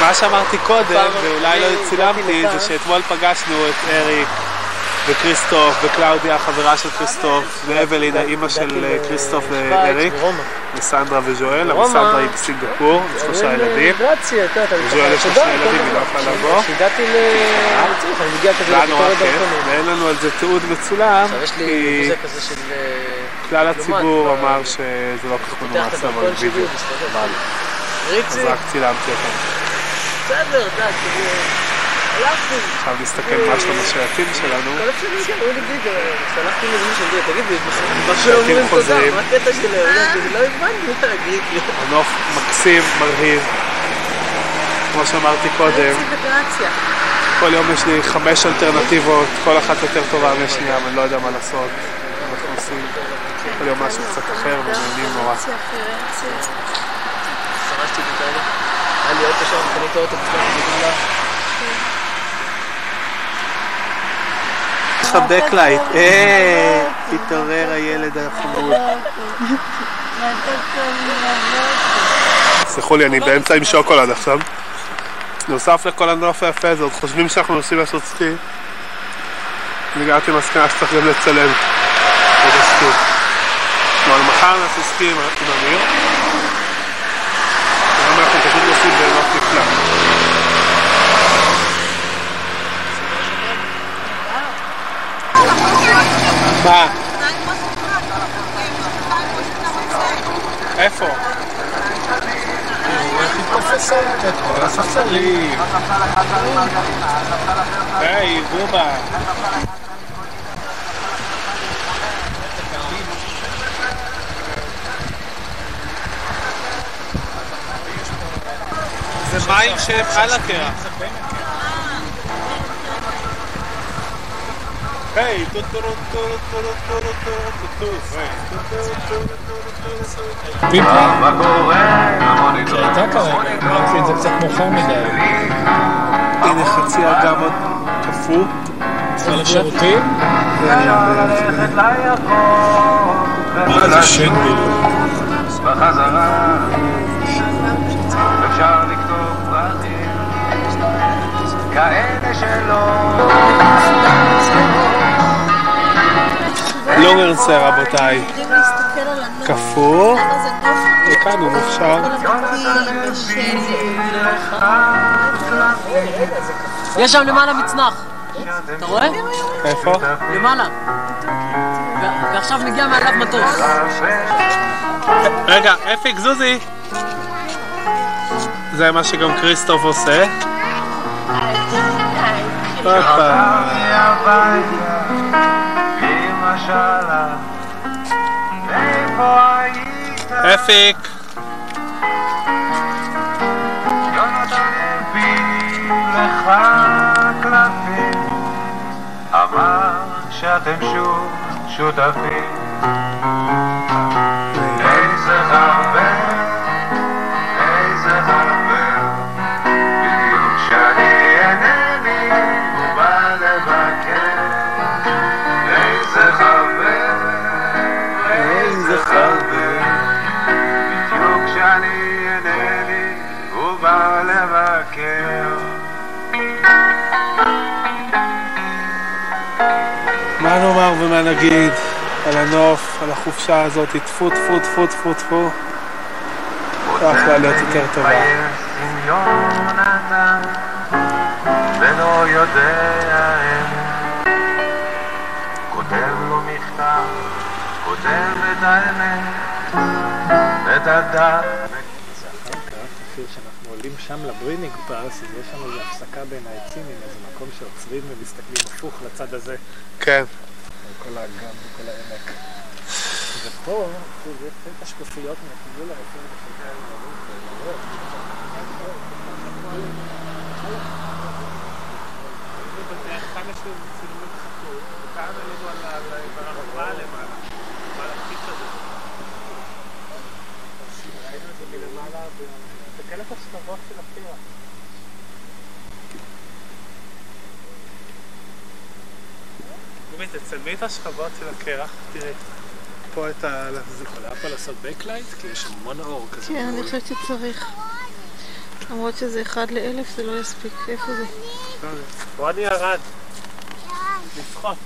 מה שאמרתי קודם, ואולי לא צילמתי, זה שאתמול פגשנו את אריק וכריסטוף וקלאודיה, החברה של כריסטוף, ואבלין, האימא של אה, כריסטוף ואריק, וסנדרה וז'ואל, אבל סנדרה היא בסינגפור, עם שלושה ילדים. אתה יודע, וז'ואל יש שני ילדים, היא לא יכולה לבוא. כשהגעתי לצריך, אני מגיע כזה זה היה נורא כיף. ואין לנו על זה תיעוד מצולם, כי. אה, כלל הציבור אמר שזה לא כל כך את לעבוד וידאו, אז רק צילמתי אותם. בסדר, כאילו... הלכתי. עכשיו נסתכל מה שלום השייטים שלנו. כל השנים שאמרו לי ביגר, שלחתי לזה שאני תגיד לי, מה שייטים שלא אומרים תודה, חוזרים. מה הקטע שלהם? לא הבנתי לי. הנוף מקסים, מרהיב. כמו שאמרתי קודם, ציוויליזציה. כל יום יש לי חמש אלטרנטיבות, כל אחת יותר טובה מהשנייה, ואני לא יודע מה לעשות. אנחנו עושים כל יום משהו קצת אחר ונהנים נורא. היה לי אוטו שם, קניתי אוטו, backlight, אה, התעורר הילד החמוד. סלחו לי, אני באמצע עם שוקולד עכשיו. נוסף לכל הנוף היפה הזה, עוד חושבים שאנחנו נוסעים לעשות סקי. אני הגעתי למסקנה שצריך גם לצלם. כלומר, מחר נעשה סקי עם אמיר. היום אנחנו פשוט נוסעים בנוף נפלא. מה? איפה? הספסלים. היי, בובה. זה מים שהם על הקרח. טו טו טו טו טו פיפי? שהייתה כרגע, אמרתי את זה קצת מאוחר מדי. הנה חצי אגם עוד קפוא. צריכה לשירותים? איזה שן בילו. בחזרה אפשר לכתוב פרטים כאלה שלא רבותיי. קפוא. כמה זה נוף וכאן הוא מוכשר. יש שם למעלה מצנח. אתה רואה? איפה? למעלה. ועכשיו מגיע מעליו מטוס. רגע, אפיק זוזי. זה מה שגם כריסטוף עושה. הופה. איפה היית אפיק. יונתן הביא לך קלפים אמר שאתם שוב שותפים איזה חבר מה נאמר ומה נגיד על הנוף, על החופשה הזאת, טפו טפו טפו טפו טפו. יכולה להיות יותר טובה. ולא עולים שם לבריניג פאס, אז יש שם איזו הפסקה בין העצים עם איזה מקום שעוצרים ומסתכלים הפוך לצד הזה. כן. על כל האגם וכל העמק. ופה, זה את השקופיות מהכיוון הרפואי בחלקה תסתכל את השכבות של הקרח. גומי, תצלמי את השכבות של הקרח, תראי. פה את ה... זה יכולה פה לעשות backlight? כי יש המון אור כזה. כן, אני חושבת שצריך. למרות שזה אחד לאלף זה לא יספיק. איפה זה? רוני ירד. לשחות.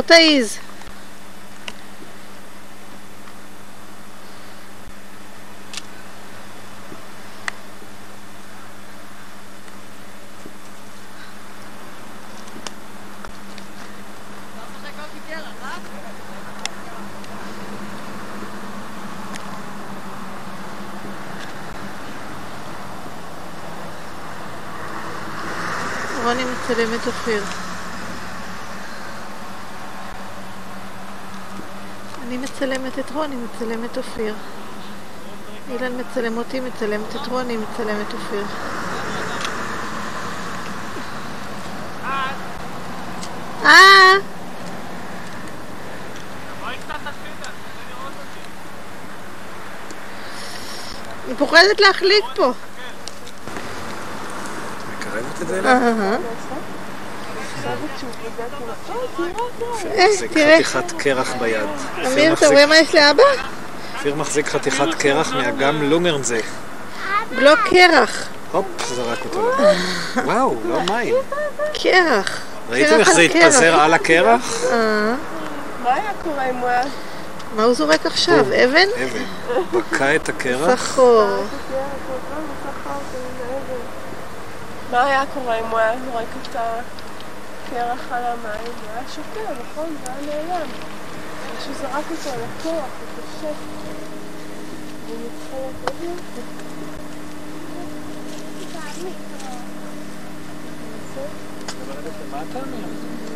שלא תעיז. רוני מצלם את אופיר. אני מצלמת את רוני, מצלם את אופיר. אילן מצלם אותי, מצלמת את רוני, מצלם את אופיר. אה! אני פוחדת להחליק פה. מקרבת את זה אהה. אליי? אה, מחזיק תראה. חתיכת קרח ביד. אמיר, אתה רואה מה יש לאבא? אופיר מחזיק חתיכת קרח מאגם לונגרנזה. לא קרח. הופ, זרק אותו. וואו, לא מים. קרח. ראיתם איך על זה. התפזר על הקרח? אה. מה היה קורה אם הוא היה... מה הוא זורק עכשיו? אבן? אבן. בקע את הקרח. סחור. מה היה קורה אם הוא היה זורק את הקרח על המים? הוא היה שותה, נכון? זה היה נעלם. מישהו זרק אותו על הקרח, הוא קשה. הוא מתחלק עוד יותר.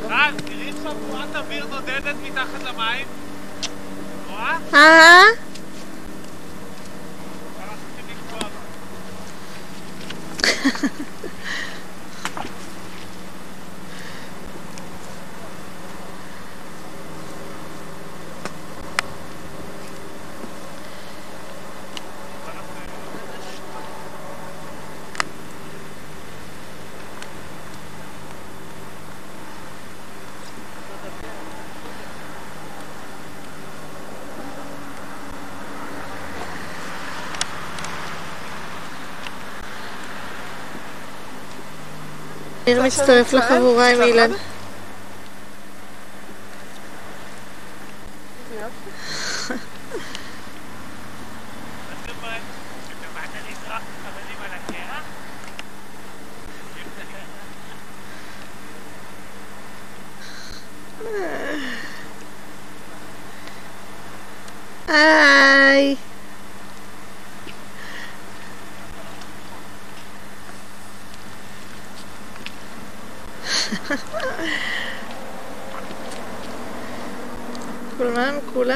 רן, תראי איך חבורת אוויר נודדת מתחת למים. רואה? אה? אמיר מצטרף לחבורה עם אילן.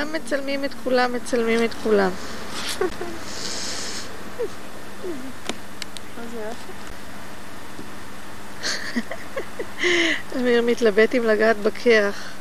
כולם, מצלמים את כולם, מצלמים את כולם. אמיר מתלבט אם לגעת בקרח.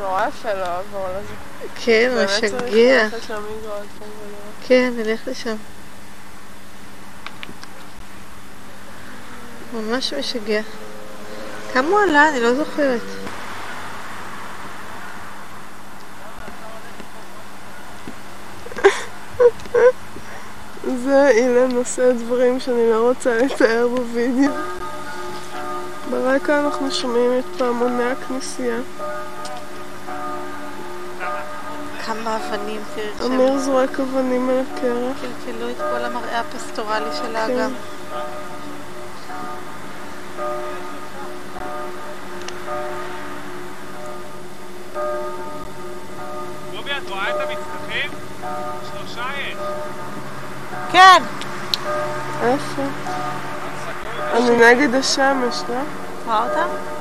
נורא יפה לעבור לזה. כן, משגע. כן, נלך לשם. ממש משגע. כמה הוא עלה? אני לא זוכרת. זה אילן עושה דברים שאני לא רוצה לתאר בווידאו. ברקע אנחנו שומעים את פעמוני הכנסייה. כמה אבנים, תראי איך שהם אמיר זורק אבנים על הקרח. קלקלו את כל המראה הפסטורלי של כן. האגם. כן. איפה? אני נגד השמש, לא? רואה אותם?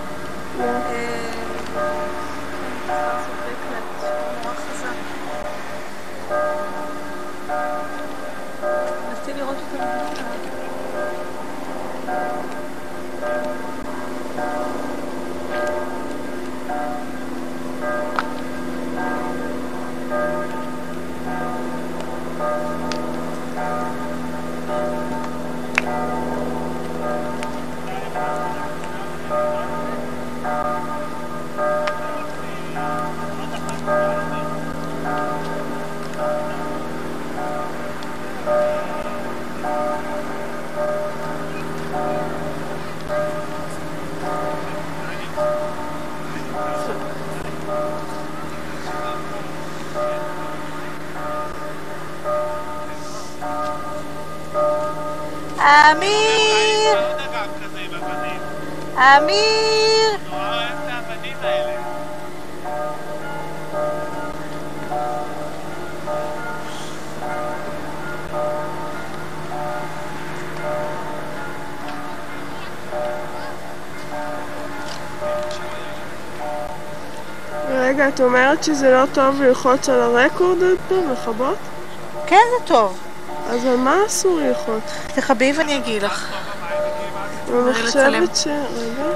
אמיר! רגע, את אומרת שזה לא טוב ללחוץ על הרקורד עוד פעם, לכבות? כן, זה טוב. אז על מה אסור ללחוץ? תכבי ואני אגיד לך. אני. חושבת ש... רגע.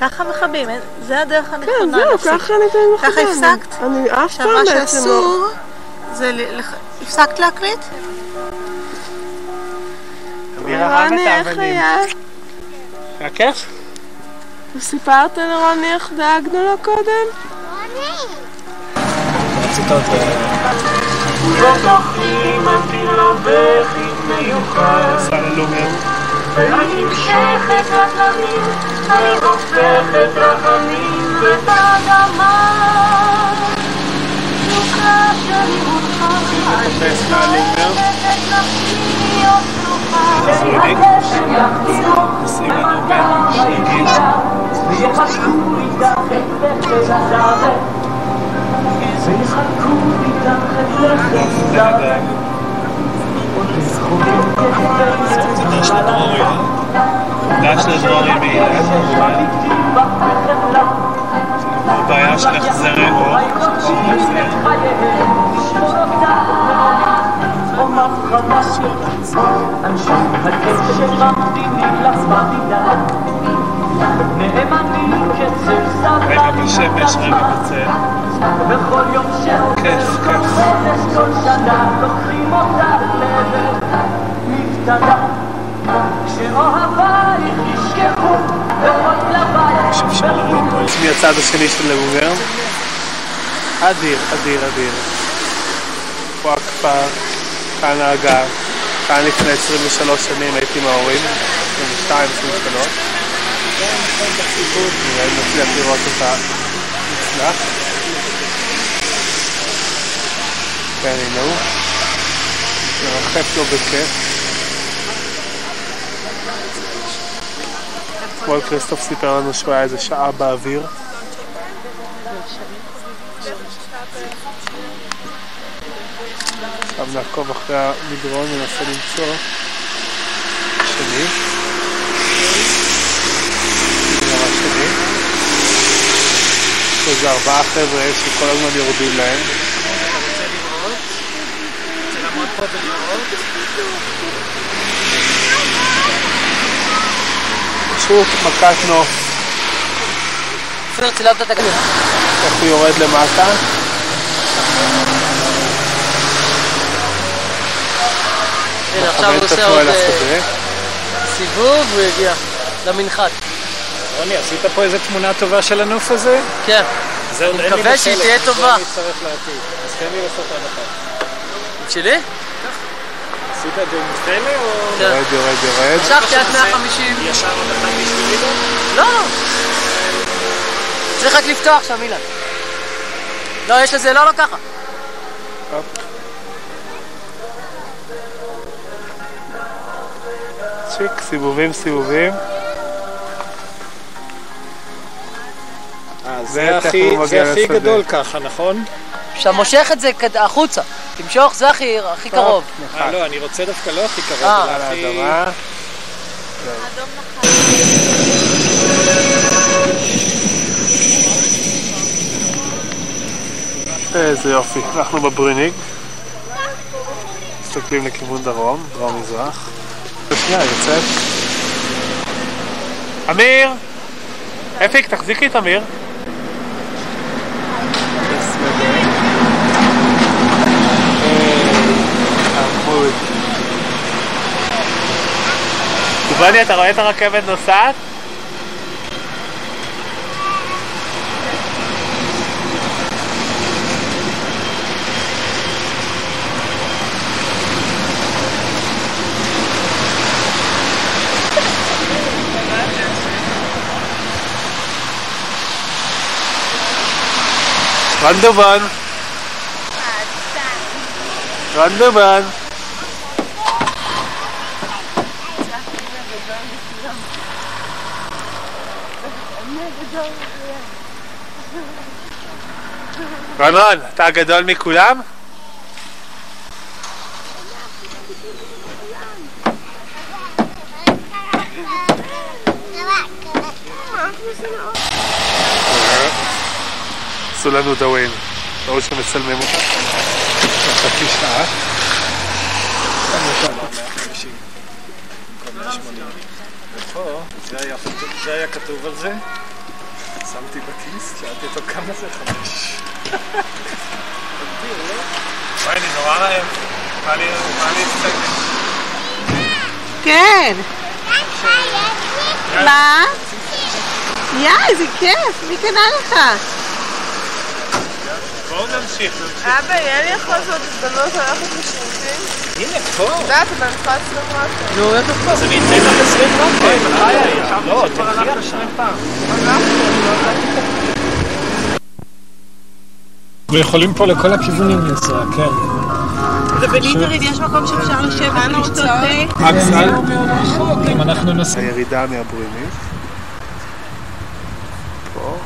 ככה מכבים, אין- זה הדרך כן, הנכונה. זהו, להפסיק. ככה אני תמיד מכבה. ככה הפסקת? אני אף פעם מה בעצם לא... שאסור זה ל- הפסקת להקליט? רוני, איך. היה? היה כיף? סיפרת לרוני איך דאגנו לו קודם? רצית עוד... ובתוכי מטילה בכי ואני נמשכת לתלמים, אני הופכת רחמים ובאדמה סוכה שלי מולך, מחפש מהלומר. צמודי, נוסעים לנו בין ויחשבו איתך את לחם הזרת ויחלקו איתך את לחם זרת דש לדבורים מאילת. בעיה של החזרי אור. אנשי הקשר המדינים לך במדינה נאמנים כצל רגע בשמש, רגע בצל. בכל יום שעובר כל. חודש כל שנה לוקחים אותך לעבר מפתנה כשאוהבייך ישכחו בכל לבייך שאפשר לראות פה עצמי הצד השני של לבובר. אדיר, אדיר, אדיר. פה הכפר, כאן האגר. כאן לפני 23 שנים הייתי עם ההורים, 22, 23. נראה אם נצליח לראות אותה מוצלח. כן, הנה הוא. מרחף לו בכיף. אתמול כריסטוף סיפר לנו שהוא היה איזה שעה באוויר. עכשיו נעקוב אחרי המדרון וננסה למצוא שני. שני. יש איזה ארבעה חבר'ה שכל הזמן יורדים להם. פשוט מכת נוף. אופיר, צילמת את הגדר. איך הוא יורד למטה? הנה, עכשיו הוא עושה עוד אה. סיבוב, הוא יגיע למנחת. רוני, עשית פה איזה תמונה טובה של הנוף הזה? כן. אני מקווה שהיא תהיה זה טובה. אני אצטרך לעתיד. אז תן לי לעשות עוד אחת. שלי? עשית את זה עם פלא או... כן. יורד, יורד, יורד. משכתי עד 150. ישר בשבילי גם? לא, לא. צריך רק לפתוח שם, אילן. לא, יש לזה, לא, לא ככה. צ'יק, סיבובים, סיבובים. אה, זה הכי. גדול ככה, נכון? כשאתה מושך את זה החוצה. תמשוך, זה הכי הכי קרוב. אה, לא, אני רוצה דווקא לא הכי קרוב, אה. אלא הכי... האדמה. איזה יופי, אנחנו בבריניק. מסתכלים לכיוון דרום, דרום מזרח. שנייה, יוצאת. אמיר! אפיק, תחזיקי את אמיר. דובני, אתה רואה את הרכבת נוסעת? רן דובון. רון דובון. רון רון, אתה הגדול מכולם? עשו לנו דאווין. ראו שמצלמים אותה. חצי שעה. זה היה כתוב על זה. שמתי בכיס, שאלתי אותו כמה זה חמש. וואי, אני נורא רעב. בא לי הפסקת. כן. מה? יא, איזה כיף, מי קנה לך? בואו נמשיך. אבא, יהיה לי יכול לעשות הזדמנות ללכת לשירותים? הנה, פה. יודעת, אבל אני יכולה לצלם רק. נו, איך פה? זה נמצא לך 20 פעם. לא, תלכי עכשיו. אנחנו יכולים פה לכל הכיוונים לנסוע, כן. ובליטריד יש מקום שאפשר לשבת ולשתות תה? אם אנחנו נסעים. הירידה מהברימית. פה.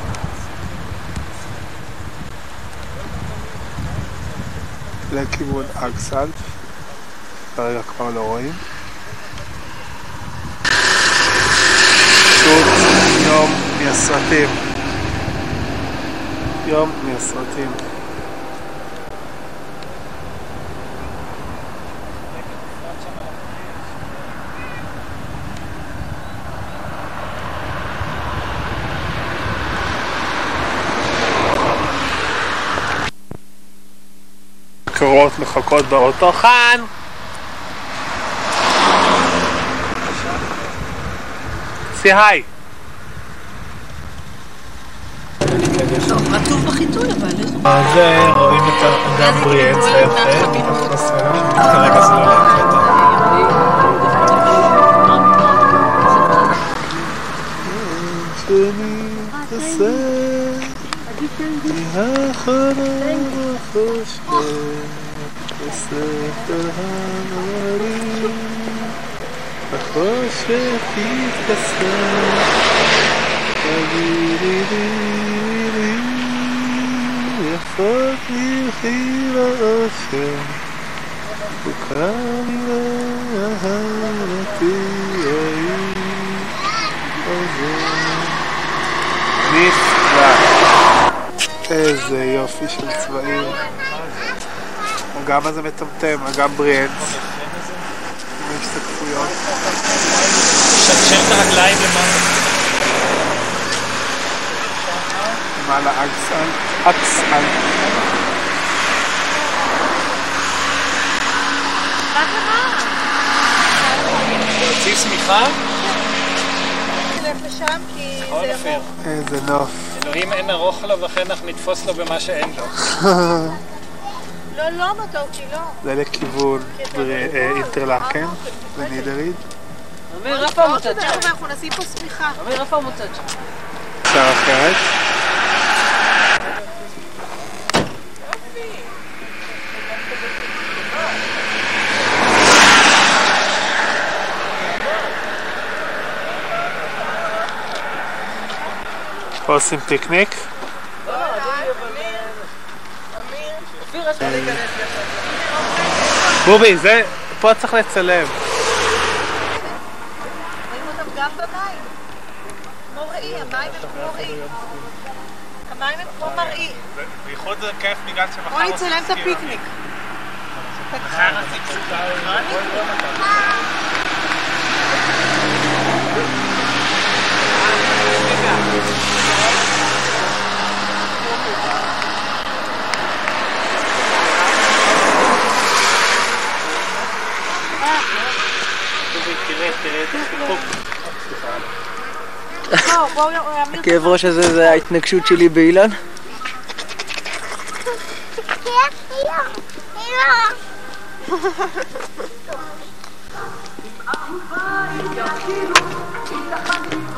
לכיוון אקסלט. כרגע כבר לא רואים. פשוט יום מהסרטים. יום מהסרטים. קורות מחכות באוטו חן! סי היי! רטוב בחיתול אבל, לך... זה רואים את האגם בריאנס היפה. כרגע זה לא להקלטה. החושך יתכסה, תגידי לי יפות תלכי לאושר, וקרא לי לאהבתי הזה. נפלא. איזה יופי של צבעים. האגם הזה מטמטם, אגם בריאנס. עם השתקפויות. שרשר את הרגליים למעלה. אקסל. מה קרה? להוציא שמיכה? תלך לשם כי נכון, זה אופיר? ירוק. איזה נוף. אלוהים אין ארוך לו וכן אך נתפוס לו במה שאין לו. לא, לא מתוקי, לא. זה לכיוון בר- אה, אינטרלקן ונידריד. אמיר, איפה המוצד תכף שלך? אנחנו נשים פה שמיכה. אמיר, איפה המוצד שלך? אחרת. פה עושים פיקניק. בובי, זה, פה צריך לצלם. רואים אותם גם במים. כמו ראי, המים הם כמו ראי. המים הם כמו מראי. בייחוד זה כיף בגלל שמחר בוא נצלם את הפיקניק. תראה, תראה את החיכוך. הכאב ראש הזה זה ההתנגשות שלי באילן.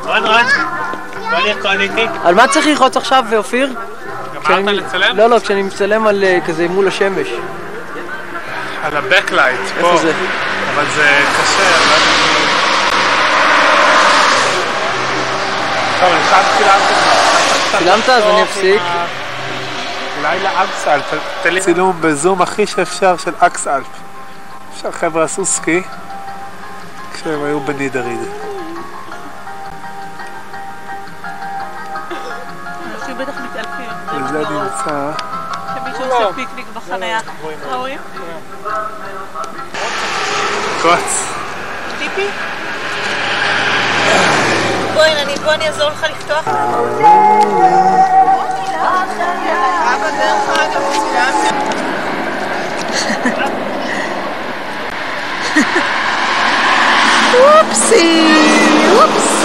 רון, רון, בוא נרקוד איתי. על מה צריך ללחוץ עכשיו, אופיר? גמרת לצלם? לא, לא, כשאני מצלם על אה, כזה מול השמש. על הבקלייט, פה. איפה זה? אבל זה קשה, לא צילמתי כבר. צילמת? אז אני אפסיק. אולי לאקסלפ, תן לי צילום בזום הכי שאפשר של. אפשר חבר'ה עשו סקי כשהם היו בנידריד. וזה נמצא... שמישהו עושה פיקניק בחניה. רואים? קוץ. טיפי? בואי, אני- בוא אני אעזור לך לפתוח. אבא, דרך אגב, צילמתי. אופסי, אופס.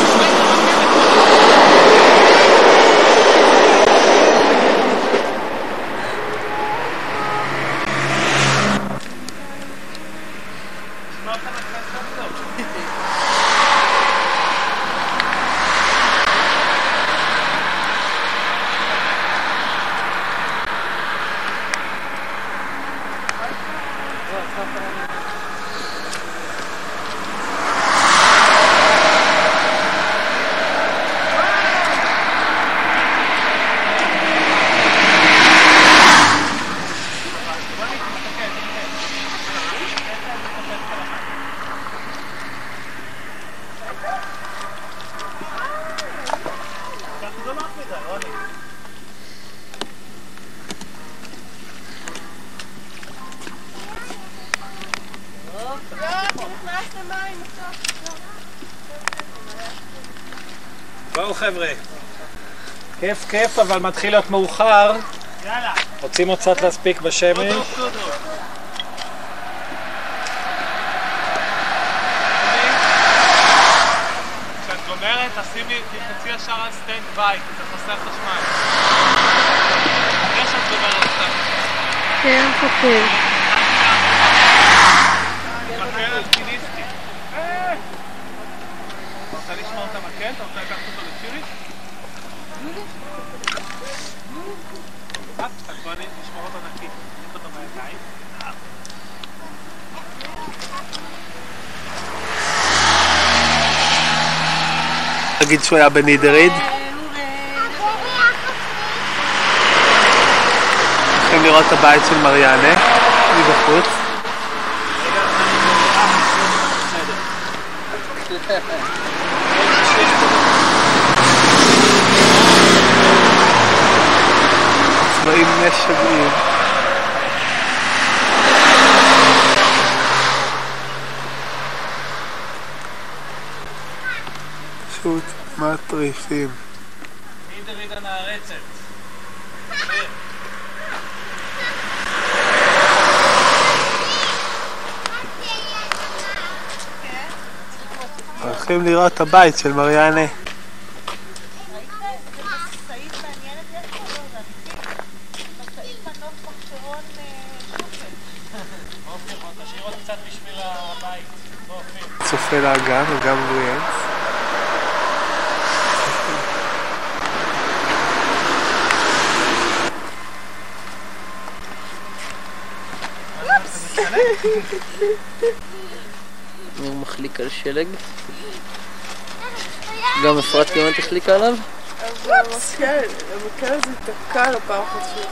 בואו חבר'ה. כיף אבל מתחיל להיות מאוחר. יאללה. רוצים עוד קצת להספיק בשמש. כשאת גומרת, תשימי, תלחצי ישר על stand by, כי זה חוסר חשמל. אחרי שאת גומרת קצת. כן, חוקר. מקל אלפיניסטי. אה! רוצה לשמוע את המקל? אתה רוצה לקחת אותו לציריך? תגיד שהוא היה בנידריד. הולכים לראות את הבית של מריאנה, מבחוץ. צבעים משגעים. פשוט מטריפים. מי? הולכים לראות את הבית של מריאנה. תשאיר עוד קצת בשביל הבית. בוא, אופיר. צופה לאגם, אגם בריאנס. הוא מחליק על שלג. גם אפרת כמעט החליקה עליו? אבל המקל, המקל הזה תקע לו פעם אחת שוב.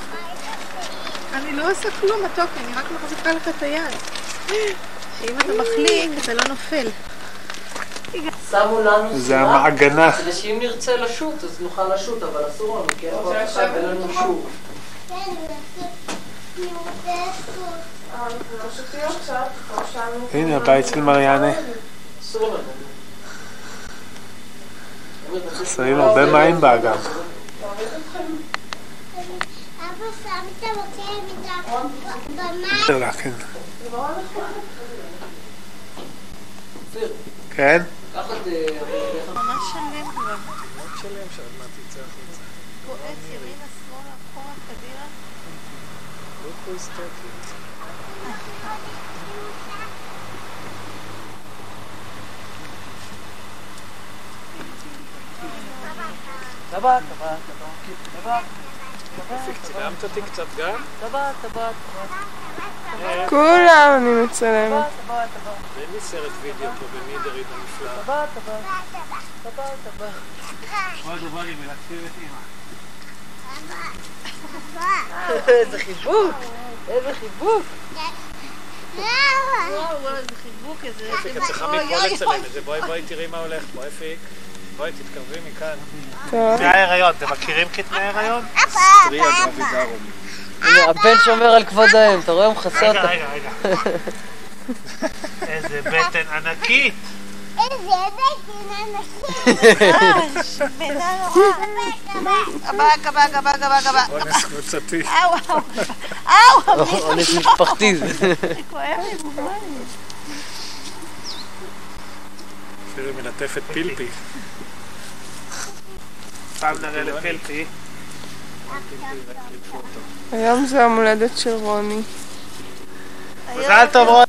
אני לא עושה כלום, מתוק, אני רק מחזיקה לך את היד. שאם אתה מחליק, אתה לא נופל. שמו לנו זה המעגנה. כדי שאם נרצה לשוט, אז נוכל לשוט, אבל אסור לנו, כי אין פה אחד ואין לנו שור. הנה הבית של מריאנה. אסור לנו. חסרים הרבה מים באגם. במים. תראה, כן. כן? קח את... אה, ממש שלם כבר. שלם שעוד מעט יצא החוצה. בועט ימינה, שמאלה, אחורה, קדימה. לוקו אסתטי. טבעת, טבעת, טבעת, טבעת. צילמת אותי קצת גם? טבעת, טבעת, טבעת. כולם אני מצלמת. ואין לי סרט וידאו פה במידרית הנפלא. תבוא, תבוא. תבוא, תבוא. בואי בואי מלטפים את אמא. איזה חיבוק! איזה חיבוק! וואו, וואו, איזה חיבוק, איזה... אפיק, את צריכה מפה לצלם. את זה. בואי בואי תראי מה הולך פה, אפיק. בואי תתקרבי מכאן. קטעי ההיריון, אתם מכירים קטעי ההיריון? הנה, הבן שומר על כבוד האם, אתה רואה? הוא מכסה רגע, אותה. רגע, רגע. איזה בטן ענקית. גבה, גבה, גבה, גבה, גבה. אונס קבוצתי. אאו, אאו. אונס משפחתי. כואב לי בוואי. תראי מלטפת פילפי. פעם נראה לפלפי. היום זה יום הולדת של רוני. מזל טוב רוני.